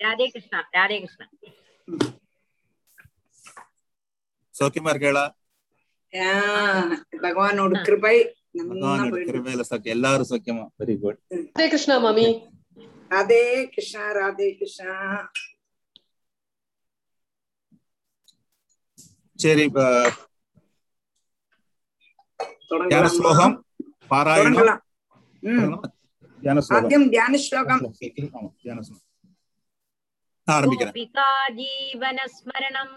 ராதே கிருஷ்ணா ராதே கிருஷ்ணா. சௌக்கியமா இருக்கேளா ஆ, பகவானோட கிருபை பகவானோட கிருபையில சௌக்கியம் எல்லாரும் சௌக்கியமா. வெரி குட் ஹரே கிருஷ்ணா மாமி. ராதே கிருஷ்ணா ராதே கிருஷ்ணா. சரி தியான? ஸ்லோகம் பாராயணம். ആദ്യം ധ്യാന ശ്ലോകം ജീവനസ്മരണം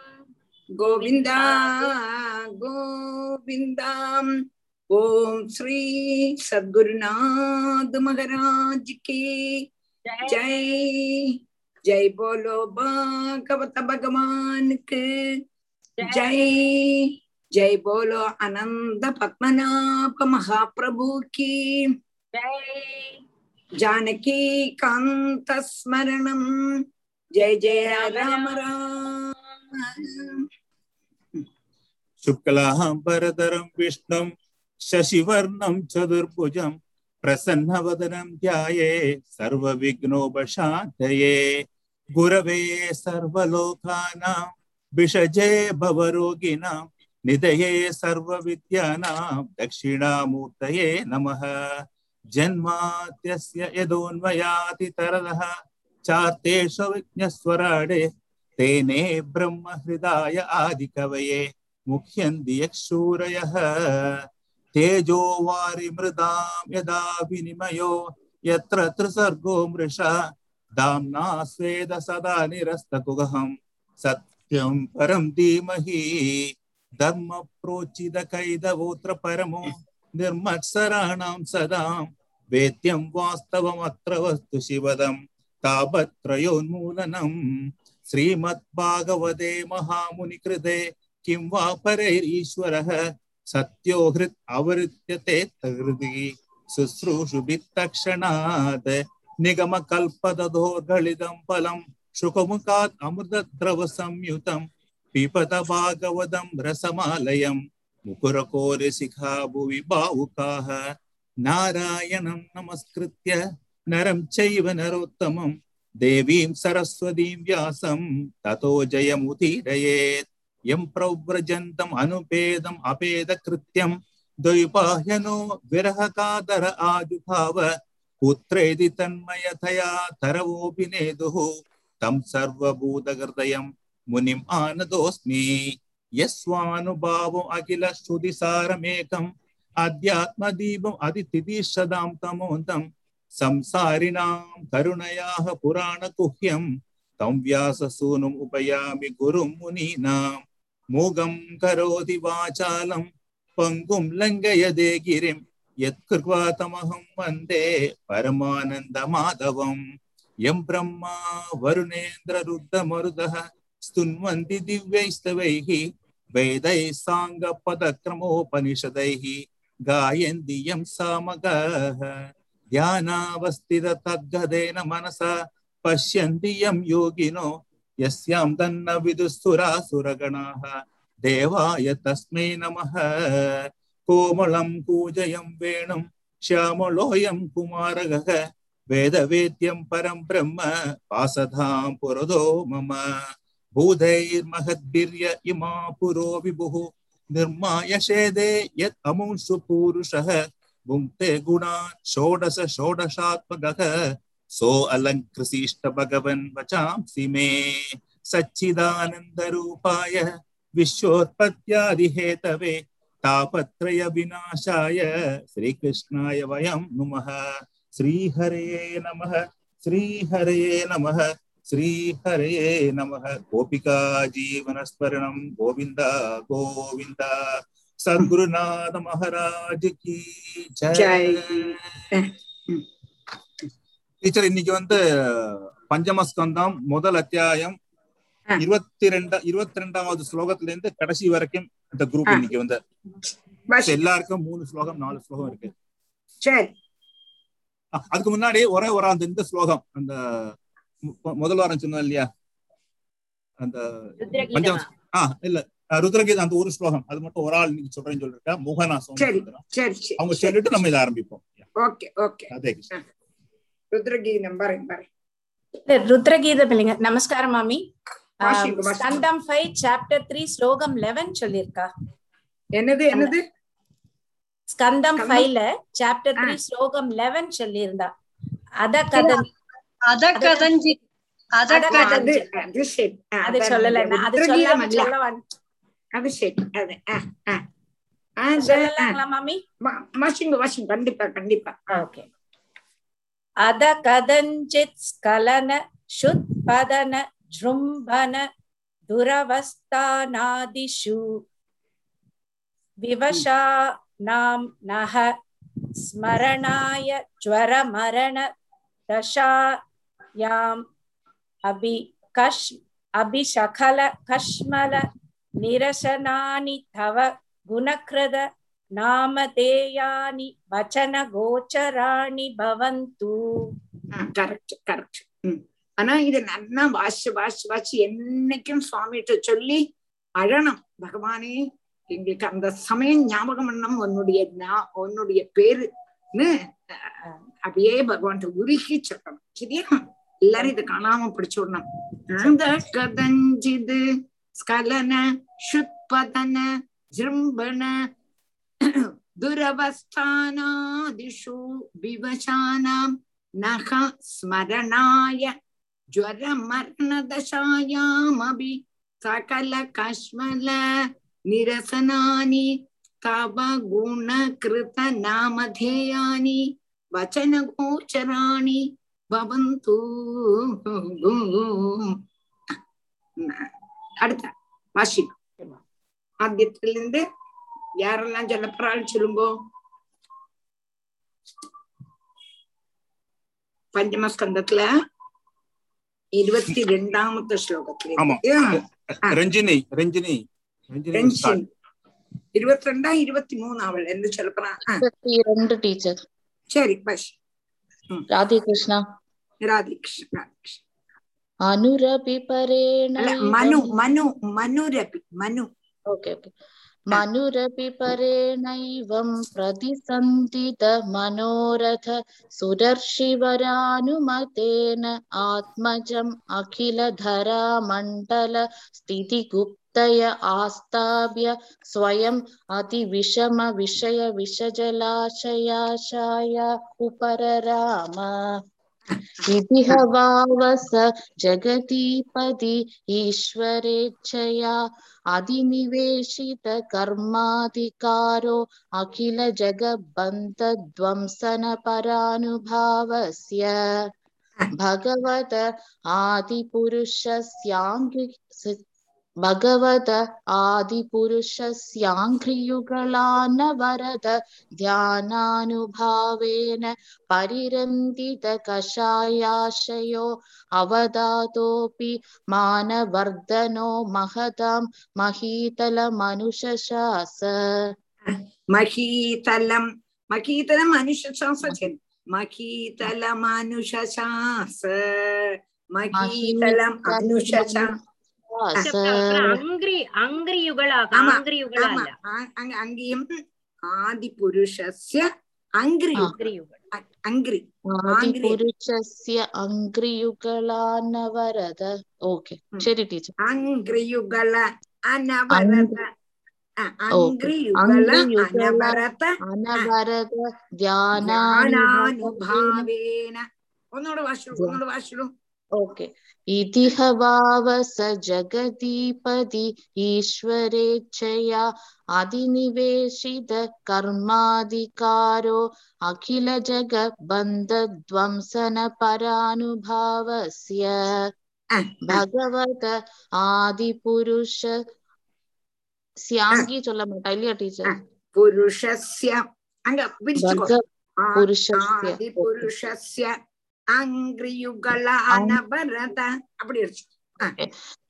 ഗോവിന്ദ ഗോവിന്ദം ഓം ശ്രീ സദ്ഗുരുനാഥ് മഹാരാജ് കി ജയ് ജയ് ബോലോ ഭാഗവത ഭഗവാൻക്ക് ജയ് ജയ് ബോലോ അനന്ത പത്മനാഭ മഹാപ്രഭു കി ജയ് जय जानकी कांत स्मरणम जय जय राम राम। शुक्लां परतरं विष्णुं शशिवर्णं चतुर्भुजं प्रसन्नवदनं ध्याये सर्वविघ्नोपशान्तये। गुरवे सर्वलोकानां विषजे भवरोगिणां निधये सर्वविद्यानां दक्षिणामूर्तये नमः। जन्मात्यस्य यदोन्वयातितरदः चार्तेषु विज्ञस्वराडे तेने ब्रह्महृदाय आदिकवये मुह्यन्ति यक्षूरयः। तेजो वारिमृदां यदा विनिमयो यत्र त्रिसर्गो मृषा दाम्ना स्वेद सदा निरस्तकुगहं सत्यं परं धीमहि प्रोचितकैदवोत्र परमो निर्मत्सराणां सदा। वेद्यं वास्तवमत्र वस्तु शिवदं। तापत्रयोन्मूलनम् श्रीमद्भागवते महामुनिकृते किं वा परैरीश्वरः? सत्यो हृत् अवरुध्यते हृदि शुश्रूषुभित्तक्षणात् निगमकल्पदधोर्गलितं फलं। शुकमुखात् अमृतद्रवसंयुतं। पिबत भागवतं रसमालयं मुकुरकोरिशिखा भुवि भावुकाः नारायणं नमस्कृत्य नरं चैव नरोत्तमं देवीं सरस्वतीं व्यासं ततो जयमुदीरयेत् यं प्रव्रजन्तम् अनुपेदम् अपेदकृत्यं द्वैपाह्यनो विरहकातर आजुभाव पुत्रेति तन्मयतया तरवोऽपि नेदुः तं सर्वभूतहृदयं मुनिम् आनतोऽस्मि यस्वानुभावो अखिल श्रुतिसारमेकम् अध्यात्मदीपम् अतिथितिशदां तमोन्तं संसारिणां करुणयाः पुराणकुह्यं तं व्याससूनुम् उपयामि गुरुं मुनीनां मूगं करोति वाचालं पङ्गुं लङ्घयदे गिरिं यत्कृत्वातमहं वंदे परमानन्दमाधवम् यं ब्रह्मा वरुणेन्द्ररुद्रमरुदः स्तुन्वन्ति दिव्यैस्तवैः वेदैः साङ्गपदक्रमोपनिषदैः गायन्ति यं सामगाः ध्यानावस्थित तद्गदेन मनसा पश्यन्ति यं योगिनो यस्यां तन्न विदुस्तुरासुरगणाः देवाय तस्मै नमः कोमलं कूजयं वेणुं श्यामलोऽयं कुमारगः वेदवेद्यं परं ब्रह्म पासधां पुरदो मम भूतैर्महद्भिर्य इमा पुरो विभुः निर्माय शेदे यत् अमुंसु पूरुषः भुङ्क्ते गुणान् षोडश षोडशात्मकः सो अलङ्कृशिष्ट भगवन् वचांसि मे सच्चिदानन्दरूपाय विश्वोत्पत्त्यादिहेतवे तापत्रय विनाशाय श्रीकृष्णाय वयं नुमः श्रीहरे नमः श्रीहरे नमः श्रीहरे नमः गोपिका जीवनस्मरणं गोविन्द गोविन्द सद्गुरुनाथ महाराज की जय जय டீச்சர் இன்னைக்கு வந்து பஞ்சமஸ்கந்தம் முதல் அத்தியாயம் ஆ. இருபத்தி ரெண்டா இருபத்தி ரெண்டாவது ஸ்லோகத்துல இருந்து கடைசி வரைக்கும் இந்த குரூப் ஆ. இன்னைக்கு வந்து பஸ் எல்லாருக்கும் மூணு ஸ்லோகம் நாலு ஸ்லோகம் இருக்கு சரி ஆ, அதுக்கு முன்னாடி ஒரே ஒரு அந்த இந்த ஸ்லோகம் அந்த மு- முதல் வாரம் சொன்னோம் இல்லையா? அந்த ருத்ரகீதமா ஆ இல்ல. ருத்ரகீதம் அந்த ஒரு ஸ்லோகம். அது மட்டும் ஒரு ஆள் இன்னைக்கு சொல்றேன்னு சொல்லிருக்கா. மோகனா சோமசுந்தரம் அவங்க சொல்லிட்டு நம்ம இதை ஆரம்பிப்போம். Okay okay. அதே. ருத்ரகீதம் பாருங்க பாருங்க. ருத்ரகீதம் இல்லைங்க நமஸ்காரம் மாமி. ஆஹ். ஸ்கந்தம் ஃபைவ் சாப்டர் த்ரீ ஸ்லோகம் லெவன் சொல்லியிருக்கா. என்னது என்னது? ஸ்கந்தம்? ஃபைவ்ல சாப்டர். த்ரீ ஸ்லோகம் லெவன் சொல்லியிருந்தா. அத கதன் அபிஷேக். அது சொல்லல அது சொல்ல அபிஷேக் கண்டிப்பா கண்டிப்பா. ஓகே. அத கதஞ்சித் ஸ்கலன சுத்பதன ஜும்பன துரவஸ்தானாதிஷு. விவசா நாம் நக ஸ்மரணாய ஜ்வரமரண दशायाम् अभि कश् अभिशखल कश्मल निरसनानि तव गुणकृत नामधेयानि वचनगोचराणि भवन्तु கரெக்ட் கரெக்ட் ஆனா இது நல்லா வாசி வாசி வாசி என்னைக்கும் சுவாமிகிட்ட சொல்லி அழணும் பகவானே எங்களுக்கு அந்த சமயம் ஞாபகம் பண்ணணும் உன்னுடைய ஞா- உன்னுடைய பேருன்னு அஹ், அப்படியே பகவான்கிட்ட உருகி சொல்லணும் சரியா எல்லாரும் இதை காணாம பிடிச்சுடணும். அந்த கதஞ்சிது ஸ்கலன ஷுத்பதன ஜிம்பன துரவஸ்தானாதிஷு விவசானாம் நக ஸ்மரணாய ஜரமரணதசாயாமபி சகல கஷ்மல நிரசனானி தவ குண கிருத நாமதேயானி வச்சன கோச்சராணி பவந்து அடுத்த வாசிக்கும் ஆத்தியத்திலிருந்து யாரெல்லாம் சொல்ல போறாள் சொல்லுங்கோ. பஞ்சமஸ்கந்தத்துல இருபத்தி ரெண்டாமத்த ஸ்லோகத்துல ரஞ்சினி ரஞ்சினி ரஞ்சினி ഇരുപത്തിരണ്ടാ ഇരുപത്തിമൂന്നാവൾ എന്ത് ചെറുപ്പറാണ്ട് ടീച്ചർ ശരി പശ് രാധികൃഷ്ണ രാധികൃഷ്ണ രാധികൃഷ്ണ അനുരപി പരേണ മനു മനു മനുരപി മനു ഓക്കെ ഓക്കെ मनुरपि परेणैवं प्रतिसन्दितमनोरथ सुदर्शिवरानुमतेन आत्मजम् अखिलधरामण्डल स्थितिगुप्त स्थितिगुप्तय आस्ताभ्य स्वयम् अतिविषम विषय विषजलाशयाशाय उपरराम। इतिह वावस जगतीपति ईश्वरेच्छया अधिनिवेशित कर्माधिकारो अखिल जगबन्धध्वंसन परानुभावस्य भगवत भगवद आदिपुरुषस्याङ्घ्रियुगलान वरद ध्यानानुभावेन परिरन्दितकषायाशयो अवदातोऽपि मानवर्धनो महतां महीतलमनुशशास महीतलं महीतलम् अनुशशास महीतलमनुशशास महीतलम् अनुशशास அங்கேயும் ஆதி புருஷஸ்ய அங்கிரியுகளானவரத. ஓகே சரி டீச்சர் அங்கிரியுகல அனவரத. അനവരത ധ്യാനാനുഭാവേന ഒന്നുകൂടെ വാശിടും ഒന്നുകൂടെ വാശിടും. ഓക്കെ इति हवाव स जगदीपदि ईश्वरेच्छया अधिनिवेशित कर्माधिकारो अखिलजगबन्धध्वंसनपरानुभावस्य भगवत आदिपुरुष ஸ்யாங்கி சொல்ல மாட்டா இல்லையா டீச்சர் புருஷஸ்ய அங்க புருஷஸ்ய அங்கிரியுகல அனபரத அப்படி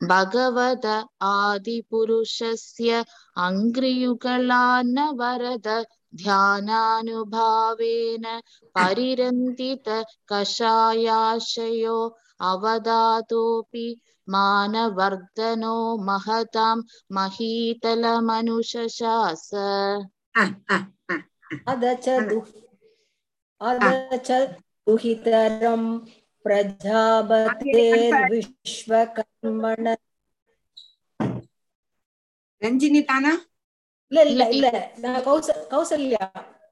பகவத ஆதி புருஷஸ்ய அங்கிரியுகலானவரத ध्यानानुभावेन परिरन्दित कषायाशयो अवदातोऽपि मानवर्धनो महतां महीतलमनुशशास अदच दुहितरं प्रजापतेर्विश्वकर्मण ரஞ்சினி தானா இல்ல இல்ல இல்ல நான் கௌச கௌசல்யா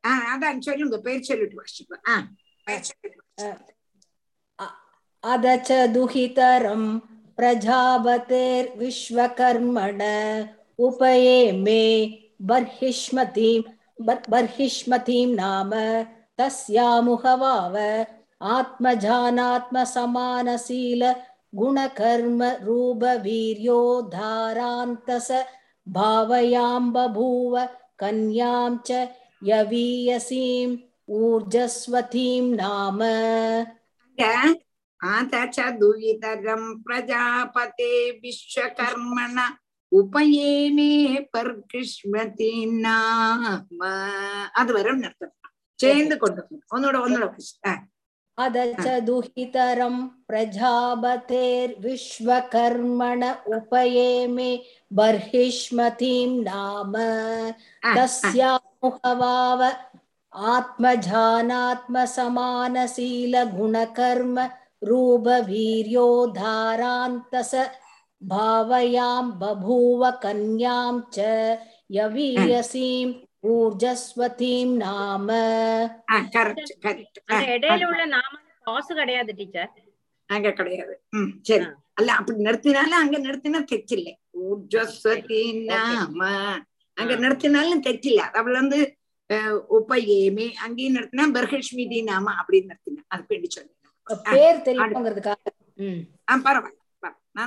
ஆஹ் அதான் சொல்லுங்க பேர் சொல்லிட்டு வாசிப்பேன் ஆஹ் பேர் சொல்லிட்டு வாசிப்பேன். अद च दुहितरं प्रजापतेर्विश्वकर्मण उपये मे तस्यामुहवाव आत्मजानात्मसमानशील गुणकर्म रूपवीर्योद्धारान्तस भावयाम्बभूव कन्यां च यवीयसीम् ऊर्जस्वतीं नाम आत च दुहितरं प्रजापते विश्वकर्मण உபயேமே பர்கிஷ்மதி நாம அது வரும் அர்த்தம் ചേർന്ന് കൊണ്ടുപോകും ഒന്നുകൂടെ ഒന്നുകൂടെ വായിച്ച്. ആ अद च दुहितरं प्रजापतेर्विश्वकर्मण उपयेमे बर्हिष्मतीं नाम ആ, ആ. तस्यामुहवाव आत्मजानात्मसमानशीलगुणकर्म रूपवीर्यो धारान्तस भावयां बभूव कन्यां च यवीयसीम् ஊர்ஜஸ்வதிம் நாம. இடையில உள்ள நாம பாசு கிடையாது டீச்சர் அங்க கிடையாது. சரி. அல்ல அப்படி நிறுத்தினாலும் அங்க நிறுத்தினா தெச்சில்ல ஊர்ஜஸ்வதி நாம. அங்க நிறுத்தினாலும் தெச்சில்ல அவள் வந்து உப்பையேமே அங்கேயும் நிறுத்தினா பர்ஹஸ்மிதி நாம அப்படின்னு நிறுத்தினா. அது பிடி சொல்லு பேர் தெரியுங்கிறதுக்காக பரவாயில்ல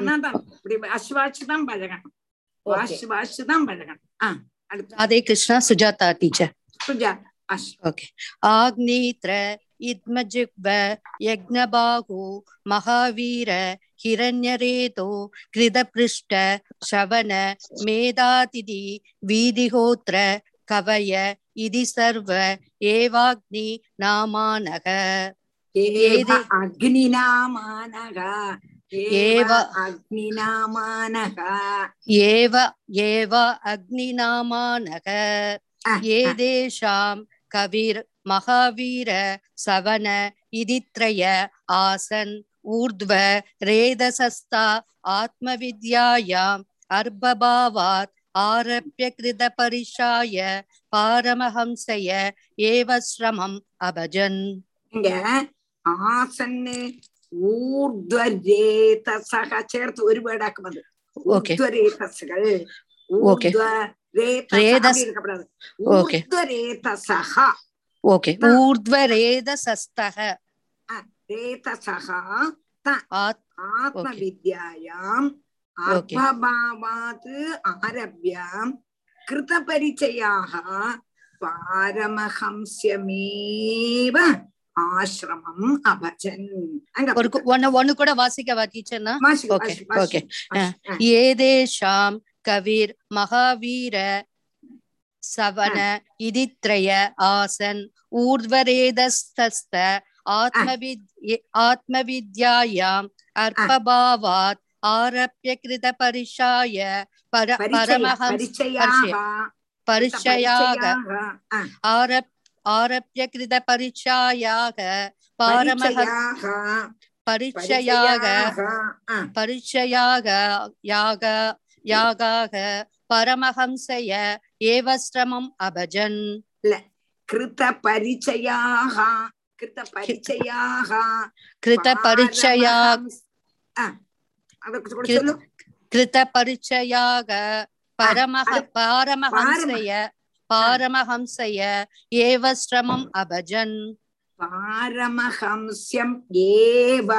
நான் தான் இப்படி வாசி வாசி தான் பழகணும். வாசி வாசி தான் பழகணும். ஆஹ் அடுத்து ராதே கிருஷ்ணா சுஜாதா டீச்சர் சுஜாதா வாசி ஓகே ஆக்னீத்ர இத்மஜிக்வ யக்னபாகு மகாவீர ஹிரண்யரேதோ கிருதபிருஷ்ட சவன மேதாதிதி வீதிஹோத்ர கவய இதி சர்வ ஏவாக்னி ஏவ அக்னிநாமானக. ஆ, ஏதேஷாம் கவிர் மகாவீர சவன இதித்ரய ஆசன் ஊர்த்வ ரேதசஸ்தா ஆத்மவித்யாயாம் அர்பபாவாத் ஆரப்ய கிருத பரிஷாய பாரமஹம்சய ஏவ ஸ்ரமம் அபஜன். இங்க ஆசன்னு ഊർധ്വരേതസഹ ചേർത്ത് ഒരു വേർഡാക്കും അത് ഊർധ്വരേതസുകൾ ഊർധ്വരേതസഹ ഓക്കെ ഊർധ്വരേതസസ്തഹ രേതസഹ ആത്മവിദ്യായാം അർഭഭാവാത് ആരഭ്യ കൃതപരിചയാഹ പാരമഹംസ്യമേവ ஆசிரமம் அபஜன் ஒன்னு கூட வாசிக்கவா. ஆ. ஏதேஷாம் கவிர் மகாவீர சவன இதித்ரய ஆசன் ஊர்வரேதஸ்தஸ்த ஆத்மவித் ஆத்மவித்யாயாம் அர்ப்பபாவாத் ஆரப்ய கிருத பரிஷாய பர பரமஹம்ஸ் பரிச்சயாக. பரிச்சயாக. ஆ, ஆரப் ஆரப்ய கிருத பரிச்சாயாக பாரமஹ பரிச்சயாக பரிச்சயாக பரிச்சயாக யாக யாகாக பரமஹம்சய ஏவஸ்ரமம் அபஜன். கிருத பரிச்சயாக கிருத பரிச்சயாக கிருத பரிச்சயா பாரமஹம்ஸ்- ஆ, அதை கூட கிரு- சொல்லு. கிருத பரிச்சயாக பரமஹ அது- பாரமஹம்சய பாரமஹம்சய ஏவஸ்ரமம் அபஜன். பாரமஹம்ஸ்யம் ஏவ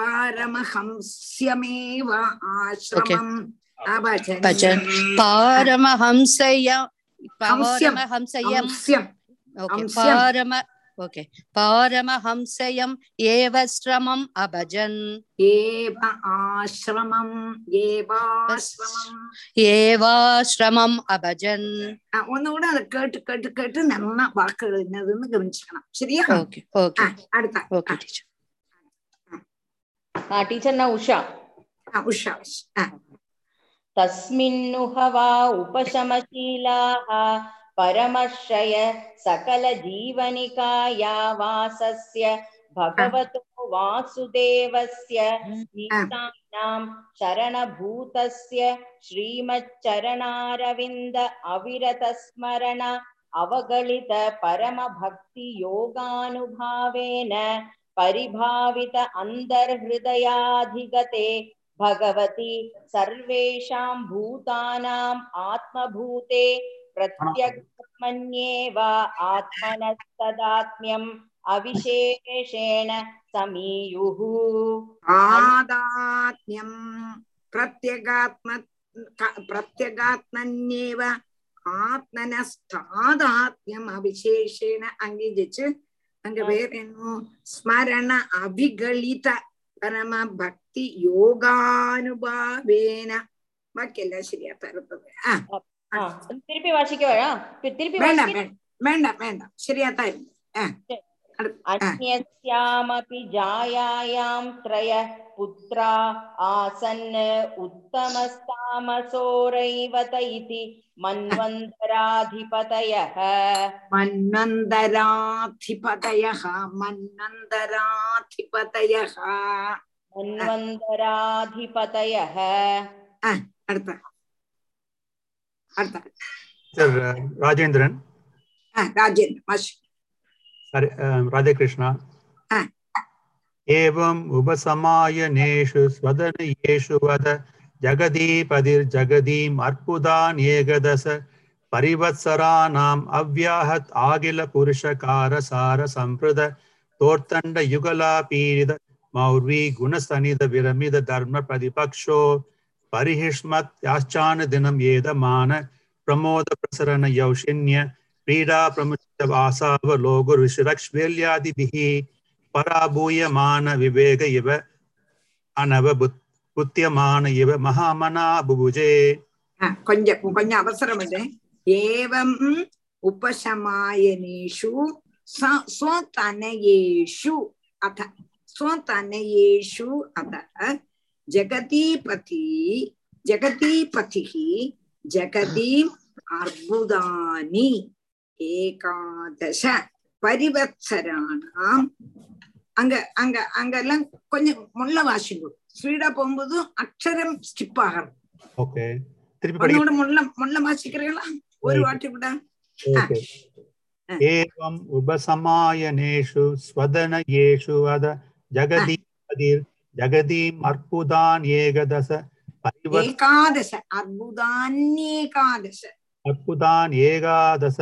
பாரமஹம்ஸ்யமேவ ஆசிரமம் அபஜன். பஜன் பாரமஹம்சய. பாரமஹம்சயம். பாரம ஓகே பாரமஹம்சயம் ஏவஸ்ரமம் அபஜன் ஏவ ஆஸ்ரமம் ஏவாஸ்ரமம் ஏவாஸ்ரமம் அபஜன் ഒന്നുകൂടെ അത് കേട്ട് കേട്ട് കേട്ട് നന്ന വാക്കുകൾ ഇന്നതെന്ന് ഗമനിച്ചിരിക്കണം ശരിയാ ഓക്കെ ഓക്കെ അടുത്ത ഓക്കെ ടീച്ചർ ആ ടീച്ചറിനാ ഉഷ ആ ഉഷ തസ്മിന്നുഹവാ ഉപശമശീലാഹ परमश्रय सकलजीवनिकाया वासस्य भगवतो वासुदेवस्य गीतानां शरणभूतस्य श्रीमच्चरणारविन्द अविरतस्मरण अवगलित परमभक्तियोगानुभावेन परिभावित अन्तर्हृदयाधिगते भगवति सर्वेषां भूतानाम् आत्मभूते प्रत्यग्मन्येव आत्मनस्तदात्म्यम् अविशेषेण समीयुः ആദാത്മ്യം പ്രത്യഗാത്മ ക- പ്രത്യഗാത്മന്യേവ ആത്മനസ്ഥാദാത്മ്യം അവിശേഷേണ അംഗീകരിച്ച് அங்க வேற என்ன ஸ்மரண அபிகளித பரம பக்தி யோகானுபாவேன ബാക്കിയെല്ലാം ശരിയാ തരുന്നത് ആ ஆ, திருப்பி வாசிக்கவா திருப்பி வேண்டாம் வேண்டாம் வேண்டாம் சரியா தான் अन्यस्यामपि जायायां त्रयः पुत्रा आसन् उत्तमस्तामसोरैवत इति मन्वन्तराधिपतयः मन्वन्तराधिपतयः मन्वन्तराधिपतयः मन्वन्तराधिपतयः अर्थ ராஜேந்திரன் ராஜே கிருஷ்ணா एवम् उपसमायनेषु स्वदनीयेषु वद जगदीपतिर्जगदीम् अर्पुदान्येकदश परिवत्सराणाम् अव्याहत् आखिलपुरुषकारसारसम्पृद तोर्तण्डयुगलापीडित मौर्वी गुणसनिध विरमिद धर्मप्रतिपक्षो பரிஹிஷ்மத் யாச்சான தினம் ஏதமான பிரமோத பிரசரண யௌஷின்ய பீடா பிரமுஷ வாசாவ லோகுர் விசுரக்ஷ்வேல்யாதிபிகி பராபூயமான விவேக இவ அனவ புத்தியமான இவ மகாமனா புபுஜே. கொஞ்சம் கொஞ்சம் அவசரம் ஏவம் உபசமாயனேஷு ஸ்வதனயேஷு. அத ஸ்வதனயேஷு அத ஜெகதீபதி ஜெகதீபதி ஜெகதீம் அர்புதானி ஏகாதச பரிவத்சரானாம் அங்க அங்க அங்க எல்லாம் கொஞ்சம் முள்ள வாசிங்க ஸ்பீடா போகும்போது அக்ஷரம் ஸ்டிப் ஆகணும். திருப்பி முள்ள முள்ள வாசிக்கிறீங்களா? ஒரு வாட்டி கூட ஏவம் உபசமாயனேஷு ஸ்வதன ஏஷு வத அற்புதான் ஏகதச பரிவத் ஏகாதச அற்புதான்யேகாதச அற்புதான் ஏகாதச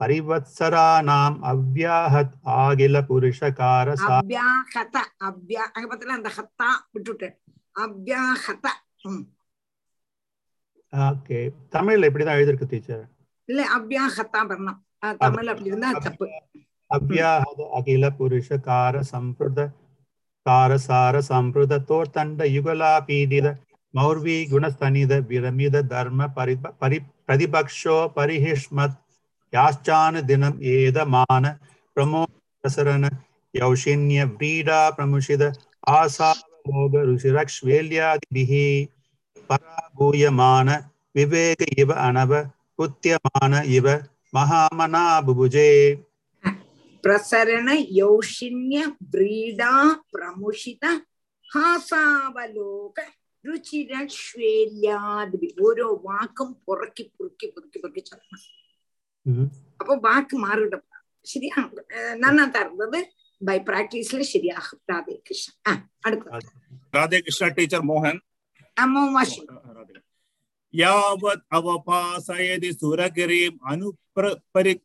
பரிவத்சரானாம் அவ்யாஹத் ஆகில புருஷகார அவ்யாஹத அவ்யா அங்க பத்தில அந்த ஹத்தா விட்டுட்டு அவ்யாஹத. ஓகே. தமிழ்ல இப்படிதான் எழுதிருக்கு டீச்சர். இல்ல அவ்யாஹத்தா அஹ், தமிழ் அப்படி இருந்தா தப்பு. அவ்யாஹத அகில புருஷகார சம்பிரத ತಾರಸಾರ ಸಂಪೃದ ತೋರ್ತಂಡ ಯುಗಲಾ ಪೀಡಿದ ಮೌರ್ವಿ ಗುಣಸ್ತನಿದ ವಿರಮಿದ ಧರ್ಮ ಪರಿ ಪರಿ ಪ್ರತಿಪಕ್ಷೋ ಪರಿಹಿಷ್ಮತ್ ಯಾಶ್ಚಾನ ದಿನಂ ಏದಮಾನ ಪ್ರಮೋ ಪ್ರಸರನ ಯೌಶಿನ್ಯ ವ್ರೀಡಾ ಪ್ರಮುಷಿದ ಆಸಾಭೋಗ ಋಷಿರಕ್ಷ್ವೇಲ್ಯಾದಿಭಿಃ ಪರಾಭೂಯಮಾನ ವಿವೇಕ ಇವ ಅಣವ ಕುತ್ಯಮಾನ ಇವ ಮಹಾಮನಾ ಬುಭುಜೇ പ്രസരണ യൗഷിന്യ വ്രീഡാ പ്രമുഷിത ഹാസാവലോക രുചിരശ്വേര്യാദി ഓരോ വാക്കും പുറക്കി പുറക്കി പുറക്കി പുറക്കി ചൊല്ലണം. അപ്പൊ വാക്ക് മാറിട ശരിയാ. നന്നാ തരുന്നത് ബൈ പ്രാക്ടീസിൽ ശരിയാകും രാധേകൃഷ്ണ ആ അടുത്ത രാധേകൃഷ്ണ ടീച്ചർ മോഹൻ. യാവത് അവപാസയതി സുരഗിരിം അനുപരിക്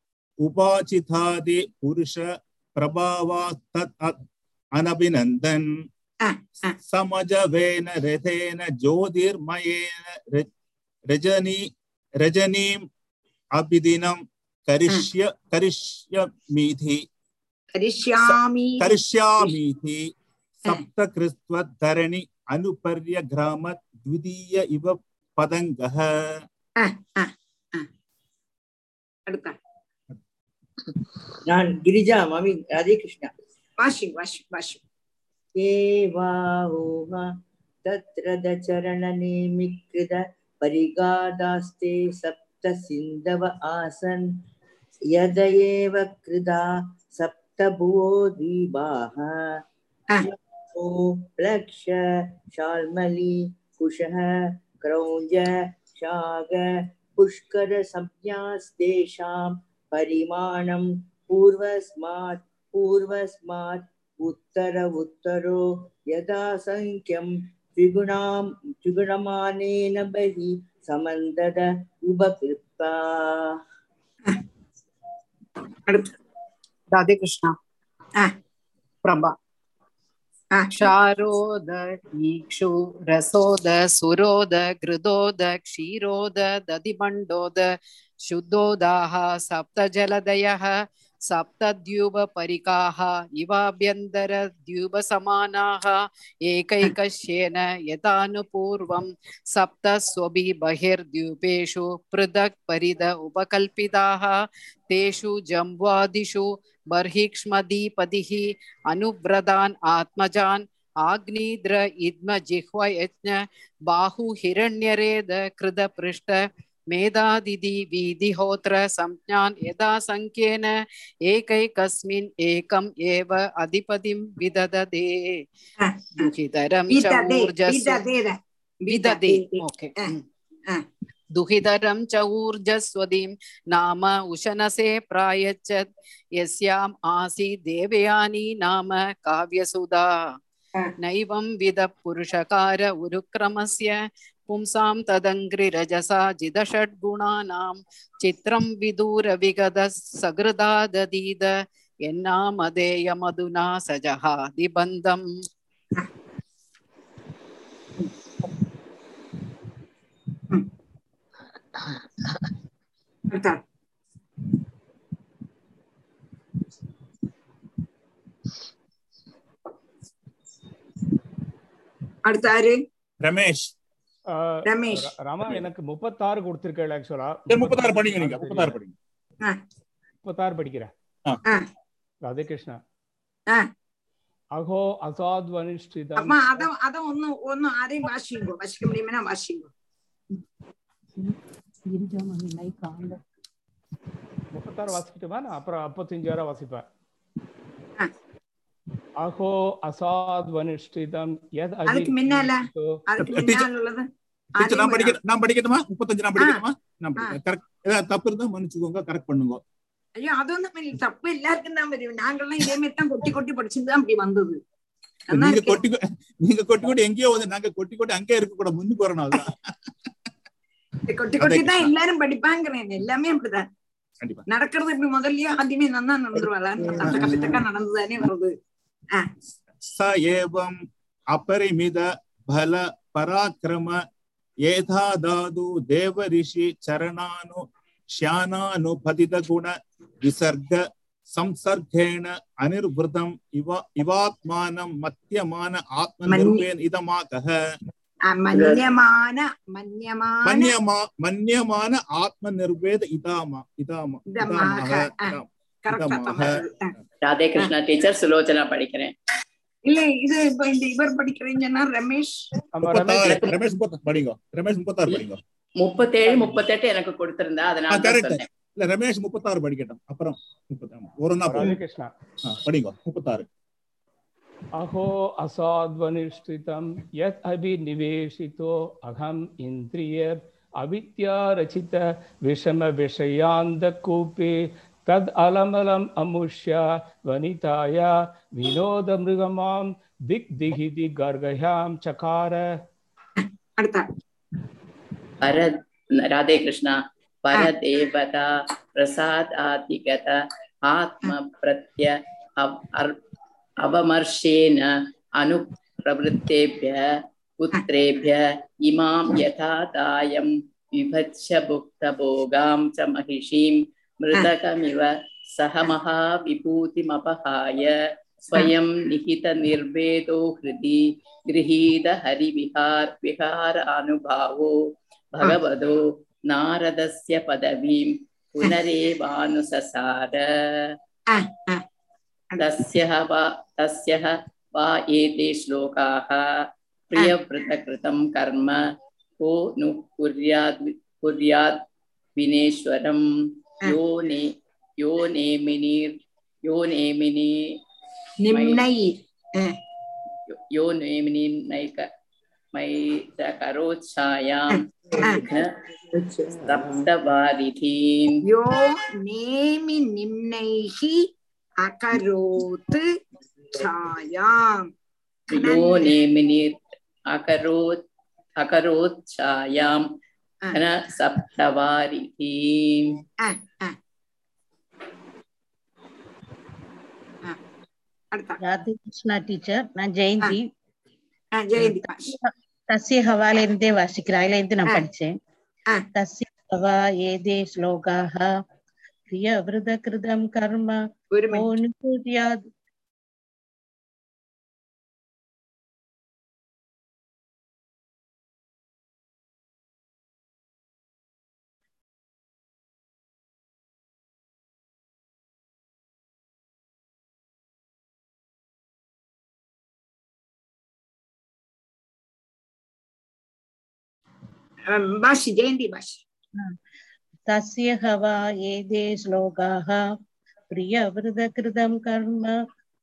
उपाचितादि पुरुष प्रभावात् अनभिनन्दन्। समजवेन रथेन ज्योतिर्मयेन रजनी रजनीम् अभिदिनं करिष्य करिष्यमीति। करिष्यामि। करिष्यामीति। अनुपर्य ग्राम द्वितीय इव पतङ्गः நான் கிரிஜா மாமி Radhe Krishna washing washing washing एवाहोह तत्र दचरणनेमिकृत परिगादास्ते सप्त सिन्धव आसन् यद एव कृदा सप्त भुवो द्वीबाः ओ प्लक्ष शाल्मली कुशः क्रौञ्ज शाग पुष्कर संज्ञास्तेषां परिमाणं पूर्वस्मात् पूर्वस्मात् उत्तर उत्तरो यदा सङ्ख्यं द्विगुणां द्विगुणमानेन बहिः समन्दद उपकृत्वा राधे कृष्णा प्रभा क्षारोद ईक्षु रसोद सुरोद घृदोद क्षीरोद दधिमण्डोद शुद्धोदाः सप्तजलदयः सप्तद्यूबपरिकाः इवाभ्यन्तरद्यूबसमानाः एकैकस्येन यथानुपूर्वं सप्तस्वभि बहिर्द्यूपेषु पृथक् परिद उपकल्पिताः तेषु जम्बुवादिषु बर्हिक्ष्मदीपदिः अनुव्रतान् आत्मजान् आग्नीद्र इद्म जिह्व यज्ञ बाहु हिरण्यरेद कृत पृष्ठ मेधादिधि वीधिहोत्र संज्ञान् यदा सङ्ख्येन एकैकस्मिन् एकम् एव अधिपतिं विदधते। दुहितरं च ऊर्जस् विदधे ओके। हम्म। दुहितरं च ऊर्जस्वदीं नाम उशनसे प्रायच्छत् यस्याम् आसी देवयानी नाम काव्यसुधा नैवं विदपुरुषकार उरुक्रमस्य पुंसां तदङ्घ्रिरजसा जिदषड्गुणानां चित्रं विदूरविगदः सकृदा ददीद यन्नामधेयमधुना सजहादिबन्धम् Hmm. அடுத்த யாரு ரமேஷ் ரமேஷ். ராமா எனக்கு முப்பத்தாறு கொடுத்திருக்கேள் ஆக்சுவலா முப்பத்தாறு படிங்க நீங்க முப்பத்தாறு படிங்க. முப்பத்தாறு படிக்கிறேன். ஆ. ராதே கிருஷ்ணா ஆ. அகோ அசாத்வனிஷ்டிதம். அம்மா அத அத ஒன்னு ஒன்னு ஆரையும் வாசிங்கோ முடியுமா வாசிங்கோ முப்பத்தாறு வாசிக்கட்டுமா? நான் அப்புறம் அப்பத்தஞ்சாயிரம் வாசிப்பேன். அகோ அசாத்வனிஷ்டிதம் எத் அதுக்கு முன்னால நான் படிக்க நான் படிக்கட்டுமா? முப்பத்தஞ்சு நான் படிக்கட்டுமா? நான் கரெக்ட் ஏதாவது தப்பு இருந்தா மன்னிச்சுக்கோங்க கரெக்ட் பண்ணுங்க. ஐயோ இல்லை. தப்பு எல்லாருக்கும் தான் வரும். நாங்கெல்லாம் இதே மாதிரி தான் கொட்டி கொட்டி படிச்சுதான் அப்படி வந்தது. நீங்க. கொட்டி நீங்க கொட்டி கொட்டி எங்கேயோ வந்து நாங்க கொட்டி கொட்டி அங்கே இருக்க கூட முன்னுக்கு வரணும் அதுதான் கொட்டி கொட்டி தான் எல்லாரும் படிப்பாங்கிறேன். எல்லாமே அப்படிதான். நடக்கிறது இப்படி முதல்லயே ஆദ്യമേ நன்னா நடந்துருவாளா? அந்த கஷ்டக்கா நடந்துதானே வருது. ச ஏவம் அபரிமித பல பராக்கிரம ஏதாதாது தேவ ரிஷி சரணானு ஷானானுபதித குண விசர்க संसर्गेण अनिर्वृतम इव इवात्मानं मत्यमान आत्मनिरूपेण इदमाकः மன்யமான ஆத்ம நிர்வேத இதாமா இதாமா ராதே கிருஷ்ணா டீச்சர் சுலோச்சனா படிக்கிறேன் இல்ல இது இப்ப இந்த இவர் படிக்கிறீங்கன்னா ரமேஷ் ரமேஷ் படிங்க ரமேஷ் முப்பத்தாறு படிங்க முப்பத்தேழு முப்பத்தெட்டு எனக்கு கொடுத்திருந்தா அதனால இல்ல ரமேஷ் முப்பத்தாறு படிக்கட்டும் அப்புறம் முப்பத்தாறு ஒரு நாள் படிங்க முப்பத்தாறு अहो असाध्वनिष्ठित यत् अभिनिवेशितो अहम् इन्द्रिय अविद्यारचित विषमविषयान्तकूपे तद् अलमलम् अमुष्य वनिताय विनोदमृगमां दिग्दिहि दिगर्गह्यां चकार। राधे कृष्ण परदेवता प्रसादादिगत आत्मप्रत्य अर्प அவமர்ஷேன அனு பிரவருத்தேபிய புத்திரேபிய இமாம் யதா தாயம் விபத்ச புக்தபோகாம் ச மகிஷீம் மிருதகமிவ सह महाविभूतिमपहाय स्वयं निहितनिर्वेदो हृदि गृहीत हरिविहार विहार अनुभावो भगवतो नारदस्य पदवीं पुनरेवानुससार तस्य वा तस्य वा एते श्लोकाः कर्म को नु कुर्याद् कुर्यात् विनेश्वरं यो ने यो नेमिनीर् यो नेमिनी निम्नैः यो नेमिनी नैक सप्तवारिधीं यो नेमि निम्नैः अकरोत् छायाम् यो नेमिनीर् अकरोत् अकरोत्सायां न सप्तवारिधीम् ராதே கிருஷ்ணா டீச்சர் நான் ஜெயந்தி ஜெயந்தி தஸ்ய ஹவால இருந்தே வாசிக்கிறேன் அதுல இருந்து நான் படிச்சேன் தஸ்ய ஹவா ஏதே ஸ்லோகாக பிரிய விரத கிருதம் கர்ம Wait a minute. तस्य हवा एते श्लोकाः प्रियवृतकृतं कर्म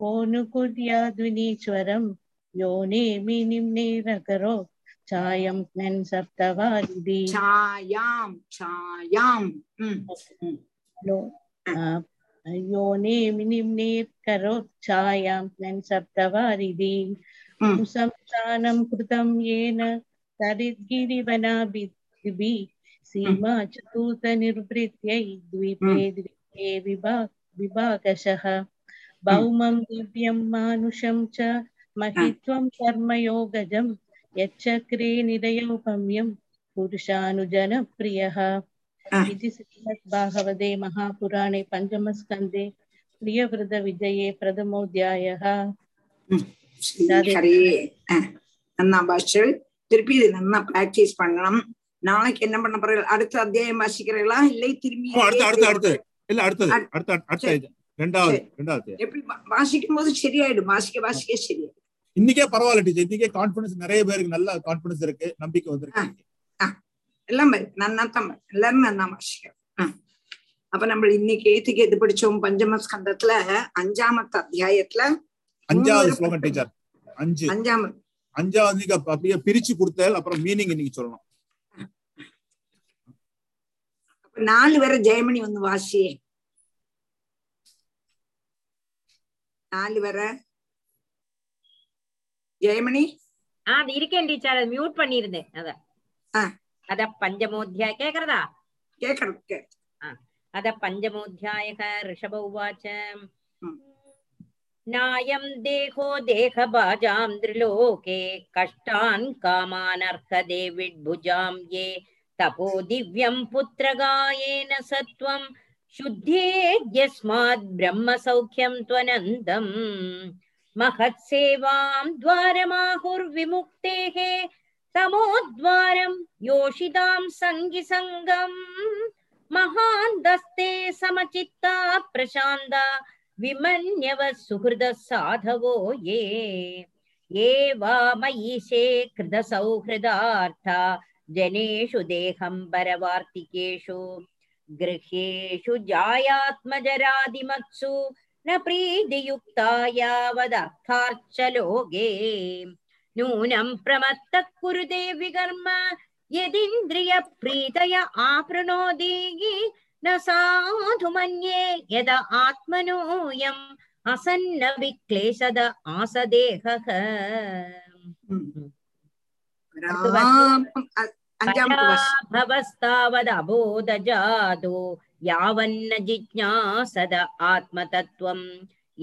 ओनुकुर्याद्विनीश्वरं यो नेमि निम्नेरकरो छायं सप्तवारिधि छायां छायां यो नेमि निम्नेर्करो छायां सप्तवारिधि संस्थानं कृतं येन तरिद्गिरिवनाभिः सीमा चतुर्थनिर्वृत्यै द्वीपे द्वीपे विभा विभागशः भौमं दिव्यं मानुषं च महित्वं कर्मयोगजं यच्चक्रे निरयोपम्यं पुरुषानुजनप्रियः इति श्रीमद्भागवते महापुराणे पञ्चमस्कन्धे प्रियवृतविजये प्रथमोऽध्यायः ஹரே நன்னா பாஷல் திருப்பி இது நல்லா பிராக்டிஸ் பண்ணணும் நாளைக்கு என்ன பண்ண போறீங்க அடுத்த அத்தியாயம் வாசிக்கிறீங்களா இல்லை திரும்பி அடுத்து அடுத்து அடுத்து இல்ல அடுத்தது அடுத்த அடுத்த இது. ரெண்டாவது ரெண்டாவது. எப்படி வாசிக்கும் போது சரியாயிடும். வாசிக்க வாசிக்க சரியாயிடும். இன்னைக்கே பரவாயில்ல டீச்சர். இன்னைக்கே கான்பிடன்ஸ் நிறைய பேருக்கு நல்ல கான்பிடன்ஸ் இருக்கு நம்பிக்கை வந்திருக்கு எல்லாம் நன்னா தான் எல்லாரும் நன்னா வாசிக்கிறோம் அப்ப நம்ம இன்னைக்கு ஏத்துக்கு எது படிச்சோம்? பஞ்சம ஸ்கந்தத்துல அஞ்சாமத்து அத்தியாயத்துல அஞ்சாவது ஸ்லோகம் டீச்சர். அஞ்சு. அஞ்சாமது. அஞ்சாவது அப்படியே பிரிச்சு கொடுத்தல் அப்புறம் மீனிங் இன்னைக்கு சொல்லணும். நாலு வரை ஜெயமணி வந்து வாசி நாலு வரை ஜெயமணி ஆ அது இருக்கேன் டீச்சர் அது மியூட் பண்ணிருந்தேன் அத அத பஞ்சமோத்தியாய கேக்குறதா கேக்குறது அத பஞ்சமோத்தியாயக ரிஷப உவாச்ச नायं देहो देहभाजां त्रिलोके कष्टान् कामानर्हदे विड्भुजां ये तपो दिव्यं पुत्रगायेन सत्वं शुद्धेद्यस्मात् ब्रह्मसौख्यं त्वनन्दम्। महत्सेवां द्वारमाहुर्विमुक्तेः, तमोद्वारं योषितां सङ्गिसङ्गम्। महान्तस्ते समचित्ता प्रशान्ता, विमन्यव सुहृद साधवो ये। ये वा मयीशे कृतसौहृदार्था जनेषु देहम्बरवार्तिकेषु गृह्येषु जायात्मजरादिमत्सु न प्रीतियुक्ता यावदर्थार्चलोके नूनं प्रमत्तः कुरुते विकर्म यदिन्द्रियप्रीतय आपृणोति न साधु मन्ये यद आत्मनोऽयम् असन्न विक्लेशद आसदेहः भवस्तावदबोधजातो यावन्न जिज्ञासद आत्मतत्त्वम्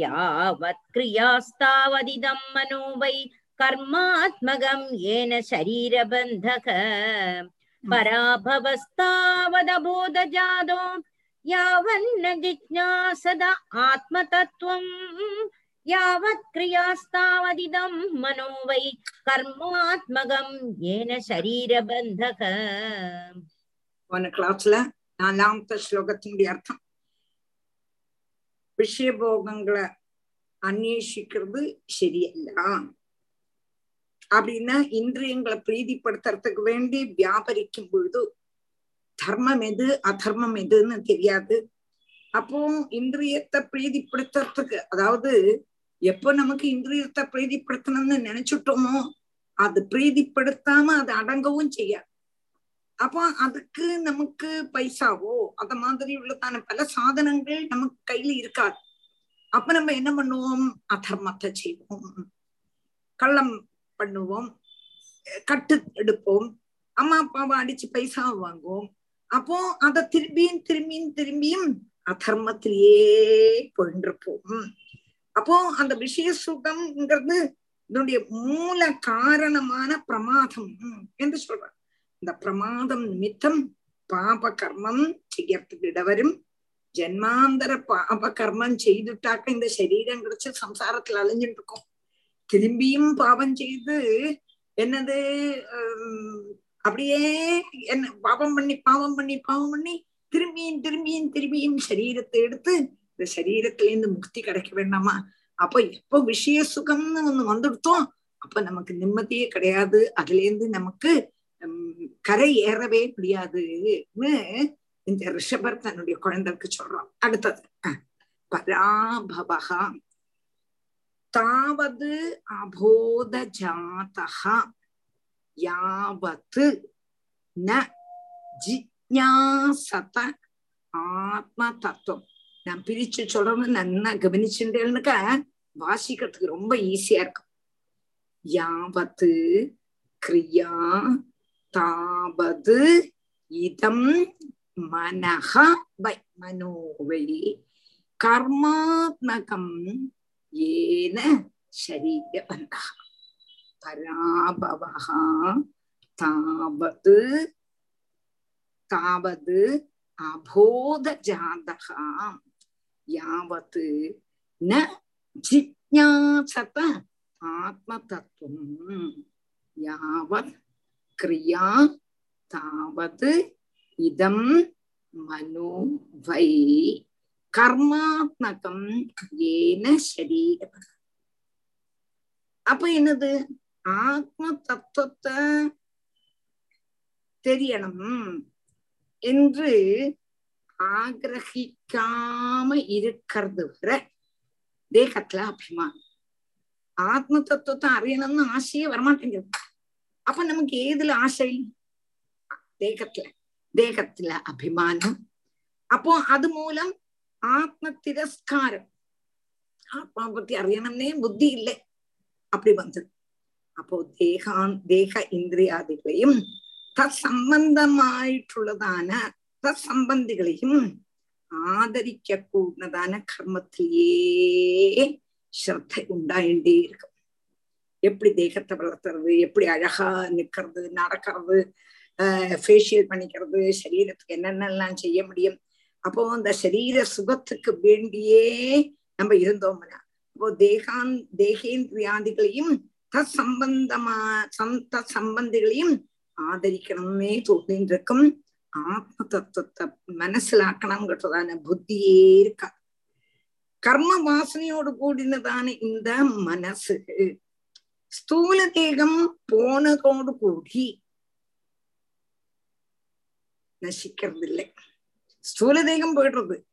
यावत् क्रियास्तावदिदं मनो वै कर्मात्मकं येन शरीरबन्धः पराभवस्तावदबोधजातो यावन्न जिज्ञासद आत्मतत्त्वम् யாவத் கிரியாஸ்தாவதிதம் மனோ கர்மாத்மகம் ஏன சரீரபந்தக. போன கிளாஸ்ல நாலாமത്തെ ஸ்லோகத்தினுடைய அர்த்தம். விஷயபோகங்களை அன்வேஷிக்கிறது சரியல்ல அப்படின்னா இந்திரியங்களை பிரீதிப்படுத்துறதுக்கு வேண்டி வியாபரிக்கும் பொழுது தர்மம் எது அதர்மம் எதுன்னு தெரியாது. அப்போ இந்திரியத்தை பிரீதிப்படுத்துறதுக்கு அதாவது எப்போ நமக்கு இந்திரியத்தை பிரீதிப்படுத்தணும்னு நினைச்சுட்டோமோ அது பிரீதிப்படுத்தாம அது அடங்கவும் செய்யாது. அப்போ அதுக்கு நமக்கு பைசாவோ அத மாதிரி உள்ளதான பல சாதனங்கள் நமக்கு கையில இருக்காது. அப்ப நம்ம என்ன பண்ணுவோம்? அதர்மத்தை செய்வோம். கள்ளம் பண்ணுவோம். கட்டு எடுப்போம். அம்மா அப்பாவை அடிச்சு பைசா வாங்குவோம். அப்போ அத திரும்பியும் திரும்பியும் திரும்பியும் அதர்மத்திலேயே போயின்றிருப்போம் அப்போ அந்த விஷய சுகம்ங்கிறது இதனுடைய மூல காரணமான பிரமாதம் என்று சொல்றார். இந்த பிரமாதம் நிமித்தம் பாப கர்மம் செய்யறதுக்கு இடவரும் ஜென்மாந்தர பாப கர்மம் செய்துட்டாக்க இந்த சரீரம் கிடைச்சு சம்சாரத்துல அழிஞ்சிட்டு இருக்கும் திரும்பியும் பாவம் செய்து என்னது அப்படியே என்ன பாவம் பண்ணி பாவம் பண்ணி பாவம் பண்ணி திரும்பியும் திரும்பியும் திரும்பியும் சரீரத்தை எடுத்து இந்த சரீரத்துல இருந்து முக்தி கிடைக்க வேண்டாமா? அப்ப எப்ப விஷய சுகம்னு ஒண்ணு வந்துடுத்தோம் அப்ப நமக்கு நிம்மதியே கிடையாது. அதுல இருந்து நமக்கு கரை ஏறவே முடியாதுன்னு இந்த ரிஷபர் தன்னுடைய குழந்தைக்கு சொல்றான். அடுத்தது பராபவகா தாவது அபோத ஜாதகா யாவத்து ந ஜிஜாசத ஆத்ம தத்துவம். நான் பிரிச்சு சொல்றது நன்னா கவனிச்சுட்டேன்னுக்க வாசிக்கிறதுக்கு ரொம்ப ஈஸியா இருக்கும் யாவத்து கிரியா தாவது இதம் மனஹ வை மனோவை. கர்மாத்மகம் ஏன சரீரபந்தா பராபவः தாவது தாவது அபோதஜாதः யாவத் ந ஜிஜாசத ஆத்ம தத்துவம் யாவத் கிரியா தாவது இதம் மனோ வை. கர்மாத்மகம் ஏன சரீரம் அப்ப என்னது? ஆத்ம தத்துவத்தை தெரியணும். என்று ஆகிரகிக்காம இருக்கிறது வர தேகத்துல அபிமானம் ஆத்ம தத்துவத்தை அறியணும்னு ஆசையே வரமாட்டேங்குது அப்ப நமக்கு ஏதுல ஆசை தேகத்துல தேகத்துல அபிமானம் அப்போ அது மூலம் ஆத்ம திரஸ்காரம் ஆத்மா பத்தி அறியணும்னே புத்தி இல்லை அப்படி வந்தது அப்போ தேகான் தேக இந்திரியாதிகளையும் தத் സഹസംബന്ധികളെയും ആദരിക്കൂടുന്നതാണ് കർമ്മത്തിലേயே ശ്രദ്ധ ഉണ്ടായിட்டே இருக்கும் எப்படி தேகத்தை வளர்த்துறது எப்படி அழகா நிக்கிறது நடக்கிறது ஃபேஷியல் பண்ணிக்கிறது சரீரத்துக்கு என்னென்னலாம் செய்ய முடியும் அப்போ அந்த சரீர சுகத்துக்கு வேண்டியே நம்ம இருந்தோம்னா அப்போ தேகான் தேகேந்திரியாதிகளையும் தற்சம்பந்தமா சந்த சம்பந்திகளையும் ஆதரிக்கணும்னே தோன்றின்றிருக்கும் ஆத்ம தத்துவத்தை மனசிலாக்கணுங்கிறதான புத்தியே இருக்கா? கர்ம வாசனையோடு கூடினதான இந்த மனசு. ஸ்தூல தேகம் போனதோடு கூடி நசிக்கிறது இல்லை ஸ்தூல தேகம் போயிடுறது.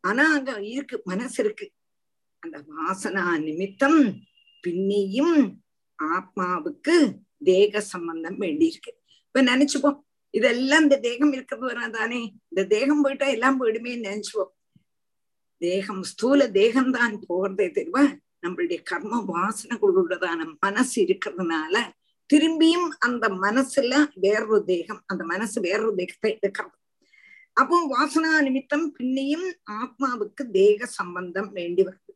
ஆனா அங்க இருக்கு மனசு இருக்கு. அந்த வாசனா நிமித்தம் பின்னியும் ஆத்மாவுக்கு தேக சம்பந்தம் வேண்டியிருக்கு. இப்ப நினைச்சுப்போம் இதெல்லாம் இந்த தேகம் இருக்கிறது தானே இந்த தேகம் போயிட்டா எல்லாம் போயிடுமே நினைச்சுவோம் தேகம் ஸ்தூல தேகம்தான் போகிறதே தெரிவ நம்மளுடைய கர்ம வாசனைகளுள்ளதான மனசு இருக்கிறதுனால திரும்பியும் அந்த மனசுல வேறொரு தேகம் அந்த மனசு வேறொரு தேகத்தை எடுக்கிறது அப்போ வாசனா நிமித்தம் பின்னையும் ஆத்மாவுக்கு தேக சம்பந்தம் வேண்டி வருது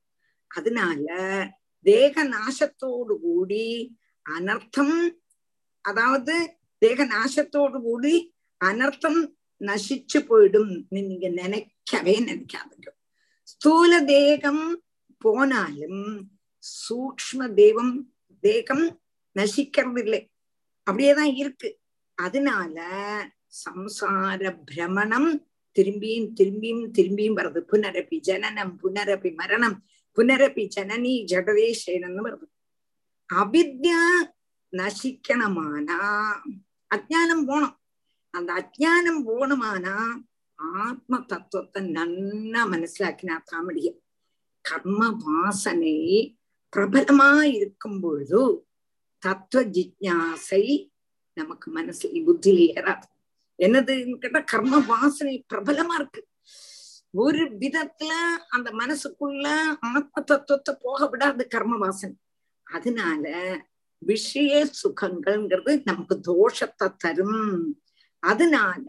அதனால தேக நாசத்தோடு கூடி அனர்த்தம் அதாவது தேகநாசத்தோடு கூடி அனர்த்தம் நசிச்சு போயிடும் நீங்க நினைக்கவே நினைக்காதீங்க ஸ்தூல தேகம் போனாலும் சூக்ம தேவம் தேகம் நசிக்கிறது இல்லை அப்படியேதான் இருக்கு அதனால சம்சார பிரமணம் திரும்பியும் திரும்பியும் திரும்பியும் வருது புனரப்பி ஜனனம் புனரப்பி மரணம் புனரப்பி ஜனனி ஜடவேஷேனன்னு வருது அவித்யா நசிக்கணமானா அஜானம் போனோம். அந்த அஜானம் போகணுமானா ஆத்ம தத்துவத்தை நன்னா மனசிலாக்கினாத்தான் முடியும் கர்ம வாசனை பிரபலமா இருக்கும் பொழுது தத்துவ ஜிஜாசை நமக்கு மனசுல புத்தியில ஏறாது. என்னதுன்னு கேட்டா கர்ம வாசனை பிரபலமா இருக்கு. ஒரு விதத்துல அந்த மனசுக்குள்ள ஆத்ம தத்துவத்தை போக விடாது கர்ம வாசனை. அதனால விஷய சுகங்கள்ங்கிறது நமக்கு தோஷத்தை தரும். அதனால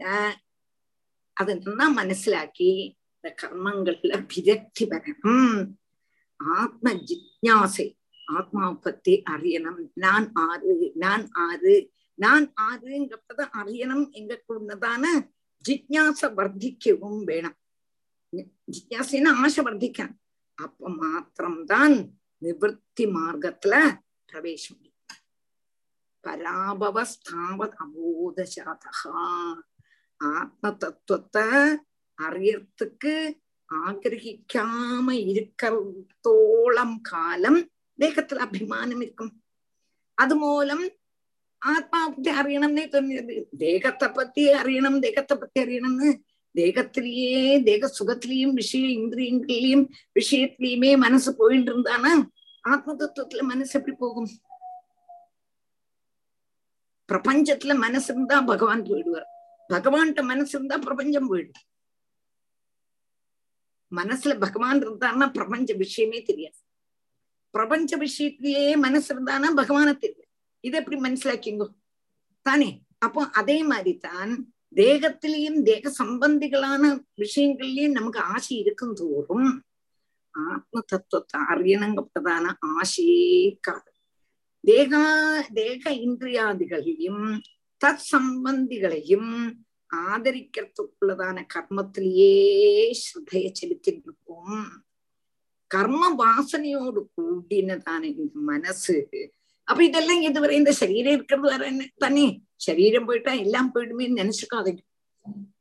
அது நல்லா மனசிலாக்கி இந்த கர்மங்கள்ல விரக்தி வரணும். ஆத்ம ஜிக்யாசை ஆத்மா பத்தி அறியணும். நான் ஆறு நான் ஆறு நான் ஆறுங்கிறத அறியணும். எங்க கூடதான ஜிக்யாச வர்த்திக்கவும் வேணும். ஜிக்யாசின்னு ஆசை வர்த்திக்கணும். அப்ப மாத்திரம்தான் நிவர்த்தி மார்க்கத்துல பிரவேசம். பராபவஸ்தாவத் அபோதசாதகா ஆத்ம தத்துவத்தை அறியறதுக்கு ஆகிரகிக்காம இருக்கிறதோളം காலம் தேகத்துல அபிமானம் இருக்கும் அது மூலம் ஆத்மாவை பத்தி அறியணும்னே தோணுது தேகத்தை பத்தி அறியணும் தேகத்தை பத்தி அறியணும்னு தேகத்திலேயே தேக சுகத்திலையும் விஷய இந்திரியங்களையும் விஷயத்திலயுமே மனசு போயிட்டு இருந்தானா ஆத்ம தத்துவத்துல மனசு எப்படி போகும் பிரபஞ்சத்துல மனசு இருந்தா பகவான் போயிடுவார். பகவான்கிட்ட மனசு இருந்தா பிரபஞ்சம் போயிடும். மனசுல பகவான் இருந்தான்னா பிரபஞ்ச விஷயமே தெரியாது. பிரபஞ்ச விஷயத்திலேயே மனசு இருந்தானா பகவான தெரியும் இதை எப்படி மனசிலாக்கிங்கோ? தானே. அப்போ அதே மாதிரி தான் தேகத்திலையும் தேக சம்பந்திகளான விஷயங்கள்லயும் நமக்கு ஆசை இருக்கும் தோறும் ஆத்ம தத்துவத்தை அறியணுங்கப்பட்டதான ஆசையே காது தேகா தேக இந்திரியாதிகளையும் தத் சம்பந்திகளையும் ஆதரிக்கிறதுக்குள்ளதான கர்மத்திலேயே ஸ்ரத்தைய செலுத்திட்டு இருக்கும் கர்ம வாசனையோடு கூடினதான இந்த மனசு. அப்ப இதெல்லாம் இதுவரை இந்த சரீரம் இருக்கிறது வர தானே சரீரம் போயிட்டா எல்லாம் போயிடுமே நினைச்சுக்காதீங்க.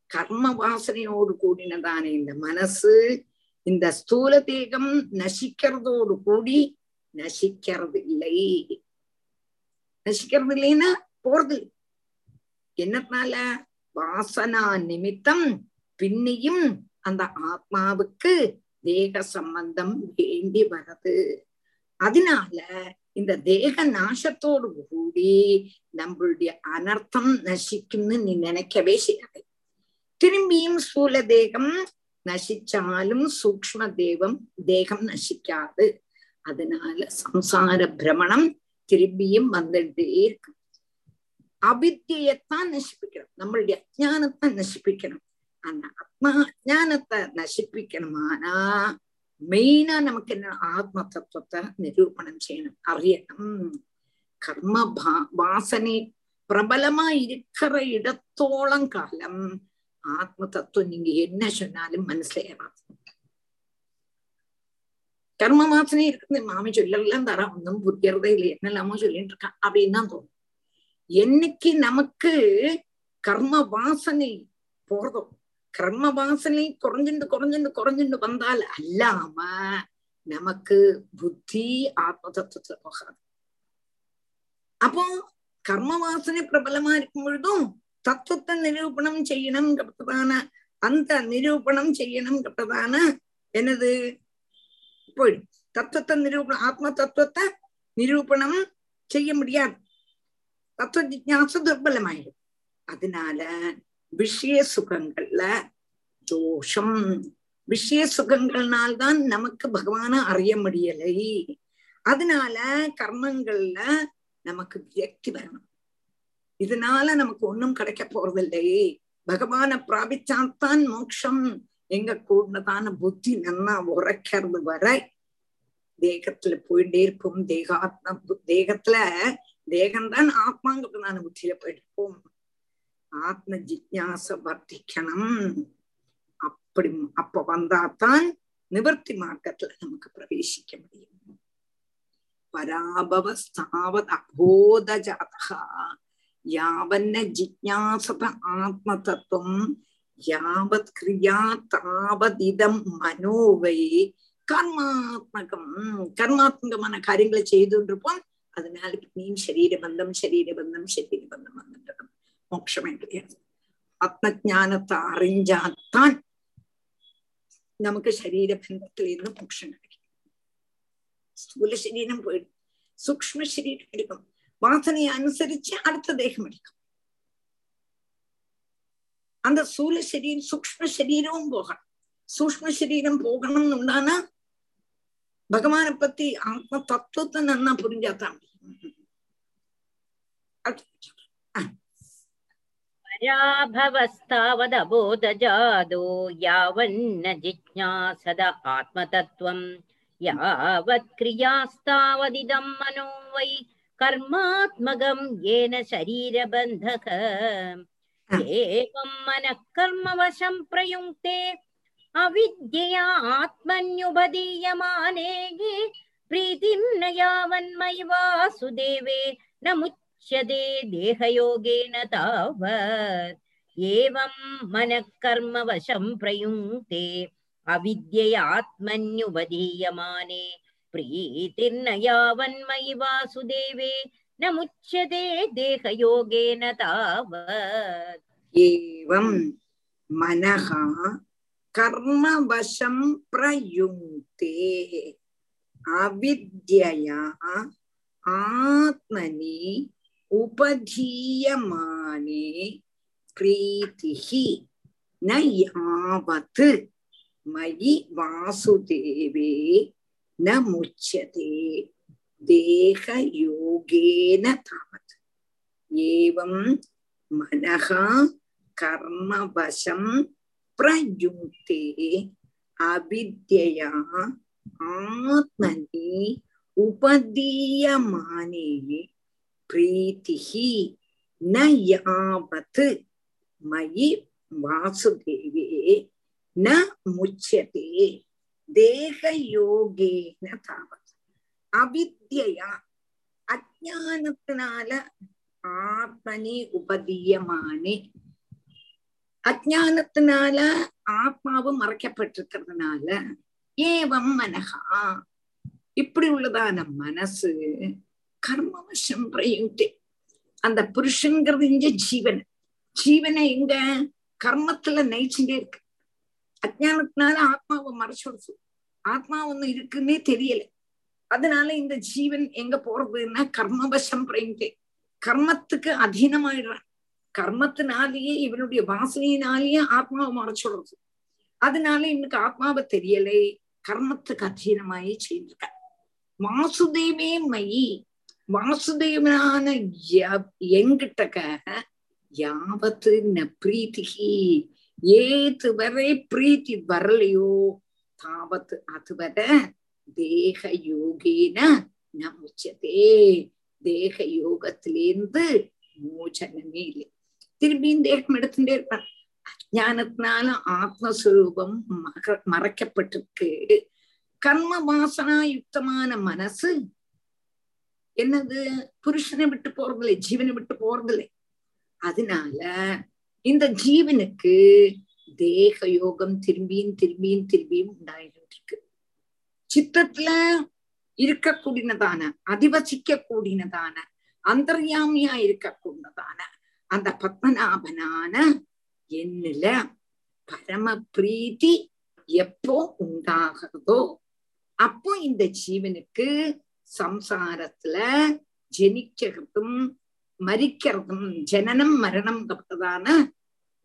கர்ம வாசனையோடு கூடினதான இந்த மனசு இந்த ஸ்தூல தேகம் நசிக்கிறதோடு கூடி நசிக்கிறது இல்லை. நசிக்கிறது இல்லைன்னா போறது என்னத்தால வாசனா நிமித்தம் பின்னியும் அந்த ஆத்மாவுக்கு தேக சம்பந்தம் வேண்டி வருது அதனால இந்த தேக நாசத்தோடு கூடி நம்மளுடைய அனர்த்தம் நசிக்கும்னு நீ நினைக்கவே செய்யாது. திரும்பியும் ஸ்தூல தேகம் நசிச்சாலும் சூக்ம தேவம் தேகம் நசிக்காது. அதனால சம்சார பிரமணம் திரும்பியும் வந்துட்டே இருக்கு. அபித்தியத்தான் நசிப்பிக்கணும். நம்மளுடைய அஜானத்தை நசிப்பிக்கணும். அந்த ஆத்மா அஜானத்தை நசிப்பிக்கணுமானா மெயினா நமக்கு என்ன? ஆத்ம தத்துவத்தை நிரூபணம் செய்யணும். அறியணும். கர்ம பா வாசனை பிரபலமா இருக்கிற இடத்தோளம் காலம் ஆத்ம தத்துவம் நீங்க என்ன சொன்னாலும் மனசுல ஏறாது கர்ம வாசனை இருக்குது மாமி சொல்லலாம் தரா. ஒன்றும் புரியறதே இல்லை. என்னெல்லாமோ சொல்லிட்டு இருக்கான் அப்படின்னு தான் தோணும். என்னைக்கு நமக்கு கர்ம வாசனை போறதோ கர்ம வாசனை குறைஞ்சுண்டு குறைஞ்சுண்டு குறைஞ்சுண்டு வந்தால் அல்லாம நமக்கு புத்தி ஆத்ம தத்துவத்துல போகாது. அப்போ கர்ம வாசனை பிரபலமா இருக்கும் பொழுதும் தத்துவத்தை நிரூபணம் செய்யணும்ங்கிறதான அந்த நிரூபணம் செய்யணும்ங்கிறதான எனது போயிடும் தத்துவத்தை நிரூபணம் ஆத்ம தத்துவத்தை நிரூபணம் செய்ய முடியாது. தத்துவ ஜிஜாசு துர்பலமாயிடும். அதனால விஷய சுகங்கள்ல தோஷம். விஷய சுகங்கள்னால்தான் நமக்கு பகவான அறிய முடியலை. அதனால கர்மங்கள்ல நமக்கு வியக்தி வரணும். இதனால நமக்கு ஒண்ணும் கிடைக்க போறதில்லை. பகவான பிராபிச்சாத்தான் மோட்சம் எங்க கூடதான புத்தி நன்னா உரைக்கிறது வரை தேகத்துல போயிட்டே இருக்கும் தேகாத்ம தேகத்துல தேகம்தான் ஆத்மாங்கிறதான புத்தியில போயிட்டு ஆத்ம ஜிக்யாச வர்த்திக்கணும். அப்படி அப்ப வந்தாதான் நிவர்த்தி மார்க்கத்துல நமக்கு பிரவேசிக்க முடியும். பராபவஸ்தாவது அபோத ஜாதகா யாவன்ன ஜிக்யாசத ஆத்ம தத்துவம் யாவத் கிரியா தாவதிதம் மனோவை. கர்மாத்மகம். கர்மாத்மகமான காரியங்களை செய்துன்னு இருப்போம் அதனால நீயும் சரீர பந்தம் சரீர பந்தம் வந்துட்டு மோட்சமே கிடையாது ஆத்ம ஜானத்தை அறிஞ்சாத்தான் നമുക്ക് ശരീരബന്ധത്തിൽ നിന്ന് മോക്ഷം കഴിക്കും സ്ഥൂല ശരീരം പോയി സൂക്ഷ്മ ശരീരം എടുക്കും വാസനയെ അനുസരിച്ച് അടുത്ത ദേഹം എടുക്കും அந்த சூரிய சரீரம் சூக்ம சரீரமும் போகணும். சூக்ம சரீரம் போகணும்னு உண்டானா பகவானை பத்தி ஆத்ம தத்துவத்தை நன்னா புரிஞ்சாதான் பராபவஸ்தாவதபோதஜாதோ யாவன்ன ஜிஜ்ஞாசத ஆத்மதத்துவம். யாவத் கிரியாஸ்தாவதிதம் மனோ வை கர்மாத்மகம் ஏன சரீரபந்தக एवं मनः कर्मवशं प्रयुङ्क्ते अविद्यया आत्मन्युपदीयमाने प्रीतिं न यावन्मयि वासुदेवे न मुच्यते देहयोगेन तावत् एवं मनः कर्मवशं प्रयुङ्क्ते अविद्ययात्मन्युपदीयमाने प्रीतिर्न यावन्मयि वासुदेवे न मुच्यते देहयोगेन तावत्। एवं मनः कर्मवशं प्रयुङ्क्ते। अविद्यया आत्मनि उपधीयमाने प्रीतिः न यावत्। मयि वासुदेवे न मुच्यते தேக யோகேன தாவத் ஏவம் மனகா கர்மவசம் பிரயுக்தே அவித்யா ஆத்மனி உபதீயமானே பிரீத்திஹி ந யாவத் மயி வாசுதேவே ந முச்சதே தேகயோகேன தாவத் அவித்யா அஜானத்தினால ஆத்மனி உபதீயமானே அஜானத்தினால ஆத்மாவு மறைக்கப்பட்டிருக்கிறதுனால ஏவம் மனகா இப்படி உள்ளதான மனசு கர்மவசம் பிரயுக்தி அந்த புருஷன்கிறது இங்க ஜீவன் ஜீவனை இங்க கர்மத்துல நயிச்சுட்டே இருக்கு அஜானத்தினால ஆத்மாவை மறைச்சு கொடுத்து ஆத்மா ஒண்ணு இருக்குன்னே தெரியல அதனால இந்த ஜீவன் எங்க போறதுன்னா கர்மவசம் பிரயுக்தி கர்மத்துக்கு அதீனமாயிடுறான் கர்மத்தினாலேயே இவனுடைய வாசனையினாலேயே ஆத்மாவை மறைச்சுடுறது அதனால இவனுக்கு ஆத்மாவை தெரியலை. கர்மத்துக்கு அதீனமாயி செய்திருக்க. வாசுதேவே மயி. வாசுதேவனான எங்கிட்டக்க யாவத்து ந பிரீத்திகி? ஏது வரை பிரீத்தி வரலையோ? தாவத்து அதுவரை தேக யோகேன ந முச்சதே தேக யோகத்திலேருந்து மோச்சனமே இல்லை. திரும்பியும் தேகம் எடுத்துட்டே இருப்பார். அஜானத்தினால ஆத்மஸ்வரூபம் மக மறைக்கப்பட்டிருக்கு. கர்ம வாசனா யுக்தமான மனசு என்னது? புருஷனை விட்டு போறதில்லை ஜீவனை விட்டு போறதில்லை. அதனால இந்த ஜீவனுக்கு தேக யோகம் திரும்பியும் திரும்பியும் திரும்பியும் உண்டாயிட்டு இருக்கு. சித்தத்துல இருக்கக்கூடியதான அதிவசிக்க கூடினதான அந்தர்யாமியா இருக்கக்கூடியதான அந்த பத்மநாபனான என்னில பரம பிரீத்தி எப்போ உண்டாகிறதோ அப்போ இந்த ஜீவனுக்கு சம்சாரத்துல ஜனிக்கிறதும் மறிக்கிறதும் ஜனனம் மரணம் கப்பதான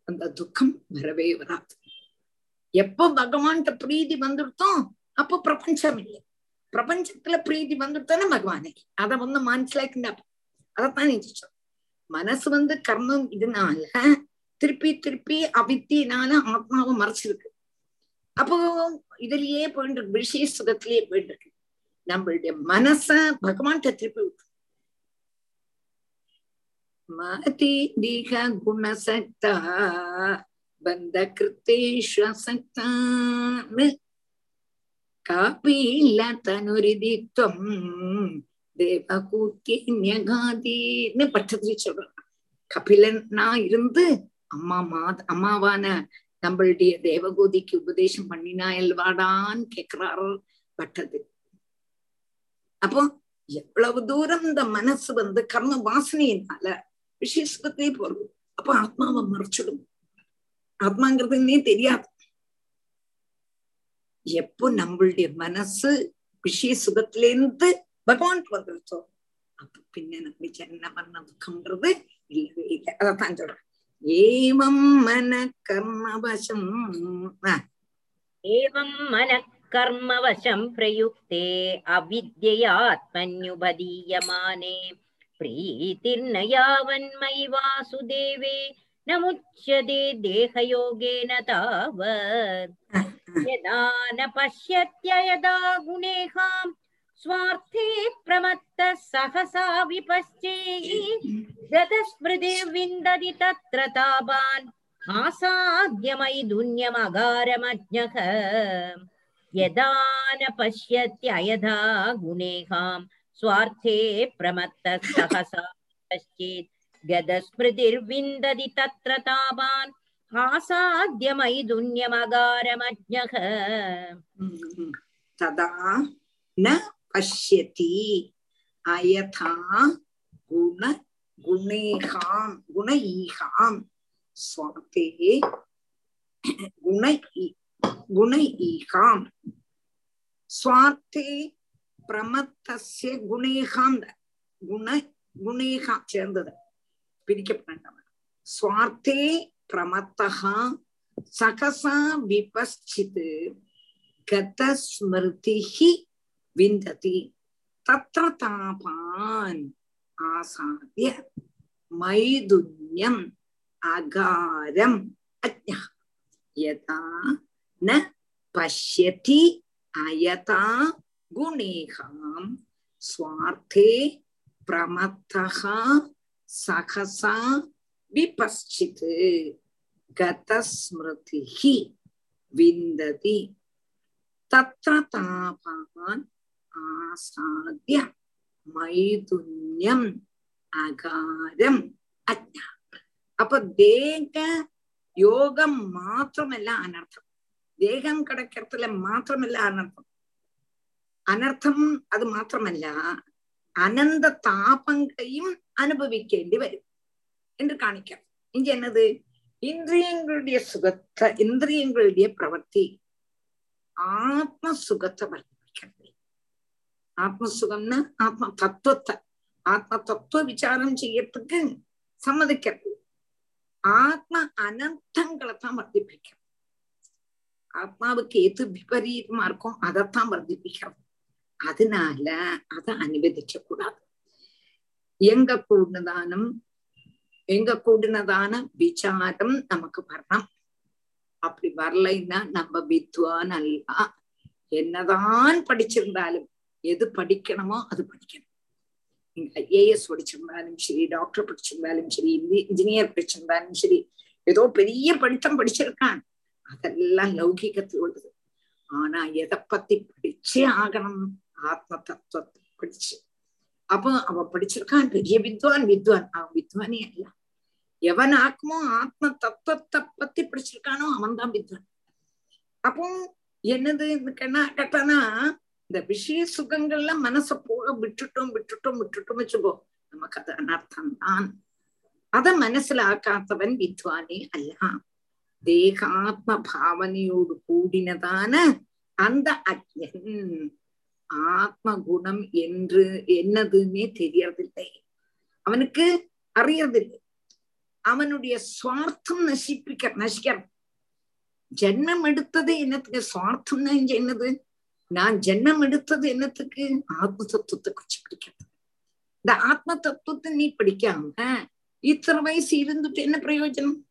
அந்த துக்கம் வரவே வராது. எப்போ பகவான்கிட்ட பிரீதி வந்துருத்தோம் அப்போ பிரபஞ்சம் இல்லை பிரபஞ்சத்துல பிரீதி வந்துட்டானே பகவானே அதை வந்து மனசிலாக்கிண்டா அதைத்தான் நினைச்சோம் மனசு வந்து கர்மம் இதனால திருப்பி திருப்பி அவித்தினால ஆத்மாவை மறைச்சிருக்கு அப்போ இதுலயே போயிட்டு இருக்கு விஷய சுகத்திலேயே போயிட்டு இருக்கு நம்மளுடைய மனச பகவான்கிட்ட திருப்பி விட்டு மதி திக குணசக்தா பந்த கிருத்தேஷ்வசக்தான்னு காபீல தனுரிதித்வம் தேவகூத்தியகாதின்னு பட்டத்திரி சொல்றாங்க கபிலனா இருந்து அம்மா மா அம்மாவான நம்மளுடைய தேவகோதிக்கு உபதேசம் பண்ணினா எல்வாடான்னு கேக்குறாரு பட்டது அப்போ எவ்வளவு தூரம் இந்த மனசு வந்து கர்ம வாசனையினால விஷயசுகத்திலே போறது அப்ப ஆத்மாவை மறைச்சிடும் ஆத்மாங்கிறதுன்னே தெரியாது எப்போ நம்மளுடைய மனசு விஷய சுகத்திலேருந்து பகவானுக்கு வந்துருச்சோ அப்ப பின்ன நம்ம ஜன்ன மரண துக்கம்ன்றது இல்லவே இல்லை. அதான் சொல்றேன். ஏவம் மன கர்மவசம் ஏவம் மன கர்மவசம் பிரயுக்தே அவித்யாத்மன்யுபதீயமானே. பிரீதிர்நயாவன்மை வாசுதேவே न मुच्यते देहयोगेन तावत् यदा न पश्यत्ययदा गुणेहां स्वार्थे प्रमत्तः सहसा विपश्चेयि गतस्मृतिर्विन्दति तत्र तापान् आसाद्यमैदुन्यमगारमज्ञः यदा न पश्यत्ययधा गुणेहां स्वार्थे प्रमत्तः सहसा पश्चेत् गतस्मृतिर्विन्दति तत्र तापान् आसाद्यमैदुन्यमगारमज्ञः तदा न पश्यति अयथा गुण गुणेहां गुणैहां स्वार्थे गुण गुणैहां स्वार्थे பிரமத்தஸ்ய குணேகாம் குண குணேகா சேர்ந்தது பிரிக்கப்பட்டவன். சுவார்த்தே பிரமத்தகா சகசா விபஸ்சித்து கதஸ்மிருதிஹி விந்ததி. தத்ர தாபான் ஆசாத்திய மைதுன்யம் அகாரம் அஜ்ஞா யதா ந பஷ்யதி அயதா குணேகாம். சுவார்த்தே பிரமத்தகா சகசா விபஸ்சித்து கதஸ்மிருதி விந்ததி தத்ர தாபான் ஆசாத்ய மைதுன்யம் അകാരം അജ്ഞ അപ്പൊ ദേഹ യോഗം മാത്രമല്ല അനർത്ഥം ദേഹം കിടക്കത്തില്ല മാത്രമല്ല അനർത്ഥം അനർത്ഥം അത് മാത്രമല്ല അനന്ത താപങ്കയും അനുഭവിക്കേണ്ടി വരും என்று காணிக்கிறோம் இங்க என்னது? இந்திரியங்களுடைய சுகத்தை இந்திரியங்களுடைய பிரவர்த்தி ஆத்ம சுகத்தை வர்ணிக்கிறது. ஆத்மசுகம்னா ஆத்ம தத்துவத்தை ஆத்ம தத்துவ விசாரம் செய்யறதுக்கு சம்மதிக்கிறது. ஆத்ம அனர்த்தங்களை தான் வர்த்திப்பிக்கிறது ஆத்மாவுக்கு எது விபரீதமா இருக்கும் அதைத்தான் வர்த்திப்பிக்கிறது அதனால அதை அனுமதிக்க கூடாது எங்க கூடுனதானம் எங்க கூடினதான விசாரம் நமக்கு வரணும். அப்படி வரலைன்னா நம்ம வித்வான் அல்ல. என்னதான் படிச்சிருந்தாலும் எது படிக்கணுமோ அது படிக்கணும். நீங்க ஐஏஎஸ் படிச்சிருந்தாலும் சரி டாக்டர் படிச்சிருந்தாலும் சரி இன்ஜினியர் படிச்சிருந்தாலும் சரி ஏதோ பெரிய படித்தம் படிச்சிருக்கான். அதெல்லாம் லௌகிகத்தில் உள்ளது ஆனா எதை பத்தி படிச்சே ஆகணும்? ஆத்ம தத்துவத்தை படிச்சு. அவன் அவ படிச்சிருக்கான் பெரிய வித்வான் வித்வான் அவன் வித்வானே அல்ல எவன் ஆத்மோ ஆத்ம தத்துவத்தை பத்தி படிச்சிருக்கானோ அவன் தான் வித்வான் அப்போ என்னது கேட்டா கேட்டானா இந்த விஷய சுகங்கள்ல மனச போக விட்டுட்டோம் விட்டுட்டோம் விட்டுட்டோம் வச்சுக்கோ நமக்கு அது அனர்த்தம் தான் அத மனசுல ஆக்காத்தவன் வித்வானே அல்ல தேகாத்ம பாவனையோடு கூடினதான அந்த அஜன் ஆத்ம குணம் என்று என்னதுன்னே தெரியறதில்லை. அவனுக்கு அறியறதில்லை. அவனுடைய சுவார்த்தம் நசிப்பிக்க நசிக்கிறது ஜென்மம் எடுத்தது என்னத்துக்கு? சுவார்த்தம்னா என்னது? நான் ஜென்மம் எடுத்தது என்னத்துக்கு? ஆத்ம தத்துவத்தை குறிச்சு பிடிக்கிறது. இந்த ஆத்ம தத்துவத்தை நீ படிக்காம இத்தனை வயசு இருந்துட்டு என்ன பிரயோஜனம்?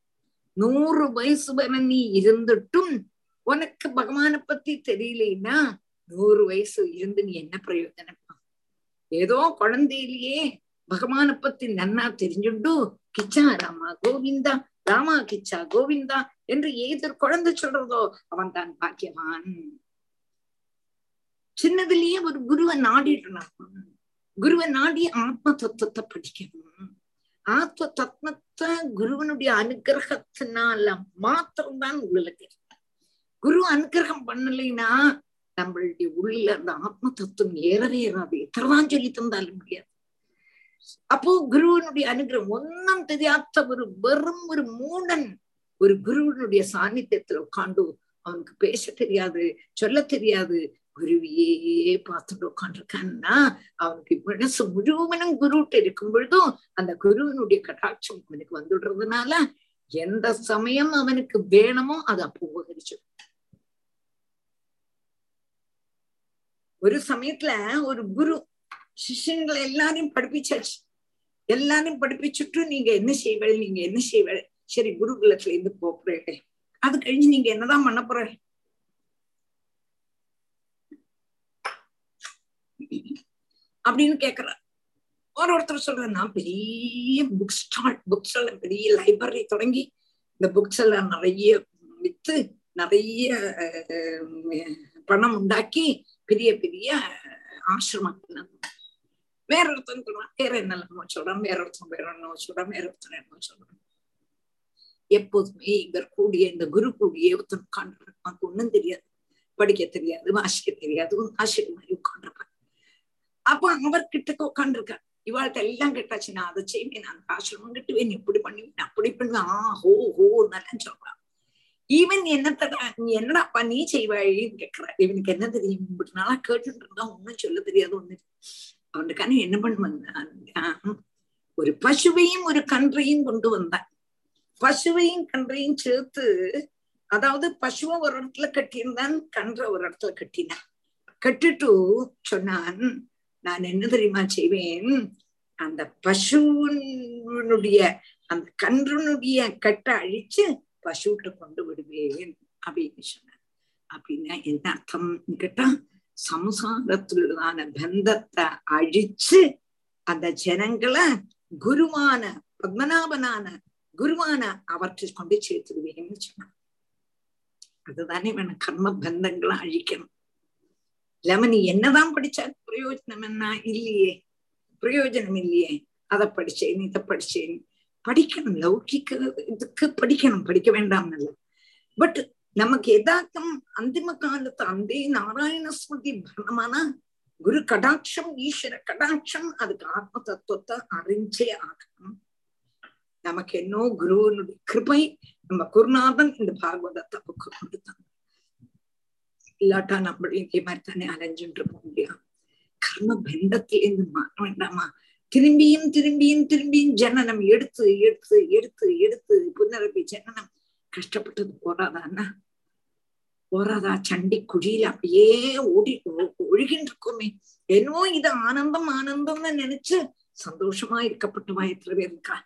நூறு வயசு வரை நீ இருந்துட்டும் உனக்கு பகவானை பத்தி தெரியலன்னா நூறு வயசு இருந்து நீ என்ன பிரயோஜனம்? ஏதோ குழந்தையிலேயே பகவானை பத்தி நன்னா தெரிஞ்சுண்டு கிச்சா ராமா கோவிந்தா ராமா கிச்சா கோவிந்தா என்று ஏதோ குழந்தை சொல்றதோ அவன் தான் பாக்கியவான். சின்னதுலயே ஒரு குருவை நாடிடுறான் குருவை நாடி ஆத்ம தத்துவத்தை படிக்கணும். ஆத்ம தத்மத்தை குருவனுடைய அனுகிரகத்தினால மாத்திரம்தான் உங்களுக்கு குரு அனுகிரகம் பண்ணலைன்னா நம்மளுடைய உள்ள அந்த ஆத்ம தத்துவம் ஏறவே ஏறாது. எத்தனைதான் சொல்லி தந்தாலும் முடியாது. அப்போ குருவனுடைய அனுகிரகம் ஒன்னும் தெரியாத ஒரு வெறும் ஒரு மூடன் ஒரு குருவனுடைய சாநித்தியத்துல உட்காந்து அவனுக்கு பேச தெரியாது சொல்ல தெரியாது. குருவியே பார்த்துட்டு உட்காந்துருக்கான்னா அவனுக்கு மனசு முழுவனும் குருட்டு இருக்கும் பொழுதும் அந்த குருவனுடைய கட்டாட்சம் அவனுக்கு வந்துடுறதுனால எந்த சமயம் அவனுக்கு வேணுமோ அதை அப்போ உபகரிச்சு ஒரு சமயத்துல ஒரு குரு சிஷ்யங்களை எல்லாரையும் படிப்பிச்சாச்சு. எல்லாரையும் படிப்பிச்சுட்டு நீங்க என்ன செய்வள் நீங்க என்ன செய்வள் சரி குருகுலத்துல இருந்து போறேன் அது கழிஞ்சு நீங்க என்னதான் பண்ண போற? அப்படின்னு கேக்குறார். ஒரு ஒருத்தர் சொல்றேன் நான் பெரிய புக் ஸ்டால் புக் ஸ்டால் பெரிய லைப்ரரி தொடங்கி இந்த புக்ஸ் எல்லாம் நிறைய வித்து நிறைய பணம் உண்டாக்கி பெரிய பெரிய ஆசிரமங்கள் வேற ஒருத்தன் சொல்றான் வேற என்னெல்லாமோ சொல்றான் வேற ஒருத்தன் வேற என்னமோ சொல்றான்? வேற ஒருத்தன் என்னமோ சொல்றான்? எப்போதுமே இவர் கூடிய இந்த குரு கூடிய ஒருத்தன் உட்காந்துருப்பான் ஒண்ணும் தெரியாது. படிக்க தெரியாது வாசிக்க தெரியாது ஆசிரியர் மாதிரி உட்காண்டிருப்பான் அப்ப அவர் கிட்டக்க உட்காந்துருக்கார் இவாள்கிட்ட எல்லாம் கேட்டாச்சு நான் அதை செய்வேன் நான் ஆசிரமம் கிட்டுவேன் இப்படி பண்ணுவேன் அப்படி பண்ணுவேன். ஆ ஹோ ஹோ நல்லா சொல்றான். ஈவன் என்னத்தடா நீ என்னடாப்பா நீ செய்வாழின்னு கேக்குற. இவனுக்கு என்ன தெரியும்? இப்படி நாளா கேட்டுட்டு இருந்தா ஒண்ணும் சொல்ல தெரியாது ஒண்ணு. அவனுக்கான என்ன பண்ண ஒரு பசுவையும் ஒரு கன்றையும் கொண்டு வந்தான். பசுவையும் கன்றையும் சேர்த்து அதாவது பசுவை ஒரு இடத்துல கட்டியிருந்தான் கன்ற ஒரு இடத்துல கட்டினான் கட்டிட்டு சொன்னான் நான் என்ன தெரியுமா செய்வேன்? அந்த பசுனுடைய அந்த கன்றுனுடைய கட்டை அழிச்சு பசுட்ட கொண்டு விடுவேன் அப்படின்னு சொன்னார். அப்படின்னா என்ன அர்த்தம்? கேட்டா சம்சாரத்துள்ளதான பந்தத்தை அழிச்சு அந்த ஜனங்களை குருவான பத்மநாபனான குருவான அவற்றை கொண்டு சேர்த்துடுவேன்னு சொன்னான் அதுதானே வேணும் கர்ம பந்தங்களை அழிக்கணும். இல்லாம நீ என்னதான் படிச்சா பிரயோஜனம் என்ன? இல்லையே. பிரயோஜனம் இல்லையே. அதை படிச்சேன் இதை படிச்சேன் படிக்கணும் லௌகிக்க இதுக்கு படிக்கணும் படிக்க வேண்டாம் இல்ல பட் நமக்கு எதார்த்தம் அந்திம காலத்து அந்தே நாராயண ஸ்மிருதி பரணமான குரு கடாட்சம் ஈஸ்வர கடாட்சம் அதுக்கு ஆத்ம தத்துவத்தை அறிஞ்சே ஆகணும் நமக்கு என்னோ குருவனுடைய கிருபை நம்ம குருநாதன் இந்த பாகவதத்தை புக்கு கொடுத்தாங்க இல்லாட்டா நம்மளும் இதே மாதிரி தானே அலைஞ்சுட்டு இருக்க இல்லையா கர்ம பந்தத்திலிருந்து மாற வேண்டாமா திரும்பியும் திரும்பியும் திரும்பியும் ஜனனம் எடுத்து எடுத்து எடுத்து எடுத்து புனரப்பி ஜனனம். கஷ்டப்பட்டது போறாதான்னா போறாதா? சண்டி குழியில அப்படியே ஓடி ஒழுகின்னு இருக்குமே என்னவோ இது ஆனந்தம் ஆனந்தம்னு நினைச்சு சந்தோஷமா இருக்கப்பட்டவா எத்தனை பேர் இருக்கா?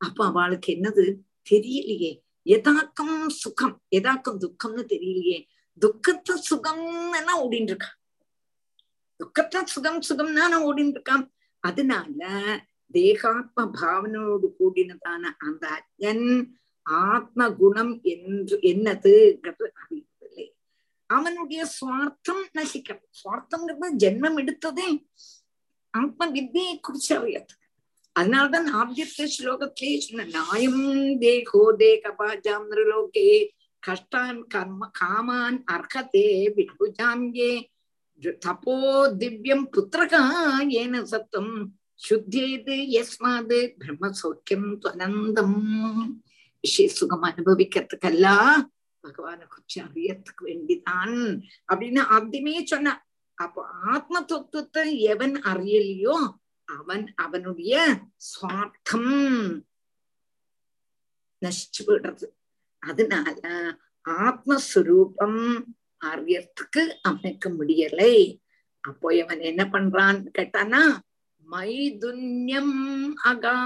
அப்ப அவளுக்கு என்னது? தெரியலையே. எதாக்கம் சுகம். எதாக்கம் துக்கம்னு தெரியலையே. துக்கத்தை சுகம்னா ஓடின்னு இருக்கா துக்கத்தை சுகம் சுகம்னா ஓடின்னு இருக்கான் அதனால தேகாத்ம பாவனோடு கூடினதான அந்த அஜன் ஆத்ம குணம் என்று என்னதுங்கிறது அறியவில்லை. அவனுடைய சுவார்த்தம் நசிக்கணும் சுவார்த்தம்ங்கிறது ஜென்மம் எடுத்ததே ஆத்ம வித்தியை குறிச்சு அறியறது அதனால்தான் ஆபியத்த ஸ்லோகத்திலே சொன்ன நாயம் தேகோ தேகபாஜாம் நிருலோகே கஷ்டான் கர்ம காமான் அர்ஹதே விபுஜாம்யே தபோ திவ்யம் புத்திரகா ஏன சத்தம்? சுத்தியது எஸ்மாது பிரம்ம சௌக்கியம் அனந்தம் சுகம் அனுபவிக்கிறதுக்கெல்லாம் பகவானை குறிச்சு அறியறதுக்கு வேண்டிதான் அப்படின்னு ஆத்தியமே சொன்ன. அப்போ ஆத்ம தத்துவத்தை எவன் அறியலையோ அவன் அவனுடைய சுவார்த்தம் நசிச்சு விடுறது அதனால ஆத்மஸ்வரூபம் ஆரியத்துக்கு அவனுக்கு முடியலை. அப்போ அவன் என்ன பண்றான் கேட்டானா மைதுன்யம் அகா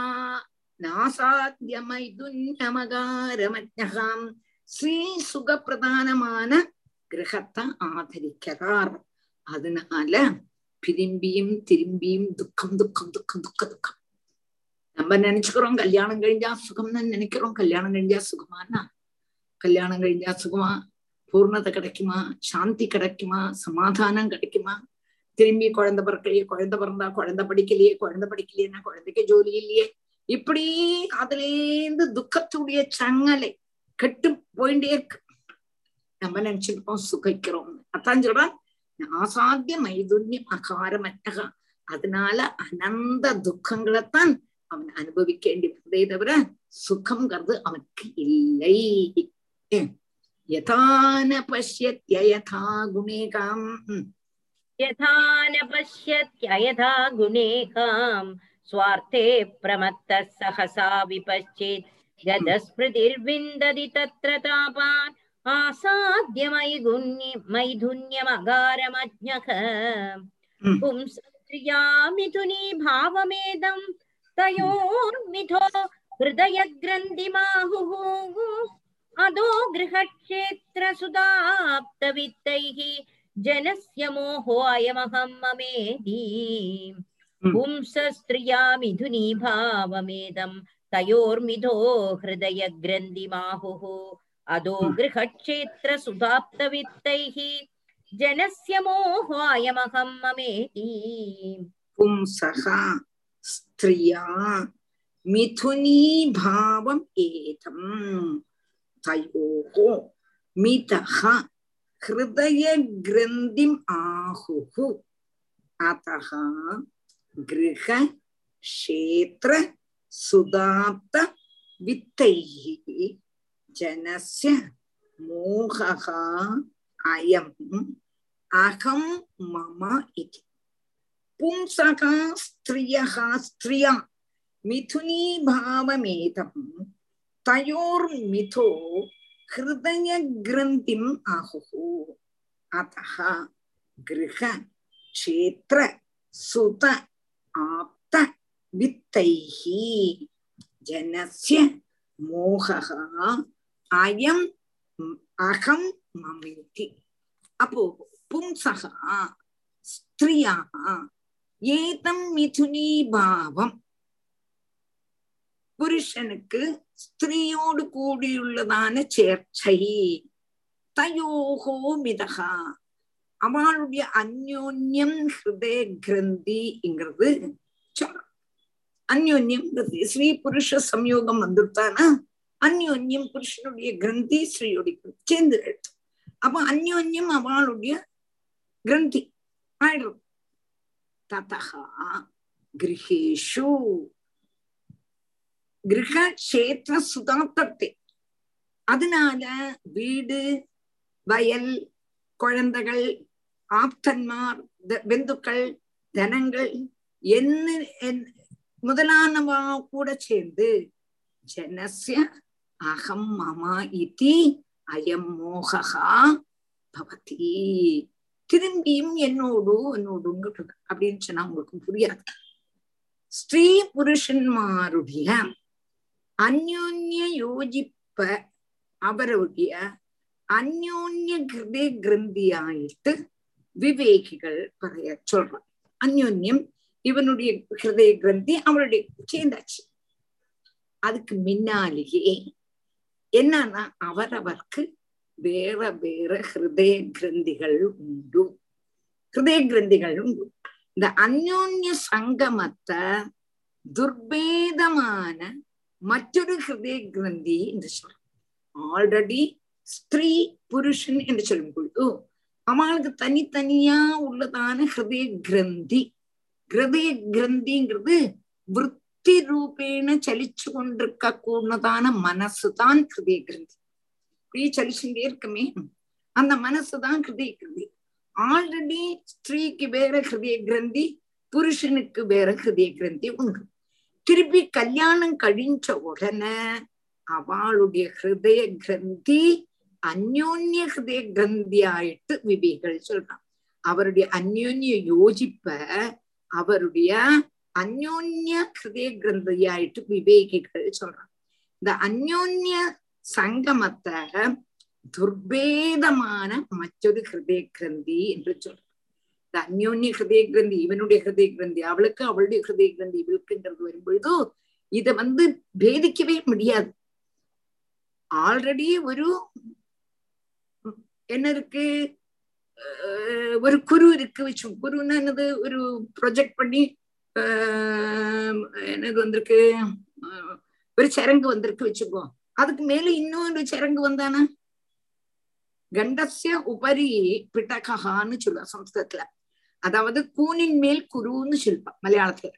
நாசாத்திய மைதுன்யமகாரமஜகாம் ஸ்ரீ சுகப்பிரதானமான கிரகத்தை ஆதரிக்கிறார். அதனால திரும்பியும் திரும்பியும் துக்கம் துக்கம் துக்கம் துக்க துக்கம். நம்ம நினைச்சுக்கிறோம் கல்யாணம் கழிஞ்சா சுகம்னு நினைக்கிறோம் கல்யாணம் கழிஞ்சா சுகமானா? கல்யாணம் கழிஞ்சா சுகமா? பூர்ணத்தை கிடைக்குமா? சாந்தி கிடைக்குமா? சமாதானம் கிடைக்குமா? திரும்பி குழந்தை பிறக்கலையே குழந்தை பிறந்தா குழந்தை படிக்கலையே குழந்தை படிக்கலையேன்னா குழந்தைக்கு ஜோலி இல்லையே. இப்படி அதுலேருந்து துக்கத்துடைய சங்கலை கெட்டு போயிட்டே இருக்கு. நம்ம நினைச்சிருப்போம் சுகைக்கிறோம்னு அதான் சொல்றான் ஆசாத்திய மைதுன்யம் அகாரமற்றகா அதனால அனந்த துக்கங்களைத்தான் அவன் அனுபவிக்க வேண்டி வந்தே தவிர சுகம்ங்கிறது அவனுக்கு இல்லை. यथा न पश्यत्ययथा गुणेकाम् हम्म। यथा न पश्यत्ययथा गुणेकाम् स्वार्थे प्रमत्तः सहसा विपश्चेत्। गतस्मृतिर्विन्दति तत्र तापान्। आसाद्य मयि गुण्य मैथुन्यमगारमज्ञः। हम्म। पुंसत्रिया मिथुनी भावमेदं तयोर्मिथो हृदयग्रन्थिमाहुः। अधो गृहक्षेत्रसुदाप्तवित्तैः जनस्य मोहो अयमहं ममेति पुंसस्त्रिया मिथुनी भावमेदं तयोर्मिथो हृदयग्रन्थिमाहुः। अधो गृहक्षेत्रसुधाप्तवित्तैः जनस्य मोहो अयमहं ममेति पुंसः स्त्रिया मिथुनीभावम् एतम् तयोः मितः हृदयग्रन्थिम् आहुः अतः गृह क्षेत्र सुदाप्त वित्तैः जनस्य मोहः अयम् अहं मम इति पुंसः स्त्रियः स्त्रिया தயோர்மிதோ ஹிருதய கிரந்திம் ஆஹுஹு அத்தஹ கிரக கஷேத்திர சுத ஆப்த வித்தைஹி ஜனஸ்ய மோகா அயம் அகம் மமிதி அப்போ பும்சகா ஸ்திரியாக ஏதம் மிதுனீபாவம் புருஷனுக்கு സ്ത്രീയോട് കൂടിയുള്ളതാണ് ചേർച്ചൈ. തയോഹോ മിതഹ. அவளுடைய அந்யோன்யம் ஹிருதய கிரந்திங்கிறது சொல்றோம் அந்யோன்யம் கிரந்தி ஸ்ரீ புருஷ சம்யோகம் வந்துட்டானா அந்யோன்யம் புருஷனுடைய கிரந்தி ஸ்ரீயுடைய சேர்ந்து எழுத்தும் அப்ப அந்யோன்யம் அவளுடைய கிரந்தி ஆயிடும் ததா கிரகேஷு கிரக கஷேத்திர சுதாத்தத்தை அதனால வீடு வயல் குழந்தைகள் ஆப்தன்மார் பெந்துக்கள் தனங்கள் என்ன முதலானவா கூட சேர்ந்து ஜனசிய அகம் மமா இதி அயம் மோகா பவதி. திரும்பியும் என்னோடு என்னோடுங்க அப்படின்னு சொன்னா உங்களுக்கு புரியாது. ஸ்ரீ புருஷன்மாருடைய அந்யோன்ய யோஜிப்ப அவருடைய அந்யோன்ய கிருதி கிரந்தியாயிட்டு விவேகிகள் பறைய சொல்றான் அந்யோன்யம் இவனுடைய ஹிருதய கிரந்தி அவருடைய சேர்ந்தாச்சு. அதுக்கு முன்னாலேயே என்னன்னா அவரவர்க்கு வேற வேற ஹிருதய கிரந்திகள் உண்டு. ஹிருதய கிரந்திகள் உண்டு. இந்த அந்யோன்ய சங்கமத்தை துர்பேதமான மற்றொரு ஹிருதய கிரந்தி என்று சொல்றோம் ஆல்ரெடி ஸ்திரீ புருஷன் என்று சொல்லும் பொழுது அவளுக்கு தனித்தனியா உள்ளதான ஹிருதய கிரந்தி. ஹிருதய கிரந்திங்கிறது விற்பி ரூபேன சலிச்சு கொண்டிருக்க கூடதான மனசுதான் ஹிருதய கிரந்தி. இப்படி சலிச்சுட்டே இருக்குமே. அந்த மனசுதான் ஹிருதய கிரந்தி. ஆல்ரெடி ஸ்திரீக்கு வேற ஹிருதய கிரந்தி புருஷனுக்கு வேற ஹிருதய கிரந்தி உண்டு. திருப்பி கல்யாணம் கழிஞ்ச உடனே அவளுடைய ஹிருதய கிரந்தி அந்யோன்ய ஹிருதய கிரந்தியாயிட்டு விவேகள் சொல்றான். அவருடைய அந்யோன்ய யோஜிப்ப அவருடைய அந்யோன்ய ஹிருதய கிரந்தியாயிட்டு விவேகிகள் சொல்றான். இந்த அந்யோன்ய சங்கமத்தை துர்பேதமான மற்றொரு ஹிருதய கிரந்தி என்று சொல்றான். அந்யோன்ய ஹிருதய கிரந்தி இவனுடைய ஹிருதய கிரந்தி அவளுக்கு அவளுடைய ஹிருதய கிரந்தி இவளுக்குன்றது வரும்பொழுதோ இத வந்து பேதிக்கவே முடியாது ஆல்ரெடி ஒரு என்ன இருக்கு ஒரு குரு இருக்கு வச்சு குருன்னு என்னது ஒரு ப்ரொஜெக்ட் பண்ணி ஆஹ், என்னது வந்திருக்கு ஒரு சரங்கு வந்திருக்கு வச்சுக்கோ அதுக்கு மேல இன்னொரு சரங்கு வந்தானா கண்டஸ்ய உபரி பிட்டகான்னு சொல்லுவா சம்ஸ்கிருதத்துல அதாவது கூனின் மேல் குருன்னு சொல்லுவா மலையாளத்துல.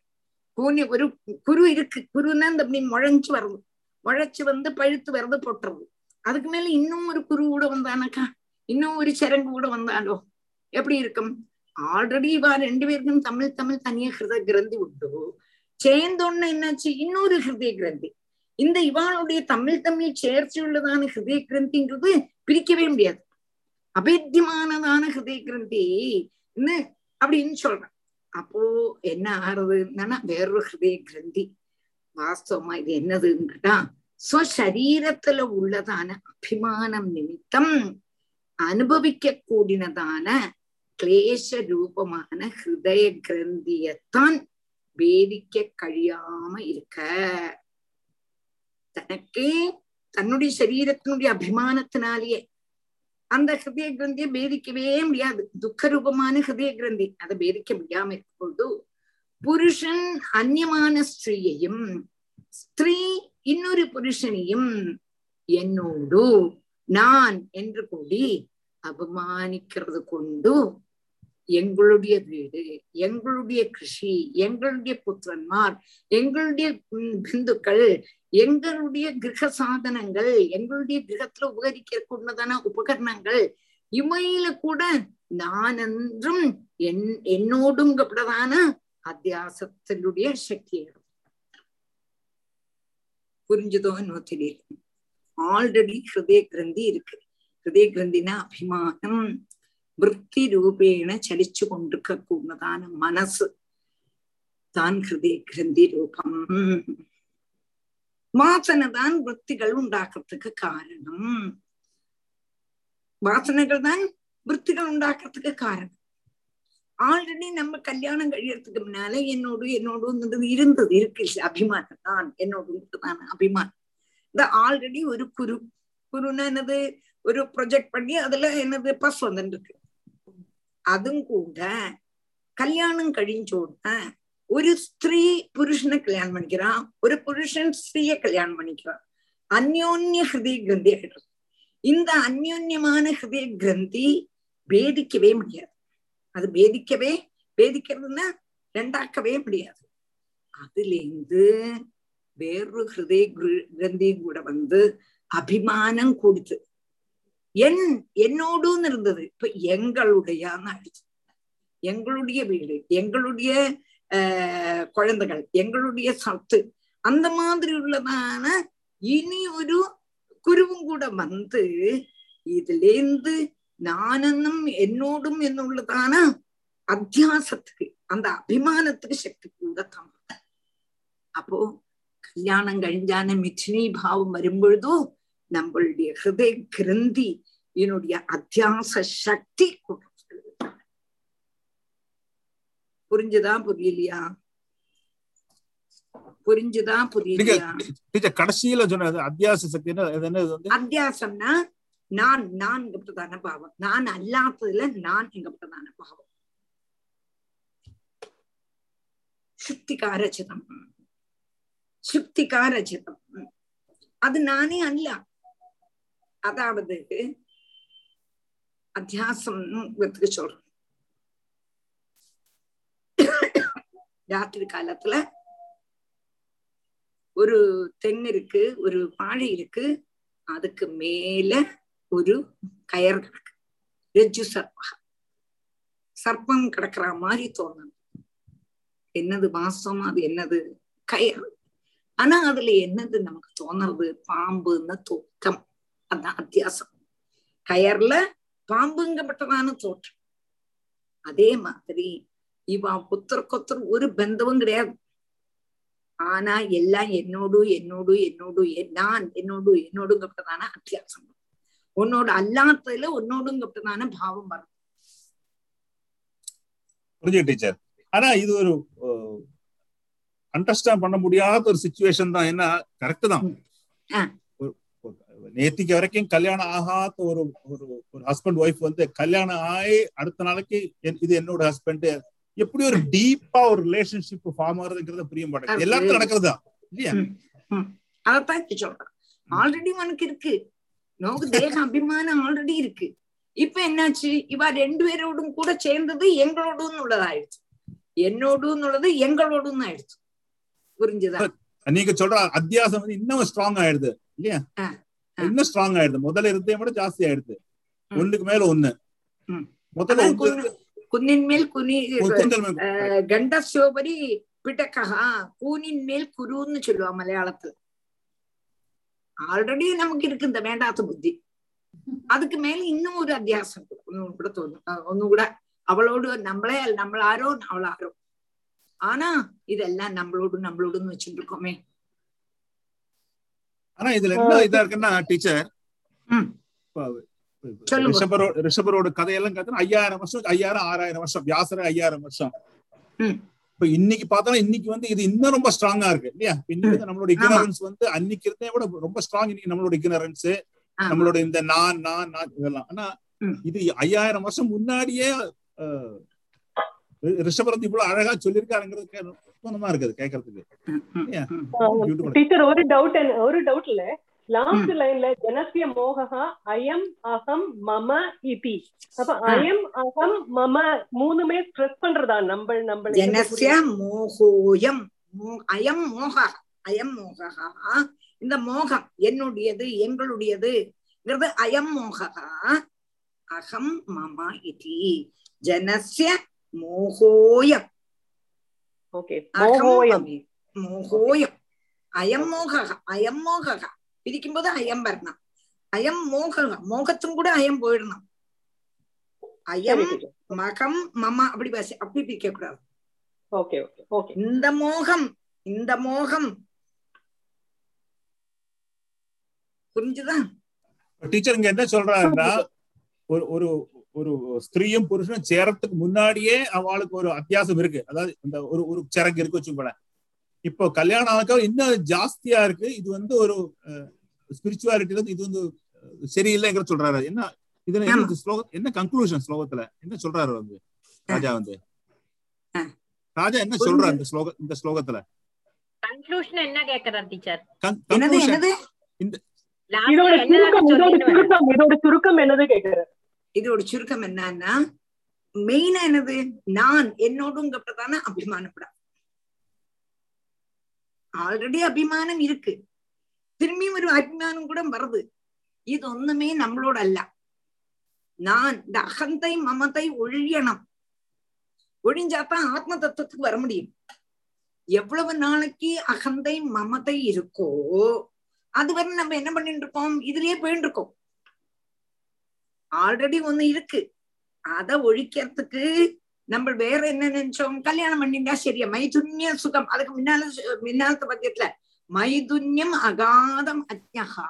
கூனி ஒரு குரு இருக்கு. குருன்னா இந்த அப்படி வருது முளைச்சு வந்து பழுத்து வருது பொட்டுறது. அதுக்கு மேல இன்னும் ஒரு குரு கூட வந்தானாக்கா இன்னும் ஒரு சரங்கு கூட வந்தாலோ எப்படி இருக்கும்? ஆல்ரெடி இவா ரெண்டு பேருக்கும் தமிழ் தமிழ் தனியா ஹிருத கிரந்தி உண்டு. சேர்ந்தோன்னு என்னாச்சு? இன்னொரு ஹிருதய கிரந்தி. இந்த இவாளுடைய தமிழ் தமிழ் சேர்ச்சி உள்ளதான ஹிருதய கிரந்திங்கிறது பிரிக்கவே முடியாது. அபேத்தியமானதான ஹிருதய கிரந்தி. அப்படின்னு சொல்றேன். அப்போ என்ன ஆறுதுன்னா வேறொரு ஹிருதய கிரந்தி. வாஸ்தவமா இது என்னதுன்னு கேட்டா ஸ்வசரீரத்துல உள்ளதான அபிமானம் நிமித்தம் அனுபவிக்க கூடினதான கிளேச ரூபமான ஹிருதய கிரந்தியத்தான் வேதிக்க கழியாம இருக்க. தனக்கே தன்னுடைய சரீரத்தினுடைய அபிமானத்தினாலேயே அந்த ஹிருதய கிரந்தியை பேதிக்கவே முடியாது. துக்க ரூபமான ஹிருதய கிரந்தி அதை பேதிக்க முடியாம இருக்கும்போது புருஷன் அந்நியமான ஸ்திரீயையும் ஸ்திரீ இன்னொரு புருஷனையும் என்னோடு நான் என்று கூடி அபமானிக்கிறது கொண்டு எங்களுடைய வீடு எங்களுடைய கிருஷி எங்களுடைய புத்திரன்மார் எங்களுடைய பிந்துக்கள் எங்களுடைய கிரக சாதனங்கள் எங்களுடைய கிரகத்துல உபகரிக்க உபகரணங்கள் இமையில கூட நான் என்றும் என் என்னோடும் அத்தியாசத்தினுடைய சக்தி புரிஞ்சுதோ என்னோ தெரியல ஆல்ரெடி ஹிருதய கிரந்தி இருக்கு. ஹிருதய கிரந்தினா அபிமானம். விற்பி ரூபேண ചലിച്ചു കൊണ്ടിരിക്ക கூடதான மனசு தான் ஹிருதய கிரந்தி ரூபம் வாசனை தான் விற்த்திகள் உண்டாக்குறதுக்கு காரணம் வாசனைகள் தான் விற்த்திகள் உண்டாக்குறதுக்கு காரணம் ஆல்ரெடி நம்ம கல்யாணம் கழியறதுக்கு முன்னால என்னோடு என்னோடு இருந்தது இருக்கு இல்ல, அபிமானம் தான் என்னோடு தான் அபிமானம் இந்த ஆல்ரெடி ஒரு குரு குருன்னா என்னது ஒரு ப்ரொஜெக்ட் பண்ணி அதுல என்னது பஸ் வந்துருக்கு അതും കൂടെ கல்யாணம் கழிஞ்சோட ஒரு ஸ்திரீ புருஷனை கல்யாணம் பண்ணிக்கிறான் ஒரு புருஷன் ஸ்திரீய கல்யாணம் பண்ணிக்கிறான் அந்யோன்ய ஹிருதய கிரந்தி ஆயிடுறது இந்த அந்யோன்யமான ஹிருதய கிரந்தி பேதிக்கவே முடியாது அது பேதிக்கவே பேதிக்கிறதுன்னா ரெண்டாக்கவே முடியாது அதுல இருந்து வேறொரு ஹிருதய கிரு- கிரந்தி கூட வந்து அபிமானம் கொடுத்து என் என்னோடுன்னு இருந்தது. இப்ப எங்களுடையான்னு ஆயிடுச்சு எங்களுடைய வீடு எங்களுடைய குழந்தைகள் எங்களுடைய சத்து அந்த மாதிரி உள்ளதான இனி ஒரு குருவும் கூட வந்து இதுலேருந்து நானென்னும் என்னோடும் என்னுள்ளதான அத்தியாசத்துக்கு அந்த அபிமானத்துக்கு சக்தி கூட தான் அப்போ கல்யாணம் கழிஞ்சான மிச்சினி பாவம் வரும்பொழுதோ நம்மளுடைய ஹிருதய கிரந்தி என்னுடைய அத்தியாச சக்தி புரிஞ்சுதா புரியலையா? புரிஞ்சுதா புரியலையா? கடைசியில சொன்னது அத்தியாச சக்தி அத்தியாசம்னா நான் நான் பிரதான பாவம். நான் அல்லாததுல நான் எங்க பிரதான பாவம் அது நானே அல்ல. அதாவது அத்தியாசம் சொல்றேன். ராத்திரி காலத்துல ஒரு தென் இருக்கு ஒரு வாழை இருக்கு. அதுக்கு மேல ஒரு கயர் கிடக்கு. ரஜ்ஜு சர்பா சர்ப்பம் கிடக்குற மாதிரி தோணும். என்னது வாசம்? அது என்னது கயர் ஆனா அதுல என்னது நமக்கு தோணுறது? பாம்புன்னு தோற்றம். அதான் அத்தியாசம். கயர்ல பாம்புங்கப்பட்டதான தோற்றம் அதே மாதிரி இவன் புத்தருக்கொத்தர் ஒரு பந்தமும் கிடையாது. ஆனா எல்லாம் என்னோடு என்னோடு என்னோடு நான் என்னோடு என்னோடுங்கப்பட்டதான அத்தியாசம். உன்னோட அல்லாததுல உன்னோடுங்கப்பட்டதான பாவம் வரும். புரிஞ்சு டீச்சர்? ஆனா இது ஒரு அண்டர்ஸ்டாண்ட் பண்ண முடியாத ஒரு சுச்சுவேஷன் தான். என்ன கரெக்ட் தான். நேத்திக்கு வரைக்கும் கல்யாணம் ஆகாத ஒரு ஒரு ஒரு ஹஸ்பண்ட் ஒய்ஃப் வந்து கல்யாணம் ஆகி அடுத்த நாளைக்கு இது என்னோட ஹஸ்பண்ட் எப்படி ஒரு டீப்பா ஒரு ரிலேஷன்ஷிப் ஃபார்ம் ஆகுறதுங்கிறது புரிய மாட்டேங்குது. எல்லாருக்கும் நடக்கிறதா? இல்லையா? அதத்தான் சொல்றேன். ஆல்ரெடி உனக்கு இருக்கு. நமக்கு தேக அபிமானம் ஆல்ரெடி இருக்கு. இப்ப என்னாச்சு? இவ ரெண்டு பேரோடும் கூட சேர்ந்தது எங்களோடும் உள்ளதாயிடுச்சு. என்னோடும் உள்ளது எங்களோடும் ஆயிடுச்சு. புரிஞ்சுதா? நீங்க சொல்ற அத்தியாசம் வந்து இன்னும் ஸ்ட்ராங் ஆயிடுது. இல்லையா? இன்னும் ஸ்ட்ராங் ஆயிடுது? முதல்ல இருந்தே விட ஜாஸ்தி ஆயிடுது. ஒண்ணுக்கு மேல ஒண்ணு. முதல்ல குன்னின் மேல் குனி கண்டசோபரி பிடக்கா கூனின் மேல் குருன்னு சொல்லுவா மலையாளத்துல. ஆல்ரெடி நமக்கு இருக்கு இந்த வேண்டாத்த புத்தி. அதுக்கு மேல இன்னும் ஒரு அத்தியாசம் ஒன்னும் கூட தோணும். ஒண்ணும் கூட. அவளோடு நம்மளே நம்மள ஆரோ அவள் ஆரோ ஆனா இதெல்லாம் நம்மளோடு நம்மளோடுன்னு வச்சுட்டு இருக்கோமே. ஆனா இதுல என்ன இதா இருக்குன்னா டீச்சர். ரிஷபரோட கதையெல்லாம் பார்த்தா ஐயாயிரம் வருஷம் ஐயாயிரம் ஆறாயிரம் வருஷம் வியாசர ஐயாயிரம் வருஷம். இப்ப இன்னைக்கு பார்த்தா இன்னைக்கு வந்து இது இன்னும் ரொம்ப ஸ்ட்ராங்கா இருக்கு இல்லையா? இன்னைக்கு வந்து நம்மளோட இக்னரன்ஸ் வந்து அன்னைக்கு இருந்தே விட ரொம்ப ஸ்ட்ராங் இன்னைக்கு நம்மளோட இக்னரன்ஸ் நம்மளோட இந்த நான் நான் நான் இதெல்லாம். ஆனா இது ஐயாயிரம் வருஷம் முன்னாடியே அஹ், ரி- ரிஷபர் வந்து இவ்வளவு அழகா சொல்லியிருக்காருங்கிறது நல்லா இருக்குது? Beautiful. டீச்சர் ஒரு டவுட் ஒரு டவுட் இல்ல. லாஸ்ட் லைன்ல ஜனசிய மோகா அயம் அகம் மம இதி. அப்ப அயம் அகம் மம மூணுமே ஸ்ட்ரெஸ் பண்றதா? நம்ம நம்ம ஜனசிய மோகோயம் அயம் மோக அயம் மோகா இந்த மோகம் என்னுடையது எங்களுடையதுங்கிறது அயம் மோகா அகம் மம இதி. ஜனசிய மோகோயம் ஓகே மோகோயம் மோகோயம் அயம் மோக அயம் மோக பிரிக்கும்போது அயம் வரணும் அயம் மோக மோகத்தும் கூட அயம் போயிடணும் அயம் மகம் மம அப்படி பேச அப்படி பிரிக்க கூடாது ஓகே ஓகே ஓகே இந்த மோகம் இந்த மோகம் புரிஞ்சுதா டீச்சர் இங்க என்ன சொல்றாருன்னா ஒரு ஒரு ஒரு ஸ்திரீயும் புருஷனும் சேரத்துக்கு முன்னாடியே அவளுக்கு ஒரு அத்தியாசம் இருக்கு. அதாவது இந்த ஒரு ஒரு சரக்கு இருக்கு வச்சுக்கோங்களேன். இப்போ கல்யாணம் ஆனதுக்கு இன்னும் ஜாஸ்தியா இருக்கு. இது வந்து ஒரு ஸ்பிரிச்சுவாலிட்டில இது வந்து சரியில்லைங்கிற சொல்றாரு. என்ன இதுல என்ன இது ஸ்லோகம் என்ன கன்க்ளூஷன் ஸ்லோகத்துல? என்ன சொல்றாரு வந்து ராஜா வந்து? ராஜா என்ன சொல்றாரு இந்த ஸ்லோக இந்த ஸ்லோகத்துல? கன்க்ளூஷன் என்ன கேக்குறார் டீச்சர். என்னது இந்த இதோட சுருக்கம் இதோட சுருக்கம் என்னது கேக்குறேன் இதோட சுருக்கம் என்னன்னா மெயினா என்னது? நான் என்னோடுங்கப்பட்டதான அபிமானப்படா ஆல்ரெடி அபிமானம் இருக்கு. திரும்பியும் ஒரு அபிமானம் கூட வருது. இது ஒண்ணுமே நம்மளோட அல்ல. நான் இந்த அகந்தை மமதை ஒழியணும். ஒழிஞ்சாதான் ஆத்ம தத்துவத்துக்கு வர முடியும். எவ்வளவு நாளைக்கு அகந்தை மமதை இருக்கோ அதுவரை நம்ம என்ன பண்ணிட்டு இருக்கோம்? இதுலயே போயிட்டு இருக்கோம். ஆல்ரெடி ஒண்ணு இருக்கு. அத ஒழிக்கிறதுக்கு நம்ம வேற என்ன நினைச்சோம்? கல்யாணம் பண்ணிண்டா சரியா மைதுன்ய சுகம். அதுக்கு முன்னால முன்னாலத்த பத்தியத்துல மைதுன்யம் அகாதம் அஜ்ஞகா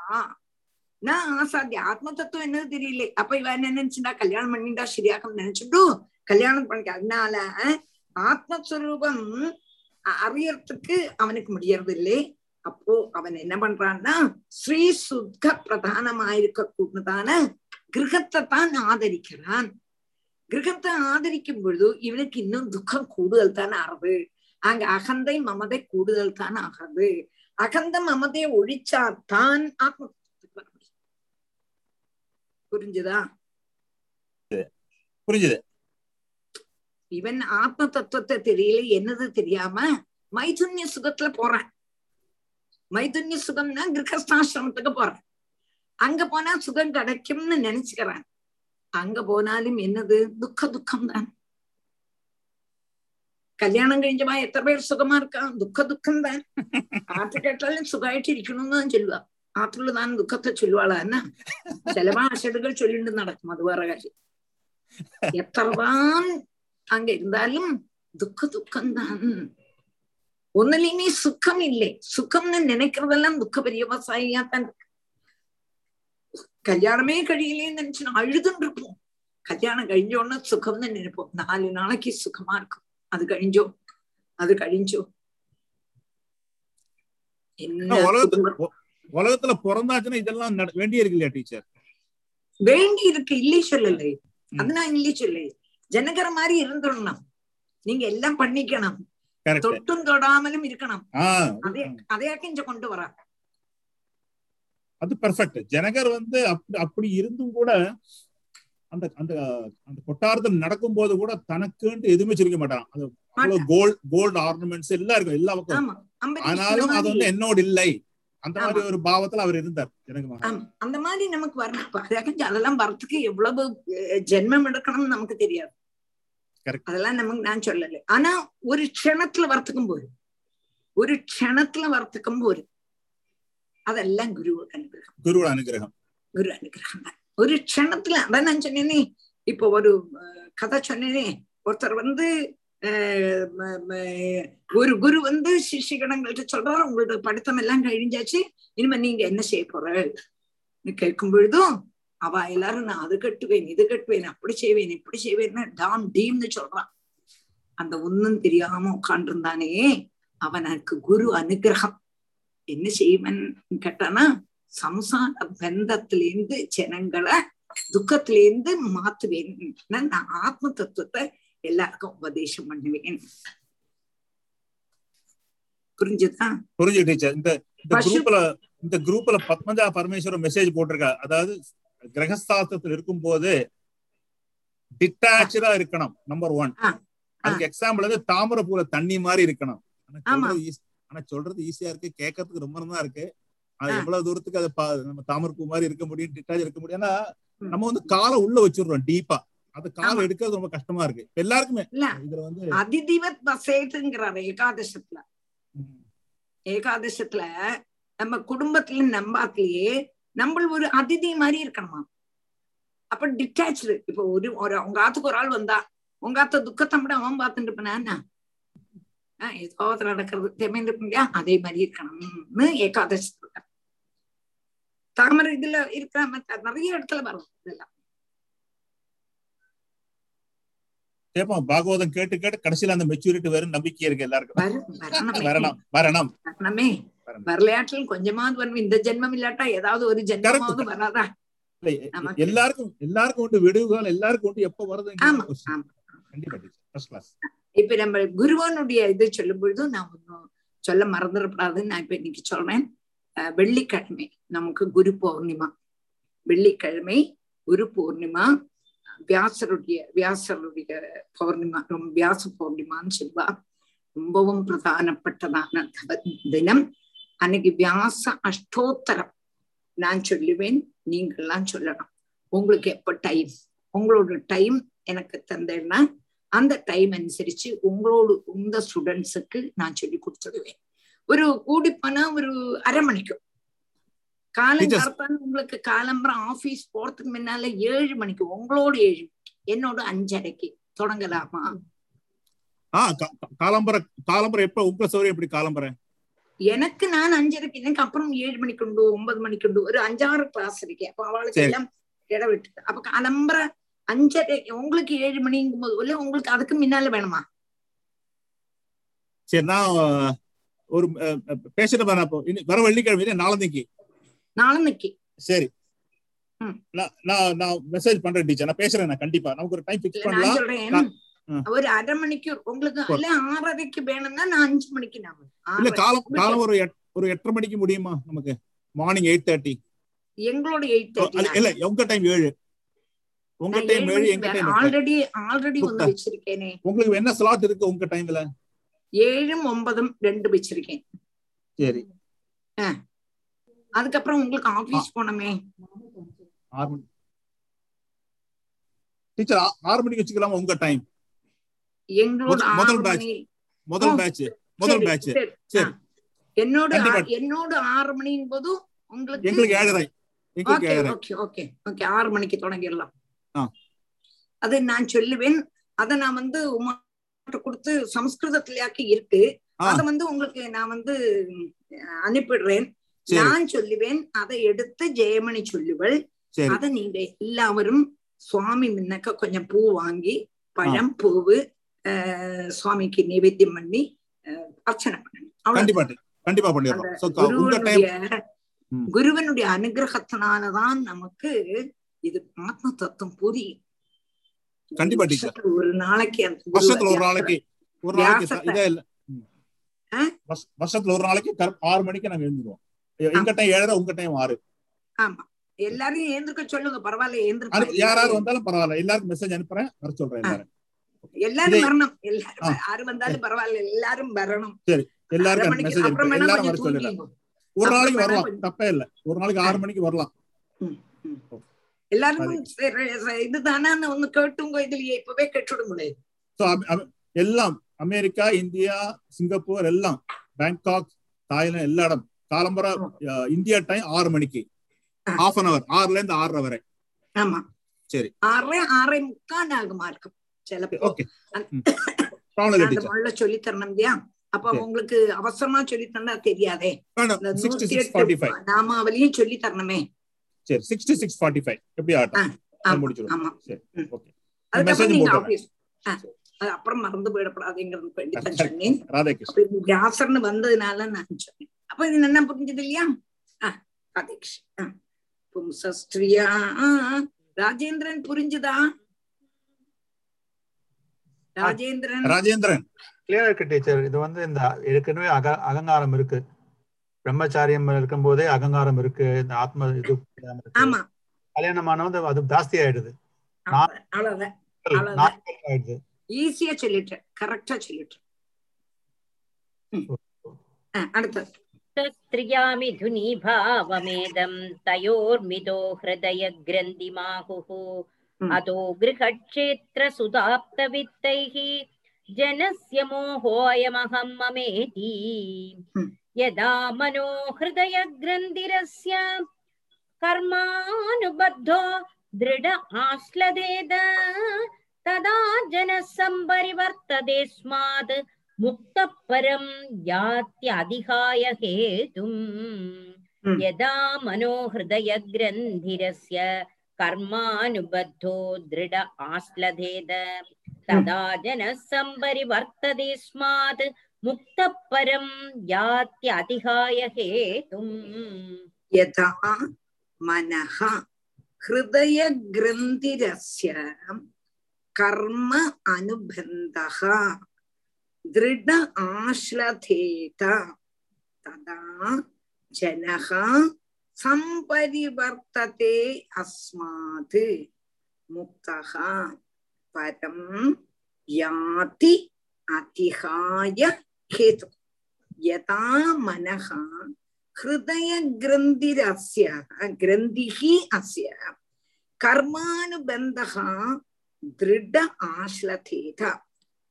நான் ஆசாதி ஆத்ம தத்துவம் என்னது தெரியல. அப்ப இவ என்ன நினைச்சுடா கல்யாணம் பண்ணிண்டா சரியாகும் நினைச்சுட்டு கல்யாணம் பண்ணிக்க. அதனால ஆத்மஸ்வரூபம் அறியறதுக்கு அவனுக்கு முடியறது இல்லை அப்போ அவன் என்ன பண்றான்னா ஸ்ரீ சுத்த பிரதானமாயிருக்க கூடதான கிரகத்தை தான் ஆதரிக்கிறான். கிரகத்தை ஆதரிக்கும் பொழுது இவனுக்கு இன்னும் துக்கம் கூடுதல் தான் ஆறுது. அங்க அகந்தை மமதை கூடுதல் தான் ஆகிறது. அகந்த மமதை ஒழிச்சாதான் ஆத்ம. புரிஞ்சுதா? புரிஞ்சுது. இவன் ஆத்ம தத்துவத்தை தெரியல என்னது தெரியாம மைதுன்ய சுகத்துல போறான். மைதுன்ய சுகம்னா கிரகஸ்தாசிரமத்துக்கு போறான். அங்க போனா சுகம் கிடைக்கும்னு நினைச்சுக்கிறான் அங்க போனாலும் என்னது துக்க துக்கம் தான் கல்யாணம் கழிஞ்சவா எத்தனை பேர் சுகமா இருக்கான் துக்க துக்கம் தான் ஆற்று கேட்டாலும் சுகமாயிட்டு இருக்கணும்னு தான் சொல்லுவா ஆற்றுள்ள தான் துக்கத்தை சொல்லுவாளா என்ன ചിലവാ ആശടുകൾ ചൊല്ലിണ്ട് നടക്കും അത് വേറെ കാര്യം എത്രവാൻ அங்க இருந்தாலும் துக்க துக்கம் தான் ஒன்னுலையுமே சுகம் இல்லை சுகம்னு நினைக்கிறதெல்லாம் துக்க பெரிய விவசாயியா தான் கல்யாணமே கழியலேன்னு நினைச்சு நான் அழுதுன்னு இருப்போம் கல்யாணம் கழிஞ்சோன்னு சுகம்னு நினைப்போம். நாலு நாளைக்கு சுகமா இருக்கும். அது கழிஞ்சோ அது கழிஞ்சோ உலகத்துல பிறந்தாச்சுன்னா இதெல்லாம் வேண்டிய இருக்கு இல்லையா டீச்சர்? வேண்டி இருக்கு இல்லே சொல்லலை அது நான் இல்லே சொல்லலை. ஜனகர மாதிரி இருந்துடணும். நீங்க எல்லாம் பண்ணிக்கணும். தொட்டும் தொடாமலும் இருக்கணும். அதே அதையா கொஞ்சம் கொண்டு வராங்க. அது பெர்ஃபெக்ட் ஜனகர் வந்து அப்படி அப்படி இருந்தும் கூட அந்த அந்த அந்த கொட்டாரத்தில் நடக்கும் போது கூட தனக்குன்ட்டு எதுவுமே சொல்லிக்க மாட்டான். அது கோல்ட் கோல்டு ஆர்னமெண்ட்ஸ் எல்லாம் இருக்கும் எல்லா பக்கம் ஆனாலும் அது வந்து. என்னோடு இல்லை. அந்த மாதிரி ஒரு பாவத்துல அவர் இருந்தார் அந்த மாதிரி நமக்கு வரணும். அதெல்லாம் வரத்துக்கு எவ்வளவு ஜென்மம் எடுக்கணும்னு நமக்கு தெரியாது. அதெல்லாம் நமக்கு நான் சொல்லல. ஆனா ஒரு க்ஷணத்துல வரத்துக்கும் போரு ஒரு க்ஷணத்துல வரத்துக்கும் போரு அதெல்லாம் குருவோட அனுகிரகம் குரு அனுகிரகம் தான் ஒரு க்ஷணத்துல அதான் நான் சொன்னேனே இப்போ ஒரு கதை சொன்னேனே ஒருத்தர் வந்து ஒரு குரு வந்து சிஷிகணங்கள்ட்ட சொல்றாரு உங்களோட படித்தம் எல்லாம் கழிஞ்சாச்சு இனிமே நீங்க என்ன செய்ய போற கேட்கும் பொழுதும் அவ எல்லாரும் நான் அது கட்டுவேன் இது கட்டுவேன் அப்படி செய்வேன் இப்படி செய்வேன்னு டாம் டீம்னு சொல்றான் அந்த ஒன்னும் தெரியாம உட்காண்டிருந்தானே அவனுக்கு குரு அனுகிரகம் என்ன செய்வன் கேட்டானா சம்சார பந்தத்திலேருந்து ஜனங்களை துக்கத்திலேருந்து மாத்துவேன். நான் ஆத்ம தத்துவத்தை எல்லாருக்கும் உபதேசம் பண்ணுவேன். புரிஞ்சுதா? புரிஞ்சு டீச்சர். இந்த குரூப்ல இந்த குரூப்ல பத்மஜா பரமேஸ்வரன் மெசேஜ் போட்டிருக்கா. அதாவது கிரகஸ்தாஸ்திரத்தில் இருக்கும் போது டிட்டாச்சா இருக்கணும் நம்பர் ஒன் அதுக்கு எக்ஸாம்பிள் வந்து தாமரை பூல தண்ணி மாதிரி இருக்கணும். ஆனா. சொல்றது ஈஸியா இருக்கு கேட்கறதுக்கு ரொம்ப நல்லா இருக்கு. அது. எவ்வளவு தூரத்துக்கு அது நம்ம தாமரை பூ மாதிரி இருக்க முடியும் டிட்டாச் இருக்க முடியும். ஏன்னா நம்ம வந்து காலை உள்ள வச்சிடுறோம் டீப்பா அது காலை எடுக்கிறது ரொம்ப கஷ்டமா இருக்கு. எல்லாருக்குமே. இதுல வந்து அதிதிவத் வசேதுங்கிறார் ஏகாதசத்துல. ஏகாதசத்துல நம்ம குடும்பத்துல நம்பாத்திலேயே நம்ம ஒரு அதிதி மாதிரி இருக்கணுமா? அப்ப டிட்டாச்சு இப்ப ஒரு ஒரு உங்க ஆத்துக்கு ஒரு ஆள் வந்தா உங்க ஆத்த துக்கத்தை கூட அவன் பார்த்துட்டு இருப்பானா ஆஹ் ஏதோ ஒரு நடக்கிறது. தேமையில இருக்கும் இல்லையா அதே மாதிரி இருக்கணும்னு ஏகாதசத்துல தாமரை இதுல இருக்கிற நிறைய இடத்துல வரும் இதெல்லாம். கேட்போம் பாகவதம் கேட்டு கேட்டு கடைசியில அந்த மெச்சூரிட்டி வரும் நம்பிக்கை இருக்கு எல்லாருக்கும். வரணுமே. வரணும். வரணும். வரணுமே. வரலையாட்டில் கொஞ்சமாவது வரும். இந்த ஜென்மம் இல்லாட்டா ஏதாவது ஒரு ஜென்மமாவது வராதா. எல்லாருக்கும் எல்லாருக்கும் உண்டு விடுவுகள் எல்லாருக்கும் உண்டு எப்ப வருது ஆமா ஆமா. கண்டிப்பா ஃபர்ஸ்ட் கிளாஸ் இப்ப நம்ம குருவனுடைய இது சொல்லும் பொழுதும் நான் ஒன்னும் சொல்ல மறந்துடப்படாதுன்னு நான் இப்ப இன்னைக்கு சொல்றேன். அஹ் வெள்ளிக்கிழமை நமக்கு குரு பௌர்ணிமா. வெள்ளிக்கிழமை குரு பூர்ணிமா. வியாசருடைய வியாசருடைய பௌர்ணிமா ரொம்ப வியாச பௌர்ணிமான்னு சொல்லுவா ரொம்பவும் பிரதானப்பட்டதான தினம். அன்னைக்கு வியாச அஷ்டோத்தரம் நான் சொல்லுவேன் நீங்கள்லாம் சொல்லணும் உங்களுக்கு எப்ப டைம் உங்களோட டைம் எனக்கு தந்தேன்னா அந்த டைம் அனுசரிச்சு உங்களோட உங்க ஸ்டூடெண்ட்ஸுக்கு நான் சொல்லி கொடுத்துடுவேன். ஒரு கூடிப்போனா ஒரு அரை மணிக்கு. காலங்காலத்தான் உங்களுக்கு காலம்பரம் ஆபீஸ் போறதுக்கு முன்னால ஏழு மணிக்கு உங்களோட ஏழு என்னோட அஞ்சரைக்கு. தொடங்கலாமா? ஆ கா- கா- காலம்பர காலம்பரம் எப்ப உங்க சௌரியம் எப்படி காலம்பர எனக்கு நான் அஞ்சரைக்கு எனக்கு அப்புறம் ஏழு மணிக்கு உண்டு ஒன்பது மணிக்கு உண்டு. ஒரு அஞ்சாறு கிளாஸ் இருக்கு. அப்ப அவளுக்கு. எல்லாம் இட விட்டு அப்ப காலம்பர அஞ்சரை உங்களுக்கு ஏழு மணிங்கும் போது உங்களுக்கு அதுக்கு முன்னால வேணுமா? சரி நான் ஒரு பேசிட்டு வரேன் அப்போ. வர வெள்ளிக்கிழமை நாளன்னைக்கு நாளன்னைக்கு சரி. நான் நான் மெசேஜ் பண்றேன் டீச்சர். நான் பேசுறேன் நான் கண்டிப்பா. நமக்கு ஒரு டைம் பிக்ஸ் நான் பண்ணலாம். ஒரு அரை மணிக்கு உங்களுக்கு. இல்ல ஆறரைக்கு வேணும்னா நான் அஞ்சு மணிக்கு நான் வரேன். இல்ல. காலம் காலம் ஒரு ஒரு எட்டரை மணிக்கு முடியுமா நமக்கு? மார்னிங் எயிட் தேர்ட்டி எங்களோட எயிட் இல்ல உங்க டைம் ஏழு? உங்க டைம் ஆல்ரெடி ஆல்ரெடி புத்தா. வச்சிருக்கேனே. உங்களுக்கு என்ன ஸ்லாட் இருக்கு உங்க டைம்ல ஏழும் ஒன்பதும் ரெண்டு வச்சிருக்கேன். சரி. அதுக்கப்புறம் உங்களுக்கு ஆபீஸ் போனோமே. டீச்சர் ஆறு மணிக்கு வச்சுக்கலாமா உங்க டைம் எங்களோட முதல்- முதல் முதல் ஓ, பேட்ச் முதல் சரி, பேட்ச். என்னோட என்னோட ஆறு மணியின் போதும் உங்களுக்கு எங்களுக்கு ஏழரை. ஓகே ஓகே ஆறு மணிக்கு தொடங்கிடலாம். அது நான் சொல்லுவேன். அத நான் வந்து உமாட்ட கொடுத்து சம்ஸ்கிருதத்திலேயாக்கி இருக்கு. அத வந்து உங்களுக்கு நான் வந்து அனுப்பிடுறேன். நான் சொல்லுவேன் அதை எடுத்து ஜெயமணி சொல்லுவள். அத நீங்க எல்லாரும் சுவாமி முன்னக்க கொஞ்சம் பூ வாங்கி பழம் பூவு சுவாமிக்கு நைவேத்தியம் பண்ணி அர்ச்சனை பண்ணணும். கண்டிப்பா பண்ணிடுறோம் குருவனுடைய அனுகிரகத்தினாலதான் நமக்கு இது ஆத்ம தத்துவம் புரியும் கண்டிப்பா டீச்சர். ஒரு நாளைக்கு வருஷத்துல ஒரு நாளைக்கு ஒரு நாளைக்கு இதே இல்ல. வருஷத்துல ஒரு நாளைக்கு ஆறு மணிக்கு நாங்க எழுந்துருவோம். எங்க டைம் ஏழரை உங்க டைம் ஆறு. ஆமா. எல்லாரையும் ஏந்திருக்க சொல்லுங்க பரவாயில்ல ஏந்திருக்க யாராவது வந்தாலும் பரவாயில்ல. எல்லாருக்கும் மெசேஜ் அனுப்புறேன் வர சொல்றேன் எல்லாரும் எல்லாரும் வரணும். எல்லாரும் யாரு வந்தாலும் பரவாயில்ல எல்லாரும் வரணும். சரி. எல்லாருக்கும் மெசேஜ் எல்லாரும் வர தூங்கிடுங்க. ஒரு நாளைக்கு வரலாம். தப்பே இல்ல. ஒரு நாளைக்கு ஆறு மணிக்கு வரலாம். எல்லாருக்கும் இதுதானே ஒண்ணு கேட்டுங்க இதுலயே. இப்பவே கேட்டுடுங்களே எல்லாம் அமெரிக்கா இந்தியா சிங்கப்பூர் எல்லாம் பேங்காக் தாய்லாந்து எல்லா இடம் காலம்பர இந்தியா டைம் ஆறு மணிக்கு. ஹாஃப் அன் அவர் ஆறுல இருந்து ஆறரை வரை. ஆமா. சரி. ஆறரை ஆறரை முக்கால் ஆகுமா இருக்கும். சிலப்போ. முள்ள சொல்லி தரணும் இல்லையா? அப்ப. உங்களுக்கு அவசரமா சொல்லி தந்தா தெரியாதே நாமாவளியும் சொல்லி தரணுமே சரி six to six forty five எப்படி முடிச்சிடுவோம் ஆமா. சரி ஓகே. மெசேஜ் அப்புறம் மறந்து தான் சொன்னேன். வியாசர்னு வந்ததுனால நான் சொன்னேன். அப்ப இது என்ன புரிஞ்சது இல்லையா? ஆ ராதே கிருஷ்ணன். ஆ. பும்சஸ்திரியா. ராஜேந்திரன் புரிஞ்சுதா? ராஜேந்திரன். ராஜேந்திரன். கிளியரா இருக்கு டீச்சர் இது வந்து இந்த ஏற்கனவே அக அகங்காரம் இருக்கு. பிரம்மச்சாரியம் இருக்கும் போதே அகங்காரம் இருக்கு இந்த ஆத்ம இது இல்லாம இருக்கு. ஆமா கல்யாணம் ஆனது அது ஜாஸ்தி ஆயிடுது நான் அவ்வளவுதான் அவ்வளவுதான் நாட்கள் ஆயிடுது ஈஸியா சொல்லிட்டேன் கரெக்டா சொல்லிட்டேன் ம். ஆ, அடுத்தது स्त्रियामिथुनी भावमेदं तयोर्मितो हृदयग्रन्थिमाहुः अतो गृहक्षेत्रसुताप्तवित्तैः जनस्य मोहोऽयमहं ममेति यदा मनो हृदयग्रन्थिरस्य कर्मानुबद्धो दृढ आश्लदेद तदा जनः सम्परिवर्तते स्मात् मुक्तः परं यात्यधिकाय हेतुम् यदा मनोहृदयग्रन्थिरस्य कर्मानुबद्धो दृढ आश्लधेद तदा जनः सम्परिवर्तते स्मात् முக்தப்பரம் யாத்தி அதிகாய ஹேதும். யதா மனஹ ஹிருதய கிரந்திரஸ்ய கர்ம அனுபந்தஹ திருட ஆஸ்லதேத ததா ஜனஹ சம்பரிவர்த்ததே அஸ்மாத் முக்தஹ பரம் யாதி அதிகாய கேது யதா மனஹா ஹிருதய கிரந்திரஸ்ய கிரந்திஹி அஸ்ய கர்மானுபந்தஹ திருட ஆஸ்லதேத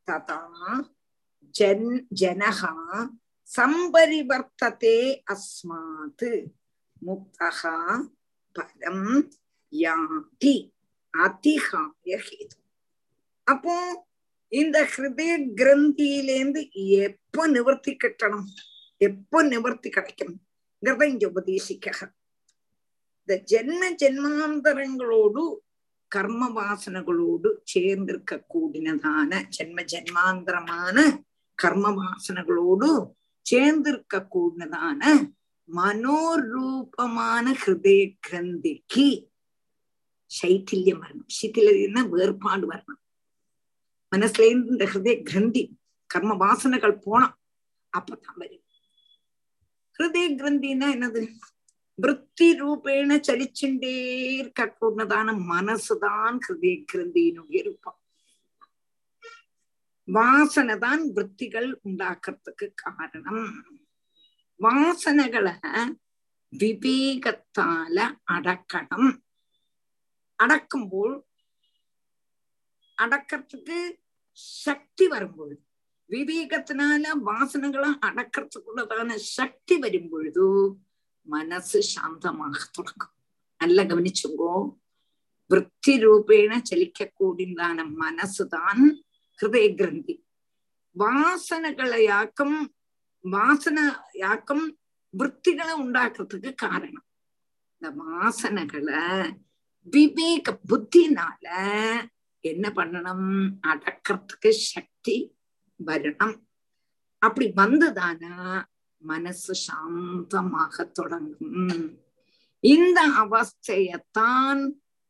ததா ஜன் ஜனஹா சம்பரிவர்த்ததே அஸ்மாத் முக்தஹா பரம் யாதி அதிகாய ஹேது அப்போ இந்த ஹிருதய கிரந்தியிலேந்து எப்ப நிவர்த்தி கிட்டணும்? எப்ப நிவர்த்தி கிடைக்கணும்ங்கிறத இங்க உபதேசிக்க. இந்த ஜென்ம ஜென்மாந்தரங்களோடு கர்ம வாசனைகளோடு சேர்ந்திருக்க கூடினதான ஜென்ம ஜென்மாந்தரமான கர்ம வாசனைகளோடு சேர்ந்திருக்க கூடினதான மனோரூபமான ஹிருதய கிரந்திக்கு சைத்தில்யம் வரணும். சித்திலன்னா வேறுபாடு வரணும். மனசுலேருந்து இந்த ஹிருதய கிரந்தி கர்ம வாசனைகள் போனா அப்பதான் வரும். ஹிருதய கிரந்தின்னா என்னது? விற்பி ரூபேண சலிச்சுட்டே இருக்க கூடதான மனசுதான் ஹிருதய கிரந்தினுடைய ரூபம். வாசனை தான் விற்பிகள் உண்டாக்குறதுக்கு காரணம். வாசனைகளை விவேகத்தால அடக்கணும். அடக்கும்போது அடக்கிறதுக்கு சக்தி வரும்பொழுது விவேகத்தினால வாசனைகளை அடக்கிறதுக்குள்ளதான சக்தி வரும்பொழுது மனசு சாந்தமாக தொடங்கும். நல்லா கவனிச்சுங்கோ. விற்பி ரூபேண ചലിക്കக்கூடியதான மனசுதான் ஹிருதய கிரந்தி. வாசனைகளையாக்கும் வாசனையாக்கும் விற்பிகளை உண்டாக்குறதுக்கு காரணம். இந்த வாசனைகளை விவேக புத்தினால என்ன பண்ணணும்? அடக்கிறதுக்கு சக்தி வரணும். அப்படி வந்ததானா? மனசு சாந்தமாக தொடங்கும். இந்த அவஸ்தையத்தான்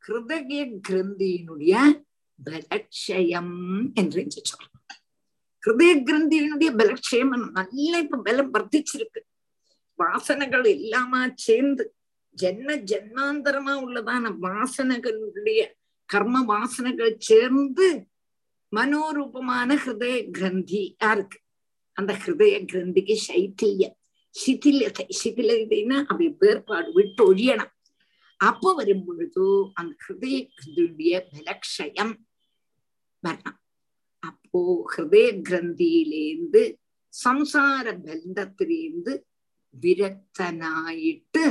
ஹிருதய கிரந்தியினுடைய பலட்சயம் என்று இங்க கிருதய ஹிருதய கிரந்தியினுடைய பலட்சயம் நல்ல இப்ப பலம் வர்த்திச்சிருக்கு. வாசனைகள் எல்லாமா சேர்ந்து ஜென்ம ஜென்மாந்தரமா உள்ளதான வாசனைகளுடைய கர்ம வாசனைகள் சேர்ந்து மனோரூபமான ஹிருதய கிரந்தியா இருக்கு அந்த ஹிருதய கிரந்திக்கு சைத்தியம் சிதிலதை சிதிலதைன்னா அப்படி வேறுபாடு விட்டு ஒழியணும். அப்போ வரும் பொழுது அந்த ஹிருதய கிருதியுடைய பலக்ஷயம் வரணும். அப்போ ஹிருதய கிரந்தியிலேந்து சம்சார பந்தத்திலேந்து விரக்தனாயிட்டு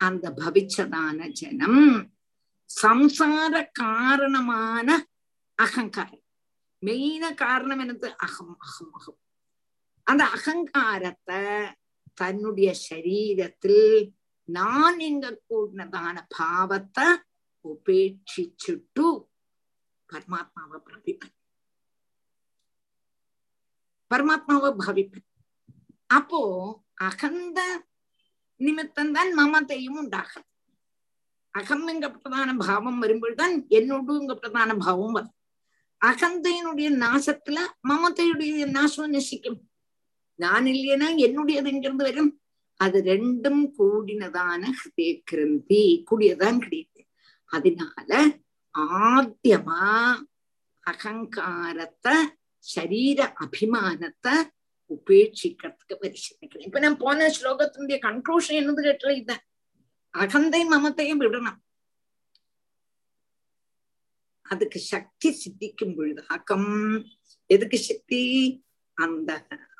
அந்த பவிச்சதான ஜனம் சம்சார காரணமான அகங்காரம் மெயின காரணம் என்னது அகம் அகம் அகம் அந்த அகங்காரத்தை தன்னுடைய சரீரத்தில் நான் எங்க கூடினதான பாவத்தை உபேட்சிச்சுட்டு பரமாத்மாவை பிரபிப்பன் பரமாத்மாவை பாவிப்பன் அப்போ அகந்த நிமித்தம் தான் மமத்தையும் உண்டாகும் அகம் பிரதான பாவம் வரும்பொழுதுதான் என்னோடு பிரதான பாவம் வரும். அகந்தையினுடைய நாசத்துல மமத்தையுடைய நாசம் நசிக்கும். நான் இல்லையனா என்னுடையது எங்கிருந்து வரும்? அது ரெண்டும் கூடினதான ஹிருதய கிரந்தி கூடியதான் கிடையாது அதனால ஆத்தியமா அகங்காரத்தை சரீர அபிமானத்தை உபேட்சிக்கிறதுக்கு பரிசீலிக்கிறேன் இப்ப நான் போன ஸ்லோகத்தினுடைய கன்க்ளூஷன் என்னது கேட்டல இதான் அகந்தை மமத்தையும் விடணும் அதுக்கு சக்தி சித்திக்கும் பொழுது அகம் எதுக்கு சக்தி அந்த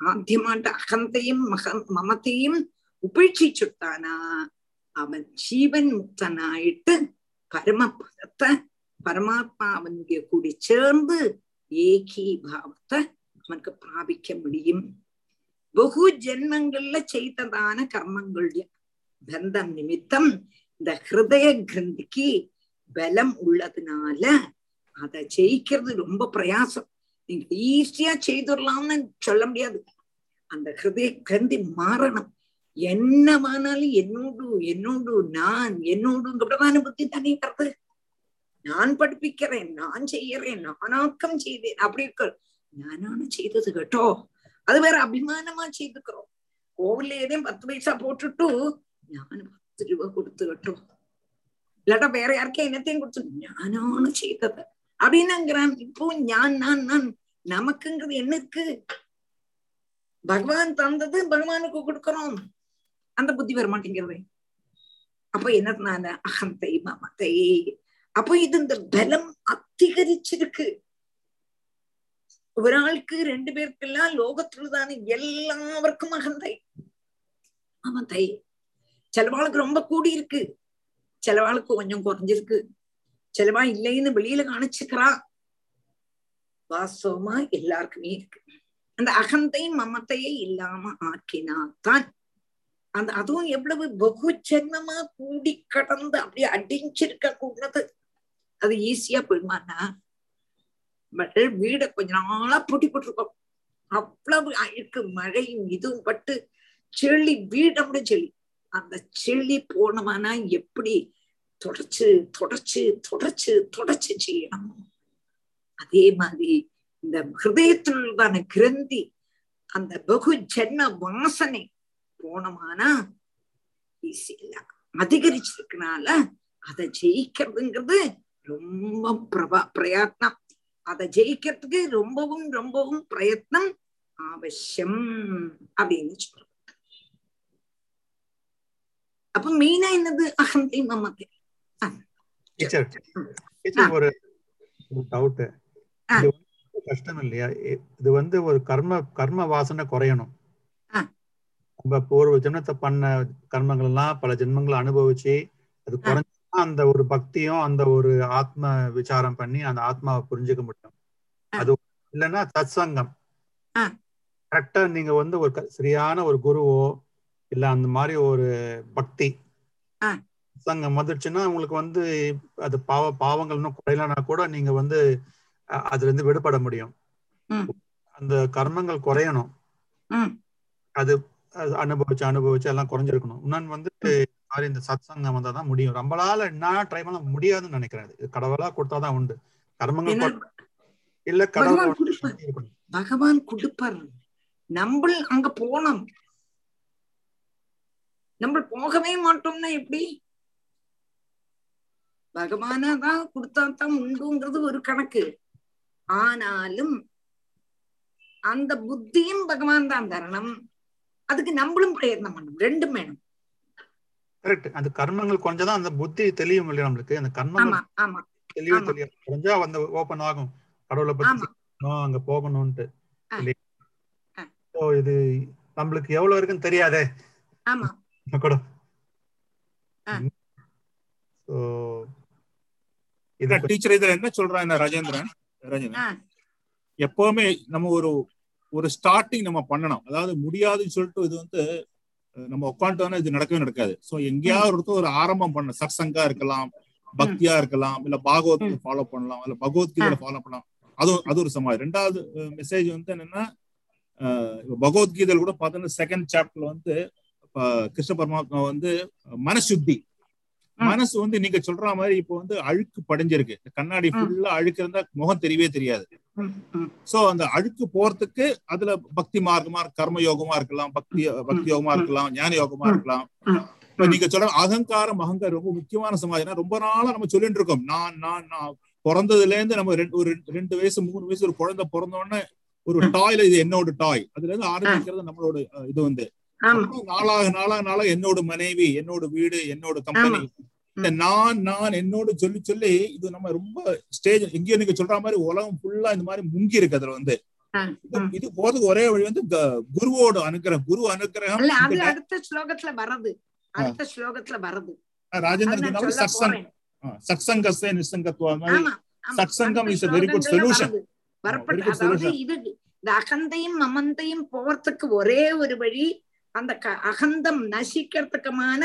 ஆத்தியமாட்ட அகந்தையும் மக மமத்தையும் உபேட்சிச்சுட்டானா அவன் ஜீவன் முக்தனாயிட்டு பரமபதத்தை பரமாத்மாவனுடைய கூடி சேர்ந்து ஏகீபாவத்தை அவனுக்கு பிராபிக்க முடியும் பகு ஜென்மங்கள்ல செய்ததான கர்மங்களுடைய பந்தம் நிமித்தம் இந்த ஹிருதய கிரந்திக்கு பலம் உள்ளதுனால அதை ஜெயிக்கிறது ரொம்ப பிரயாசம். நீங்க ஈஸியா செய்துடலாம்னு சொல்ல முடியாது. அந்த ஹிருதய கிரந்தி மாறணும். என்னமானாலும் என்னோடு என்னோடு நான் என்னோடுங்கிறதான புத்தி தானே வருது. நான் படிப்பிக்கிறேன் நான் செய்யறேன் நானாக்கம் செய்தேன். அப்படி இருக்க. நானான செய்தது கேட்டோ? அது வேற அபிமானமா செய்துக்கிறோம். கோவில்ல ஏதையும் பத்து பைசா போட்டுட்டு ഞാൻ പത്ത് രൂപ കൊടുത്തു കേട്ടോ இல்லாட்டா வேற யாருக்கே என்னத்தையும் கொடுத்து ஞானானு செய்தது அப்படின்னாங்கிறான் இப்போ ஞான் நான் நான் நமக்குங்கிறது என்ன இருக்கு பகவான் தந்தது பகவானுக்கு கொடுக்கறோம் அந்த புத்தி வர மாட்டேங்கிறது அப்ப என்னதுனால அகந்தை மமத்தை அப்போ இது இந்த பலம் அதிகரிச்சிருக்கு ഒരാൾക്ക് രണ്ടുപേർക്കെല്ലാം ലോകത്തുള്ളതാണ് എല്ലാവർക്കും അഹന്തൈ அகந்தை செலவாளுக்கு ரொம்ப கூடி இருக்கு. செலவாளுக்கு கொஞ்சம் குறைஞ்சிருக்கு. செலவா இல்லைன்னு வெளியில காணிச்சுக்கிறா. வாஸ்தவமா எல்லாருக்குமே இருக்கு. அந்த அகந்தையும் மமத்தையே இல்லாம ஆக்கினாத்தான் அந்த அதுவும் எவ்வளவு பகு ஜென்மமா கூடி கடந்து அப்படியே அடிஞ்சிருக்க கூடது. அது ஈஸியா போயிடுமாண்ணா பட் வீட கொஞ்ச நாளா பூட்டி போட்டிருக்கோம். அவ்வளவு அழுக்கு மழையும் இதுவும் பட்டு செளி வீடோட செளி அந்த செழி போனவனா எப்படி தொடச்சு தொடச்சு தொடச்சு தொடச்சு செய்யணும்? அதே மாதிரி இந்த ஹிருதயத்திலுள்ளதான கிரந்தி அந்த பகு ஜன்ம வாசனை போனமானா ஈஸி அதிகரிச்சிருக்கனால அதை ஜெயிக்கிறதுங்கிறது ரொம்ப பிரபா பிரயத்னம். அதை ஜெயிக்கிறதுக்கு ரொம்பவும் ரொம்பவும் பிரயத்னம் அவசியம் அப்படின்னு சொல்றோம். என்னது? அகந்தை மமத்தை டீச்சர் டீச்சர் ஒரு டவுட் கஷ்டம் இல்லையா? இது வந்து ஒரு கர்ம கர்ம வாசனை குறையணும். நம்ம பூர்வ ஜென்மத்தை பண்ண கர்மங்கள் எல்லாம் பல ஜென்மங்களை அனுபவிச்சு அது குறைஞ்சா அந்த ஒரு பக்தியும் அந்த ஒரு ஆத்ம விசாரம் பண்ணி அந்த ஆத்மாவை புரிஞ்சுக்க முடியும். அது இல்லைன்னா சத்சங்கம். கரெக்டா நீங்க வந்து ஒரு சரியான ஒரு குருவோ இல்ல அந்த மாதிரி ஒரு பக்தி. சங்கம் வந்துடுச்சுன்னா உங்களுக்கு வந்து அது பாவ பாவங்கள் இன்னும் குறையலனா கூட நீங்க வந்து அதுல இருந்து விடுபட முடியும். அந்த கர்மங்கள் குறையணும். அது அனுபவிச்சு அனுபவிச்சு எல்லாம் குறைஞ்சிருக்கணும். இன்னொன்னு வந்து மாதிரி இந்த சத் சங்கம் வந்தா தான் முடியும். நம்மளால நான் ட்ரை பண்ண முடியாதுன்னு நினைக்கிறேன். இது கடவுளா கொடுத்தாதான் உண்டு. கர்மங்கள் இல்ல கடவுள் பகவான் கொடுப்பார். நம்ம அங்க போனோம் நம்ம போகவே மாட்டோம்னா எப்படி? பகவானா தான் கொடுத்தா தான் உண்டுங்கிறது ஒரு கணக்கு. ஆனாலும் அந்த புத்தியும் பகவான் தான் தரணும். அதுக்கு நம்மளும் பிரயத்னம் பண்ணணும். ரெண்டும் வேணும். கரெக்ட் அந்த கர்மங்கள் கொஞ்சம் அந்த புத்தி தெளியும் இல்லையா நம்மளுக்கு? அந்த ஆமா தெளிவு ஆமா. தெரியும் கொஞ்சா வந்து ஓபன் ஆகும். கடவுளை பத்தி அங்க போகணும்ட்டு இது நம்மளுக்கு எவ்வளவு இருக்குன்னு தெரியாதே. ஆமா. கூட ஆ. So, இது டீச்சர் இதுல என்ன சொல்றாங்க ராஜேந்திரன்? ராஜேந்திரன். எப்பவுமே நம்ம ஒரு ஒரு ஸ்டார்டிங் நம்ம பண்ணணும். அதாவது முடியாதுன்னு சொல்லிட்டு இது வந்து நம்ம உட்காந்துட்டோம்னா இது நடக்கவே நடக்காது. சோ எங்கேயாவது ஒரு இடத்துல ஒரு ஆரம்பம் பண்ண. சத்சங்கா இருக்கலாம் பக்தியா இருக்கலாம் இல்ல பாகவத் ஃபாலோ பண்ணலாம் இல்ல பகவத்கீதையில ஃபாலோ பண்ணலாம். அது அது ஒரு சமாதி. ரெண்டாவது மெசேஜ் வந்து என்னன்னா பகவத்கீதையில கூட பார்த்தோன்னா செகண்ட் சாப்டர்ல வந்து கிருஷ்ண பரமாத்மா வந்து மனசுத்தி. மனசு வந்து நீங்க சொல்ற மாதிரி இப்போ வந்து அழுக்கு படிஞ்சிருக்கு. கண்ணாடி ஃபுல்லா அழுக்கு இருந்தா முகம் தெரியவே தெரியாது. சோ அந்த அழுக்கு போறதுக்கு அதுல பக்தி மார்க்கமா கர்ம யோகமா இருக்கலாம் பக்தி பக்தி யோகமா இருக்கலாம் ஞான யோகமா இருக்கலாம். இப்ப நீங்க சொல்ற அகங்காரம் அகங்காரம் ரொம்ப முக்கியமான சமாதினா ரொம்ப நாளா நம்ம சொல்லிட்டு இருக்கோம். நான் நான் நான் பிறந்ததுல இருந்து நம்ம ரெண்டு ஒரு ரெண்டு- வயசு மூணு வயசு ஒரு குழந்தை பிறந்த உடனே ஒரு டாய்ல இது என்னோட டாய் அதுல இருந்து ஆரம்பிக்கிறது நம்மளோட இது வந்து. நாளாக நாளாக நாளாக என்னோட மனைவி என்னோட வீடு என்னோட கம்பெனி இந்த நான் நான் என்னோட சொல்லி சொல்லி இது நம்ம ரொம்ப ஸ்டேஜ் எங்கேயோ நீங்க சொல்ற மாதிரி உலகம் ஃபுல்லா இந்த மாதிரி முங்கி இருக்கு அதுல வந்து. இது- போறதுக்கு ஒரே வழி வந்து குருவோட அனுக்கிரகம் குரு இந்த அடுத்த ஸ்லோகத்துல வர்றது. அடுத்த ஸ்லோகத்துல வர்றது. ராஜேந்திரன் சத்சங். சத்சங்கஸ்தே நிசங்கத்துவா மாதிரி. ஆமா ஆமா. சத்சங்கம் இஸ் வெரி குட் சொல்யூஷன் வருது. வரப்பட்ட அதாவது. இது இந்த அகந்தையும் மமந்தையும் போறதுக்கு ஒரே ஒரு வழி அந்த க- அகந்தம் நசிக்கிறதுக்குமான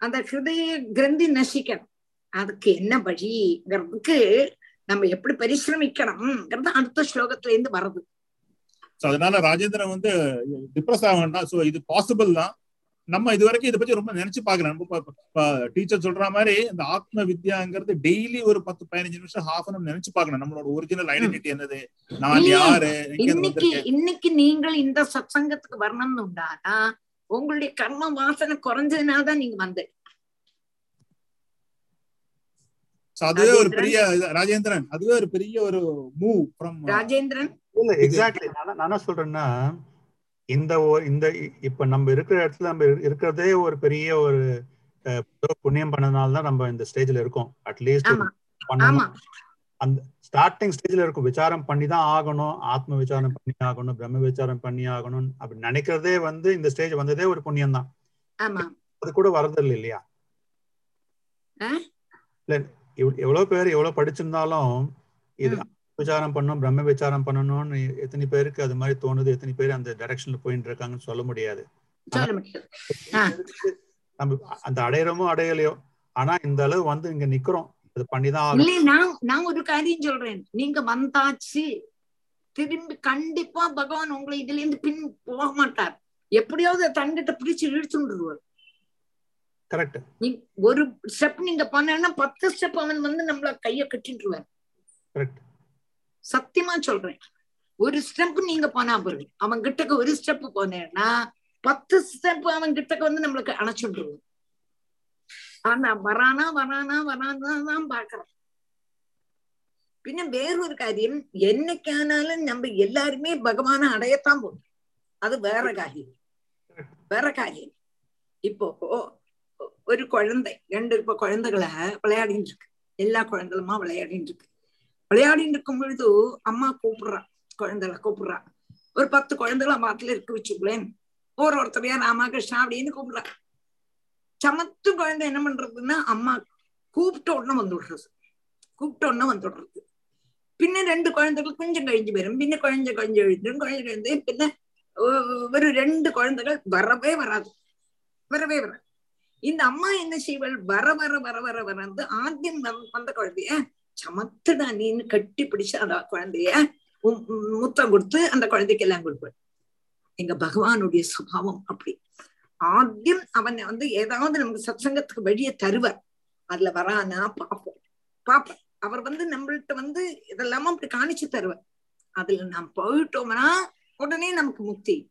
அந்த ஹிருதய கிரந்தி நசிக்கணும். அதுக்கு என்ன வழிங்கிறதுக்கு நம்ம எப்படி பரிசிரமிக்கணும்ங்கிறது அடுத்த ஸ்லோகத்துல இருந்து வருது சோ அதனால ராஜேந்திரன் வந்து டிப்ரெஸ் ஆக வேண்டாம் சோ இது பாசிபிள் தான். நம்ம இது வரைக்கும் இதை பத்தி ரொம்ப நினைச்சு பாக்குறேன் டீச்சர் சொல்ற மாதிரி இந்த ஆத்ம வித்யாங்கிறது டெய்லி ஒரு பத்து பதினஞ்சு நிமிஷம் ஹாஃப் அன் நினைச்சு பார்க்கணும். நம்மளோட ஒரிஜினல் ஐடென்டிட்டி என்னது? நான் யாரு? இன்னைக்கு இன்னைக்கு நீங்கள் இந்த சத்சங்கத்துக்கு வரணும்னு உண்டானா உங்களுடைய கர்ம வாசனை குறைஞ்சதுனாலதான் நீங்க வந்து. அதுவே ஒரு. பெரிய ராஜேந்திரன். அதுவே ஒரு பெரிய ஒரு மூவ் ஃப்ரம் ராஜேந்திரன்? இல்ல எக்ஸாக்ட்லி நான் என்ன சொல்றேன்னா இந்த இந்த இப்ப நம்ம இருக்கிற இடத்துல நம்ம இரு- இருக்கிறதே ஒரு பெரிய ஒரு புண்ணியம் பண்ணதுனால தான் நம்ம இந்த ஸ்டேஜ்ல இருக்கோம். அட்லீஸ்ட் அந்த ஸ்டார்டிங் ஸ்டேஜ்ல இருக்கும். விசாரம் பண்ணி தான் ஆகணும். ஆத்ம விசாரம் பண்ணி ஆகணும். பிரம்ம விசாரம் பண்ணி ஆகணும் அப்படி நினைக்கிறதே வந்து இந்த ஸ்டேஜ் வந்ததே ஒரு புண்ணியம் தான் அது கூட வரதில்லை இல்லையா? இல்ல எவ்வளவு பேர் எவ்வளவு படிச்சிருந்தாலும் இது. விசாரம் பண்ணணும் பிரம்ம விசாரம் பண்ணணும்னு எத்தனை பேருக்கு அது மாதிரி தோணுது எத்தனை பேர் அந்த டைரக்ஷன்ல போயிட்டு இருக்காங்கன்னு சொல்ல முடியாது. நம்ம அந்த அடையிறோமோ அடையலையோ. ஆனா இந்த அளவு வந்து இங்க நிக்கிறோம். அது பண்ணிதான் நான் நான் ஒரு காரியம் சொல்றேன். நீங்க வந்தாச்சு திரும்பி கண்டிப்பா பகவான் உங்களை இதுல இருந்து பின் போக மாட்டார். எப்படியாவது தங்கிட்ட பிடிச்சு இழுத்துருவார் கரெக்ட் நீ ஒரு ஸ்டெப் நீங்க பண்ணா பத்து ஸ்டெப் அவன் வந்து நம்மள கைய கரெக்ட் சத்தியமா சொல்றேன். ஒரு ஸ்டெப் நீங்க போனா பிறகு அவன் கிட்டக்கு ஒரு ஸ்டெப் போனேன்னா பத்து ஸ்டெப் அவன் கிட்டக்கு வந்து நம்மளுக்கு அணைச்சுடுவோம் ஆனா வரானா வரானா வரானாதான் பாக்குறோம் பின்ன வேறொரு காரியம் என்னைக்கானாலும் நம்ம எல்லாருமே பகவானை அடையத்தான் போறோம். அது வேற காரியம். வேற காரியம். இப்போ ஒரு குழந்தை ரெண்டு இப்ப குழந்தைகளை விளையாடிட்டு இருக்கு. எல்லா குழந்தைகளுமா விளையாடிட்டு இருக்கு. விளையாடிட்டு இருக்கும் பொழுது அம்மா கூப்பிடுறா குழந்தைகளை கூப்பிடுறா. ஒரு பத்து குழந்தைகளை மாத்துல இருக்க வச்சுக்கலேன் ஒரு ஒருத்தரையா ராமகிருஷ்ணா அப்படின்னு கூப்பிடுறா. சமத்து குழந்தை என்ன பண்றதுன்னா அம்மா கூப்பிட்ட உடனே வந்து விடுறது கூப்பிட்ட உடனே வந்து விடுறது பின்ன ரெண்டு குழந்தைகள் கொஞ்சம் கழிஞ்சு வரும் பின்ன குழந்தை கொஞ்சம் எழுந்துடும் குழந்தை எழுந்து பின்ன ஒ- ஒரு ரெண்டு குழந்தைகள் வரவே வராது வரவே வராது இந்த அம்மா என்ன செய்வாள் வர வர வர வர வரந்து ஆத்தியம் வந்த- குழந்தைய சமத்துடா நீன்னு கட்டி பிடிச்சு அந்த குழந்தைய முத்தம் கொடுத்து அந்த குழந்தைக்கு எல்லாம் கொடுப்பாள் எங்க பகவானுடைய சுபாவம் அப்படி ஆத்தியம் அவன் வந்து ஏதாவது நமக்கு சத்சங்கத்துக்கு வழியை தருவார் அதுல வரானா பாப்போம் பாப்போம் அவர் வந்து நம்மள்ட்ட வந்து இதெல்லாமும் அப்படி காணிச்சு தருவார் அதுல நாம் போயிட்டோம்னா உடனே நமக்கு முக்தி.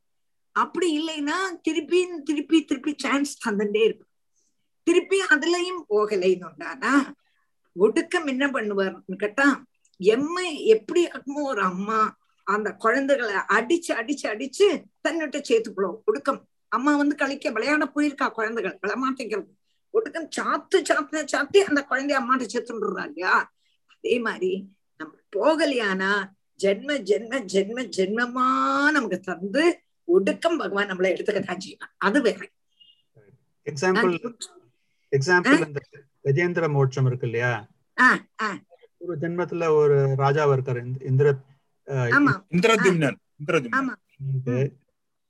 அப்படி இல்லைன்னா திருப்பி திருப்பி திருப்பி சான்ஸ் தந்துட்டே இருப்பார் திருப்பி அதுலயும் போகலைன்னு உண்டானா ஒடுக்கம் என்ன பண்ணுவார்னு கேட்டா எம்மை எப்படி ஆகுமோ ஒரு அம்மா அந்த குழந்தைகளை அடிச்சு அடிச்சு அடிச்சு தன்னிட்ட சேர்த்துக்கணும் ஒடுக்கம். அம்மா வந்து கழிக்க விளையாட போயிருக்கா குழந்தைகள். விளமாட்டேங்கிறது. ஒடுக்கம் சாத்து சாத்து சாத்தி அந்த குழந்தைய அம்மாட்ட சேர்த்துடுறா இல்லையா? அதே மாதிரி நம்ம போகலையானா ஜென்ம ஜென்ம ஜென்ம ஜென்மமா நமக்கு தந்து ஒடுக்கம் பகவான் நம்மளை எடுத்துக்கத்தான் செய்வான் அது வேற. எக்ஸாம்பிள் எக்ஸாம்பிள் இந்த கஜேந்திர மோட்சம் இருக்கு இல்லையா? ஒரு ஜென்மத்துல ஒரு ராஜாவா இருக்காரு. இந்த- இந்திர இந்திரதிம்னன். இந்திரதிம்னன்.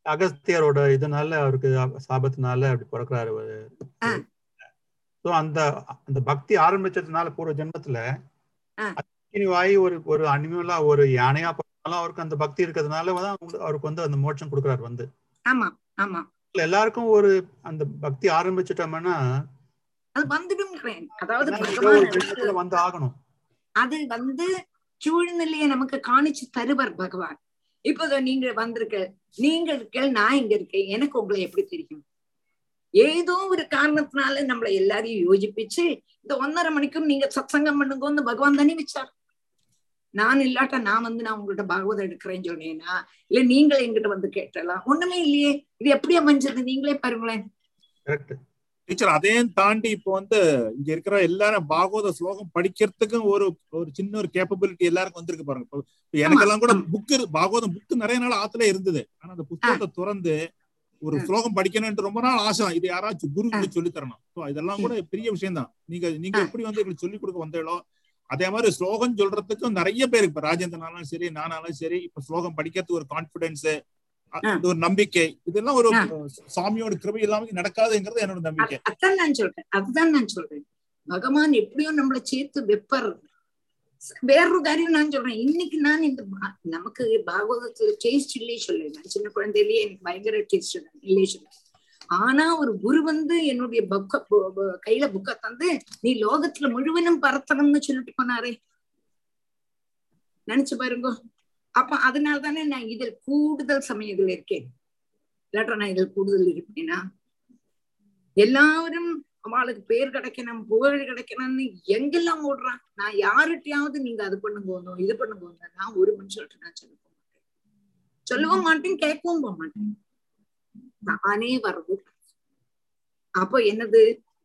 அகஸ்தியரோட இதனால அவருக்கு சாபத்தினால அப்படி பிறக்கிறாரு சோ அந்த அந்த பக்தி ஆரம்பிச்சதுனால பூர்வ ஜென்மத்துல வாயி ஒரு ஒரு அனிமலா ஒரு யானையா பிறந்தாலும் அவருக்கு அந்த பக்தி இருக்கிறதுனால தான் அவருக்கு வந்து அந்த மோட்சம் கொடுக்குறாரு வந்து. ஆமா ஆமா. எல்லாருக்கும் ஒரு அந்த பக்தி ஆரம்பிச்சிட்டோம்னா அதாவது வந்து ஆகணும். அது வந்து சூழ்நிலையை நமக்கு காணிச்சு தருவர் பகவான். இப்போதோ நீங்க வந்திருக்க நீங்க இருக்க நான் இங்க இருக்கேன் எனக்கு உங்களை எப்படி தெரியும்? ஏதோ ஒரு காரணத்தினால நம்மளை எல்லாரையும் யோசிப்பிச்சு இந்த ஒன்னரை மணிக்கும் நீங்க சத்சங்கம் பண்ணுங்கன்னு பகவான் தானே வச்சார் நான் இல்லாட்டா நான் வந்து நான் உங்கள்கிட்ட பாகவதம் எடுக்கிறேன்னு சொன்னேன்னா இல்ல நீங்களே எங்கிட்ட வந்து கேட்டலாம். ஒண்ணுமே இல்லையே. இது எப்படி அமைஞ்சது? நீங்களே பாருங்களேன். டீச்சர் அதையும் தாண்டி இப்போ வந்து இங்க இருக்கிற எல்லாரும் பாகவத ஸ்லோகம் படிக்கிறதுக்கும் ஒரு ஒரு சின்ன ஒரு கேப்பபிலிட்டி எல்லாருக்கும் வந்திருக்கு பாருங்க. எனக்கெல்லாம் கூட புக்கு பாகவதம் புக்கு நிறைய நாள் ஆத்துல இருந்தது. ஆனா அந்த புத்தகத்தை திறந்து ஒரு ஸ்லோகம் படிக்கணும்னு ரொம்ப நாள் ஆசை. இது யாராச்சும் குரு சொல்லி தரணும். ஸோ இதெல்லாம் கூட பெரிய விஷயம் தான் நீங்க நீங்க எப்படி வந்து எங்களுக்கு சொல்லி கொடுக்க வந்தீங்களோ அதே மாதிரி ஸ்லோகம் சொல்றதுக்கும் நிறைய பேர் இப்ப ராஜேந்திரனாலும் சரி நானாலும் சரி இப்ப ஸ்லோகம் படிக்கிறதுக்கு ஒரு கான்பிடன்ஸ் ஒரு நம்பிக்கை. இதெல்லாம் ஒரு சாமியோட கிருபை இல்லாம நடக்காதுங்கிறது என்னோட நம்பிக்கை. அதான் நான் சொல்றேன். அதுதான் நான் சொல்றேன். பகவான் எப்படியும் நம்மளை சேர்த்து வெப்பர். வேறொரு காரியம் நான் சொல்றேன். இன்னைக்கு நான் இந்த நமக்கு பாகவதத்துல டேஸ்ட் இல்லையே சொல்ல. நான் சின்ன குழந்தையிலேயே எனக்கு பயங்கர டேஸ்ட் இல்லையே சொல்ல. ஆனா ஒரு குரு வந்து என்னுடைய புக்க கையில புக்க தந்து நீ லோகத்துல முழுவதும் பரத்தணும்னு சொல்லிட்டு போனாரே. நினைச்சு பாருங்க. அப்ப அதனால தானே நான் இதில் கூடுதல் சமயத்தில் இருக்கேன். இல்லாட்டா நான் இதில் கூடுதல் இருப்பேனா? எல்லாரும் அவளுக்கு பேர் கிடைக்கணும் புகழ் கிடைக்கணும்னு எங்கெல்லாம் ஓடுறான் நான் யாருகிட்டயாவது நீங்க அது பண்ணுங்க இது பண்ணுங்க நான் ஒரு மனுஷன் நான் சொல்ல போக மாட்டேன். சொல்லவும் மாட்டேன் கேட்கவும் போக மாட்டேன். நானே வர்றது அப்போ என்னது?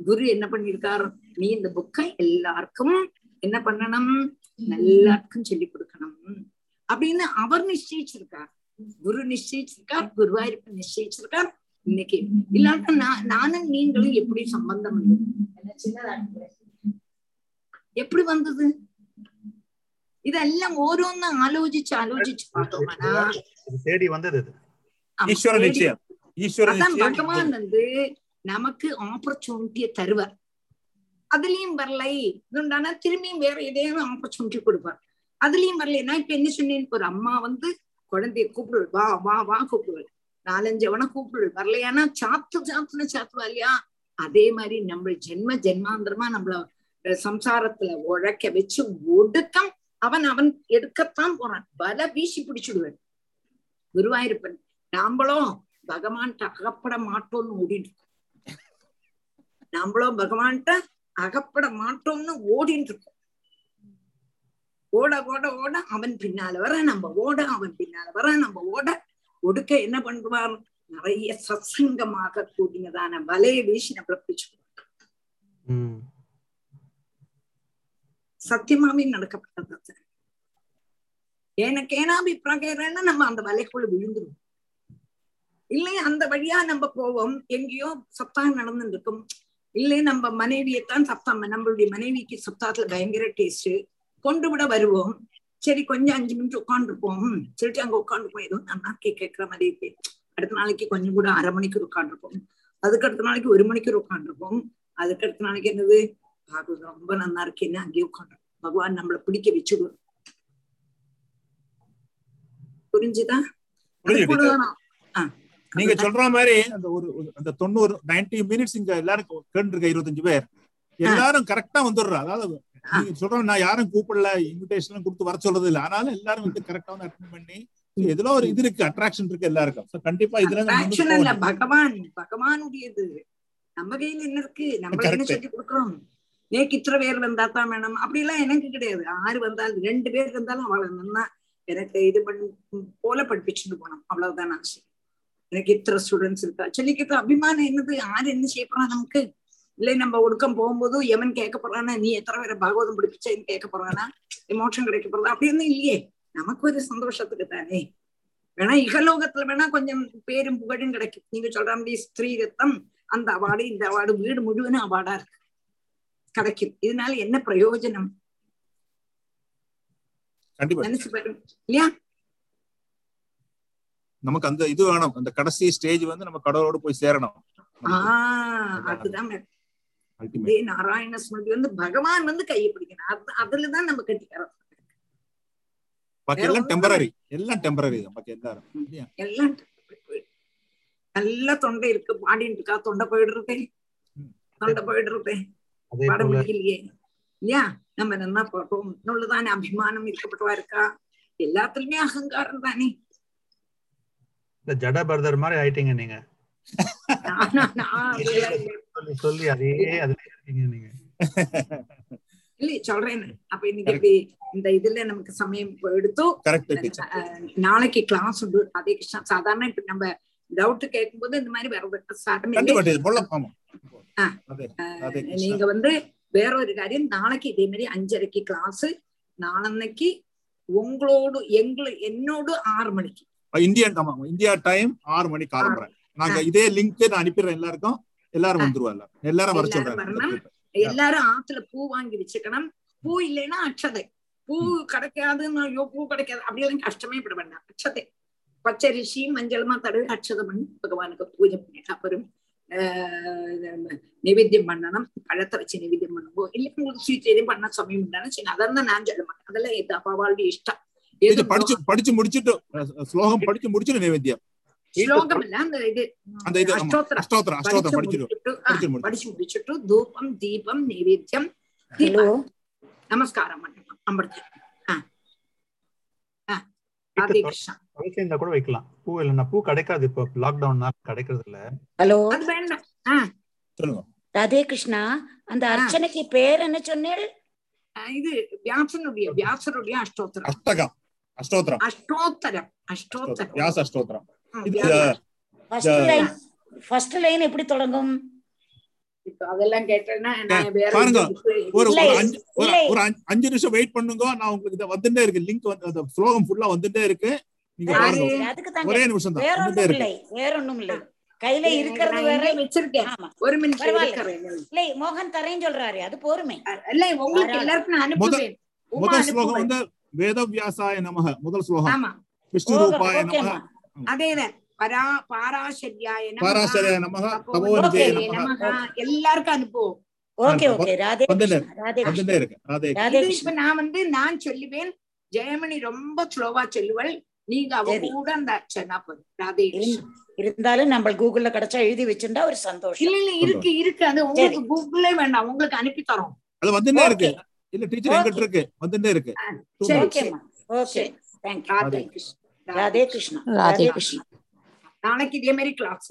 குரு என்ன பண்ணிருக்காரு நீ இந்த புக்கை எல்லாருக்கும் என்ன பண்ணணும்? எல்லாருக்கும் சொல்லி கொடுக்கணும். அப்படின்னு அவர் நிச்சயிச்சிருக்கார். குரு நிச்சயிச்சிருக்கார் குருவாயிருப்பு நிச்சயிச்சிருக்கார் இன்னைக்கு. இல்லாட்ட நான் நானும் நீங்களும் எப்படி சம்பந்தம் எப்படி வந்தது? இதெல்லாம் ஓരോன்னு ஆலோசிச்சு ஆலோசிச்சு பார்த்தோம்னா தேடி வந்தது அதான் பகவான் வந்து நமக்கு ஆப்பர்ச்சுனிட்டிய தருவார். அதுலயும் வரலை. இதுண்டானா திரும்பியும் வேற ஏதேனும் ஆப்பர்ச்சுனிட்டி கொடுப்பார். அதுலயும் வரலன்னா இப்ப என்ன சொன்னேன்? ஒரு அம்மா வந்து குழந்தைய கூப்பிடுவள் வா வா வா கூப்பிடுவள். நாலஞ்சு அவனை கூப்பிடுவள் வரலையானா சாத்து சாத்துன்னு சாத்துவா இல்லையா? அதே மாதிரி நம்ம ஜென்ம ஜென்மாந்திரமா நம்மள சம்சாரத்துல உழைக்க வச்சு ஒடுக்கம் அவன் அவன் எடுக்கத்தான் போறான். பல வீசி பிடிச்சிடுவான் குருவாயிருப்பன் நாம்பளும் பகவான்கிட்ட அகப்பட மாட்டோம்னு ஓடிட்டு இருக்கோம். நாம்பளும் பகவான்கிட்ட அகப்பட மாட்டோம்னு ஓடிட்டு இருக்கோம். ஓட ஓட ஓட அவன் பின்னால வர நம்ம ஓட அவன் பின்னால வர நம்ம ஓட. ஒடுக்க என்ன பண்ணுவார் நிறைய சத்சங்கமாக கூடினதான வலையை வீசி நம்மள பிடிச்சு சத்தியமாவே நடக்கப்பட்டது எனக்கு ஏனாபி பிரகேரன்னு நம்ம அந்த வலைக்குள்ள விழுந்துருவோம் இல்லை அந்த வழியா நம்ம போவோம். எங்கேயோ சப்தாகம் நடந்துட்டு இருக்கும். இல்லை நம்ம மனைவியைத்தான் சப்தாம நம்மளுடைய மனைவிக்கு சப்தாகத்துல பயங்கர டேஸ்ட் கொண்டு விட வருவோம். சரி கொஞ்சம் அஞ்சு நிமிஷம் உட்காந்துருப்போம் சொல்லிட்டு அங்க உட்காந்துருப்போம் ஏதோ நல்லா கேட்கிற மாதிரி இருக்கு. அடுத்த நாளைக்கு கொஞ்சம் கூட அரை மணிக்கு உட்காந்துருப்போம் அதுக்கு அடுத்த நாளைக்கு ஒரு மணிக்கு உட்காந்துருப்போம் அதுக்கு அடுத்த நாளைக்கு என்னது? பாகவதம் ரொம்ப நல்லா இருக்கேன்னு அங்கேயே உட்காந்து பகவான் நம்மளை பிடிக்க வச்சுடுவோம் புரிஞ்சுதா? நீங்க சொல்ற மாதிரி அந்த ஒரு- அந்த தொண்ணூறு நைன்டி மினிட்ஸ் இங்க எல்லாரும் கேட்டுருக்க இருபத்தஞ்சு பேர். எல்லாரும் கரெக்டா வந்துடுறா. அதாவது நீங்க சொல்ற நான் யாரும் கூப்பிடல இன்விடேஷன் கொடுத்து வர சொல்றது இல்ல. ஆனாலும் எல்லாரும் வந்து கரெக்டா வந்து அட்டன் பண்ணி இதுல ஒரு இது இருக்கு அட்ராக்ஷன் இருக்கு எல்லாருக்கும். கண்டிப்பா இதுல போகணும். பகவான் பகவானுடையது. நம்ம கையில என்ன இருக்கு? நம்ம என்ன. சொல்லி கொடுக்குறோம்? நேக்கு இத்தனை பேர் வந்தா தான் வேணும். அப்படி எல்லாம் எனக்கு கிடையாது. ஆறு வந்தாலும் ரெண்டு பேர் வந்தாலும் அவளை நின்னா எனக்கு இது பண்ணி போல படிப்பிச்சுட்டு போனோம் அவ்வளவுதான் ஆசை. எனக்கு இத்தனை ஸ்டூடெண்ட்ஸ் இருக்கா? சொல்லிக்கிட்டு அபிமானம் என்னது? யாரு என்ன செய்ய போறா நமக்கு? இல்லை நம்ம ஒடுக்கம் போகும்போது எவன் கேட்க போறானா நீ எத்தனை பேரை பாகவதம் படிப்பிச்சேன்னு கேட்க போறானா மோட்சம் கிடைக்க போறதா அப்படி ஒண்ணும் இல்லையே. நமக்கு ஒரு சந்தோஷத்துக்கு தானே. வேணா இகலோகத்துல வேணா கொஞ்சம் பேரும் புகழும் கிடைக்கும். நீங்க சொல்ற மாதிரி ஸ்திரீ ரத்தம் அந்த அவார்டு இந்த அவார்டு வீடு முழுவதும் அவார்டா இருக்கு. கிடைக்கும். இதனால என்ன பிரயோஜனம்? நினைச்சு பாருங்க. இல்லையா? நமக்கு அந்த இது வேணும். அந்த கடைசி ஸ்டேஜ் வந்து நம்ம கடவுளோட போய் சேரணும். அதுதான். இதே நாராயண ஸ்மிருதி வந்து பகவான் வந்து கையை பிடிக்கணும் அது அதுலதான் நம்ம கட்டிக்கிறோம் எல்லாம் டெம்பரரி எல்லாம் டெம்பரரி? எல்லாம் நல்ல தொண்டை இருக்கு பாடிட்டு இருக்கா தொண்டை போயிடுறதே தொண்டை போயிடுறதே பாட முடியலையே இல்லையா நம்ம என்ன போட்டோம் இன்னொள்ளுதானே அபிமானம் இருக்கப்பட்டவா இருக்கா எல்லாத்துலயுமே அகங்காரம் தானே ஜட பரதர் மாதிரி ஆயிட்டீங்க நீங்க சொல்லி சொல்லி அதே அதுல இருக்கீங்க நீங்க. இல்லை சொல்றேன். அப்ப இன்னைக்கு எப்படி இந்த இதுல நமக்கு சமயம் இப்ப எடுத்து கரெக்ட் டீச்சர் அஹ், நாளைக்கு கிளாஸ் உண்டு. அதே கிருஷ்ணா சாதாரண இப்ப நம்ம டவுட் கேட்கும்போது இந்த மாதிரி அதே நீங்க வந்து வேற ஒரு காரியம் நாளைக்கு இதே மாதிரி அஞ்சரைக்கு கிளாஸ் நாளன்னைக்கு உங்களோடு எங்களை என்னோடு ஆறு மணிக்கு. இந்தியன் இந்தியா டைம் ஆறு மணிக்கு ஆரம்புறேன் நாங்க இதே லிங்க் நான் அனுப்பிடுறேன் எல்லாருக்கும். எல்லாரும் வந்துருவா எல்லாரும் வர வரணும். எல்லாரும் ஆத்துல பூ வாங்கி வச்சுக்கணும் பூ இல்லைன்னா அக்ஷதை பூ கிடைக்காதுன்னு ஐயோ பூ கிடைக்காது. அப்படியெல்லாம் கஷ்டமே பட வேண்டாம். அக்ஷதை பச்சரிசி மஞ்சளுமா தடவி அக்ஷதை பண்ணி பகவானுக்கு பூஜை பண்ணிட்டு அப்புறம் நைவேத்தியம் பண்ணணும். பழத்தை வச்சு நைவேத்தியம் பண்ணுவோ இல்ல உங்களுக்கு ஸ்வீட் எதுவும் பண்ண சமயம் உண்டான சரி அதான் நான் சொல்ல மாட்டேன். அதெல்லாம் எது? அப்பாவாளுடைய இஷ்டம். படிச்சு படிச்சு முடிச்சுட்டு ஸ்லோகம் படிச்சு முடிச்சுட்டு நைவேத்தியம். படிச்சு முடிச்சு. படிச்சு முடிச்சுட்டு தூபம் தீபம் நைவேத்தியம் ஹலோ நமஸ்காரம் பண்ணணும் அமிர்தம் இருந்தா கூட வைக்கலாம் பூ இல்லைன்னா பூ கிடைக்காது இப்போ லாக்டவுன்னா கிடைக்கிறது இல்ல ஹலோ அது வேண்டாம் ஆ, சொல்லுங்க ராதே கிருஷ்ணா அந்த அர்ச்சனைக்கு பேர் என்ன சொன்னேள் இது வியாசனுடைய வியாசருடைய அஷ்டோத்திரம் அஷ்டகம் அஷ்டோத்திரம் அஷ்டோத்தரம் அஷ்டோத்தரம் வியாச அஷ்டோத்திரம். ஃபர்ஸ்ட் லைன் ஃபர்ஸ்ட் லைன் எப்படி தொடங்கும்? அதெல்லாம் கேட்டேன்னா பாருங்க. ஒரு ஒரு அஞ்சு நிமிஷம் வெயிட் பண்ணுங்க. நான் உங்களுக்கு இதை வந்துட்டே இருக்கு. லிங்க் வந்து அந்த ஸ்லோகம் ஃபுல்லா வந்துட்டே இருக்கு. நீங்க? பாருங்க. அதுக்கு தாங்க. ஒரே நிமிஷம் தான். வேற ஒண்ணும் இல்லை. வேற ஒண்ணும் இல்லை. கையில இருக்கிறது வேற. வச்சிருக்கேன். ஒரு நிமிஷம் இல்லை மோகன் தரேன்னு சொல்றாரு. அது பொறுமை. இல்ல உங்களுக்கு பரவாயில்ல. எல்லாருக்கும் நான் அனுப்புவேன். உமா முதல் ஸ்லோகம் அனுப்புவேன். வந்து வேதவியாசாய நமக. முதல் ஸ்லோகம். ஆமா. விஷ்ணு ரூபாய நமக. ஓகே ஓகே ராதே ராதே கிருஷ்ணா இருக்கு அதே ராதே இது இப்ப கிருஷ்ணா நான் வந்து நான் சொல்லுவேன் ஜெயமணி ரொம்ப ஸ்லோவா சொல்லுவள் நீங்க அவ சரி. கூட அந்த சொன்னா போதும் ராதே. இருந்தாலும் நம்ம கூகுள்ல கிடைச்சா எழுதி வச்சிருந்தா ஒரு சந்தோஷம் இல்ல இல்ல இருக்கு இருக்கு அது உங்களுக்கு கூகுளே வேண்டாம் உங்களுக்கு அனுப்பி தரோம் அது வந்துட்டே ஓகே இருக்கு இல்ல டீச்சர் எங்கிட்ட இருக்கு வந்துட்டே இருக்கு. ஓகேம்மா okay thank you Radhe Krishna Radhe Krishna. Radhe Krishna. நாளைக்கு இதே மாதிரி கிளாஸ்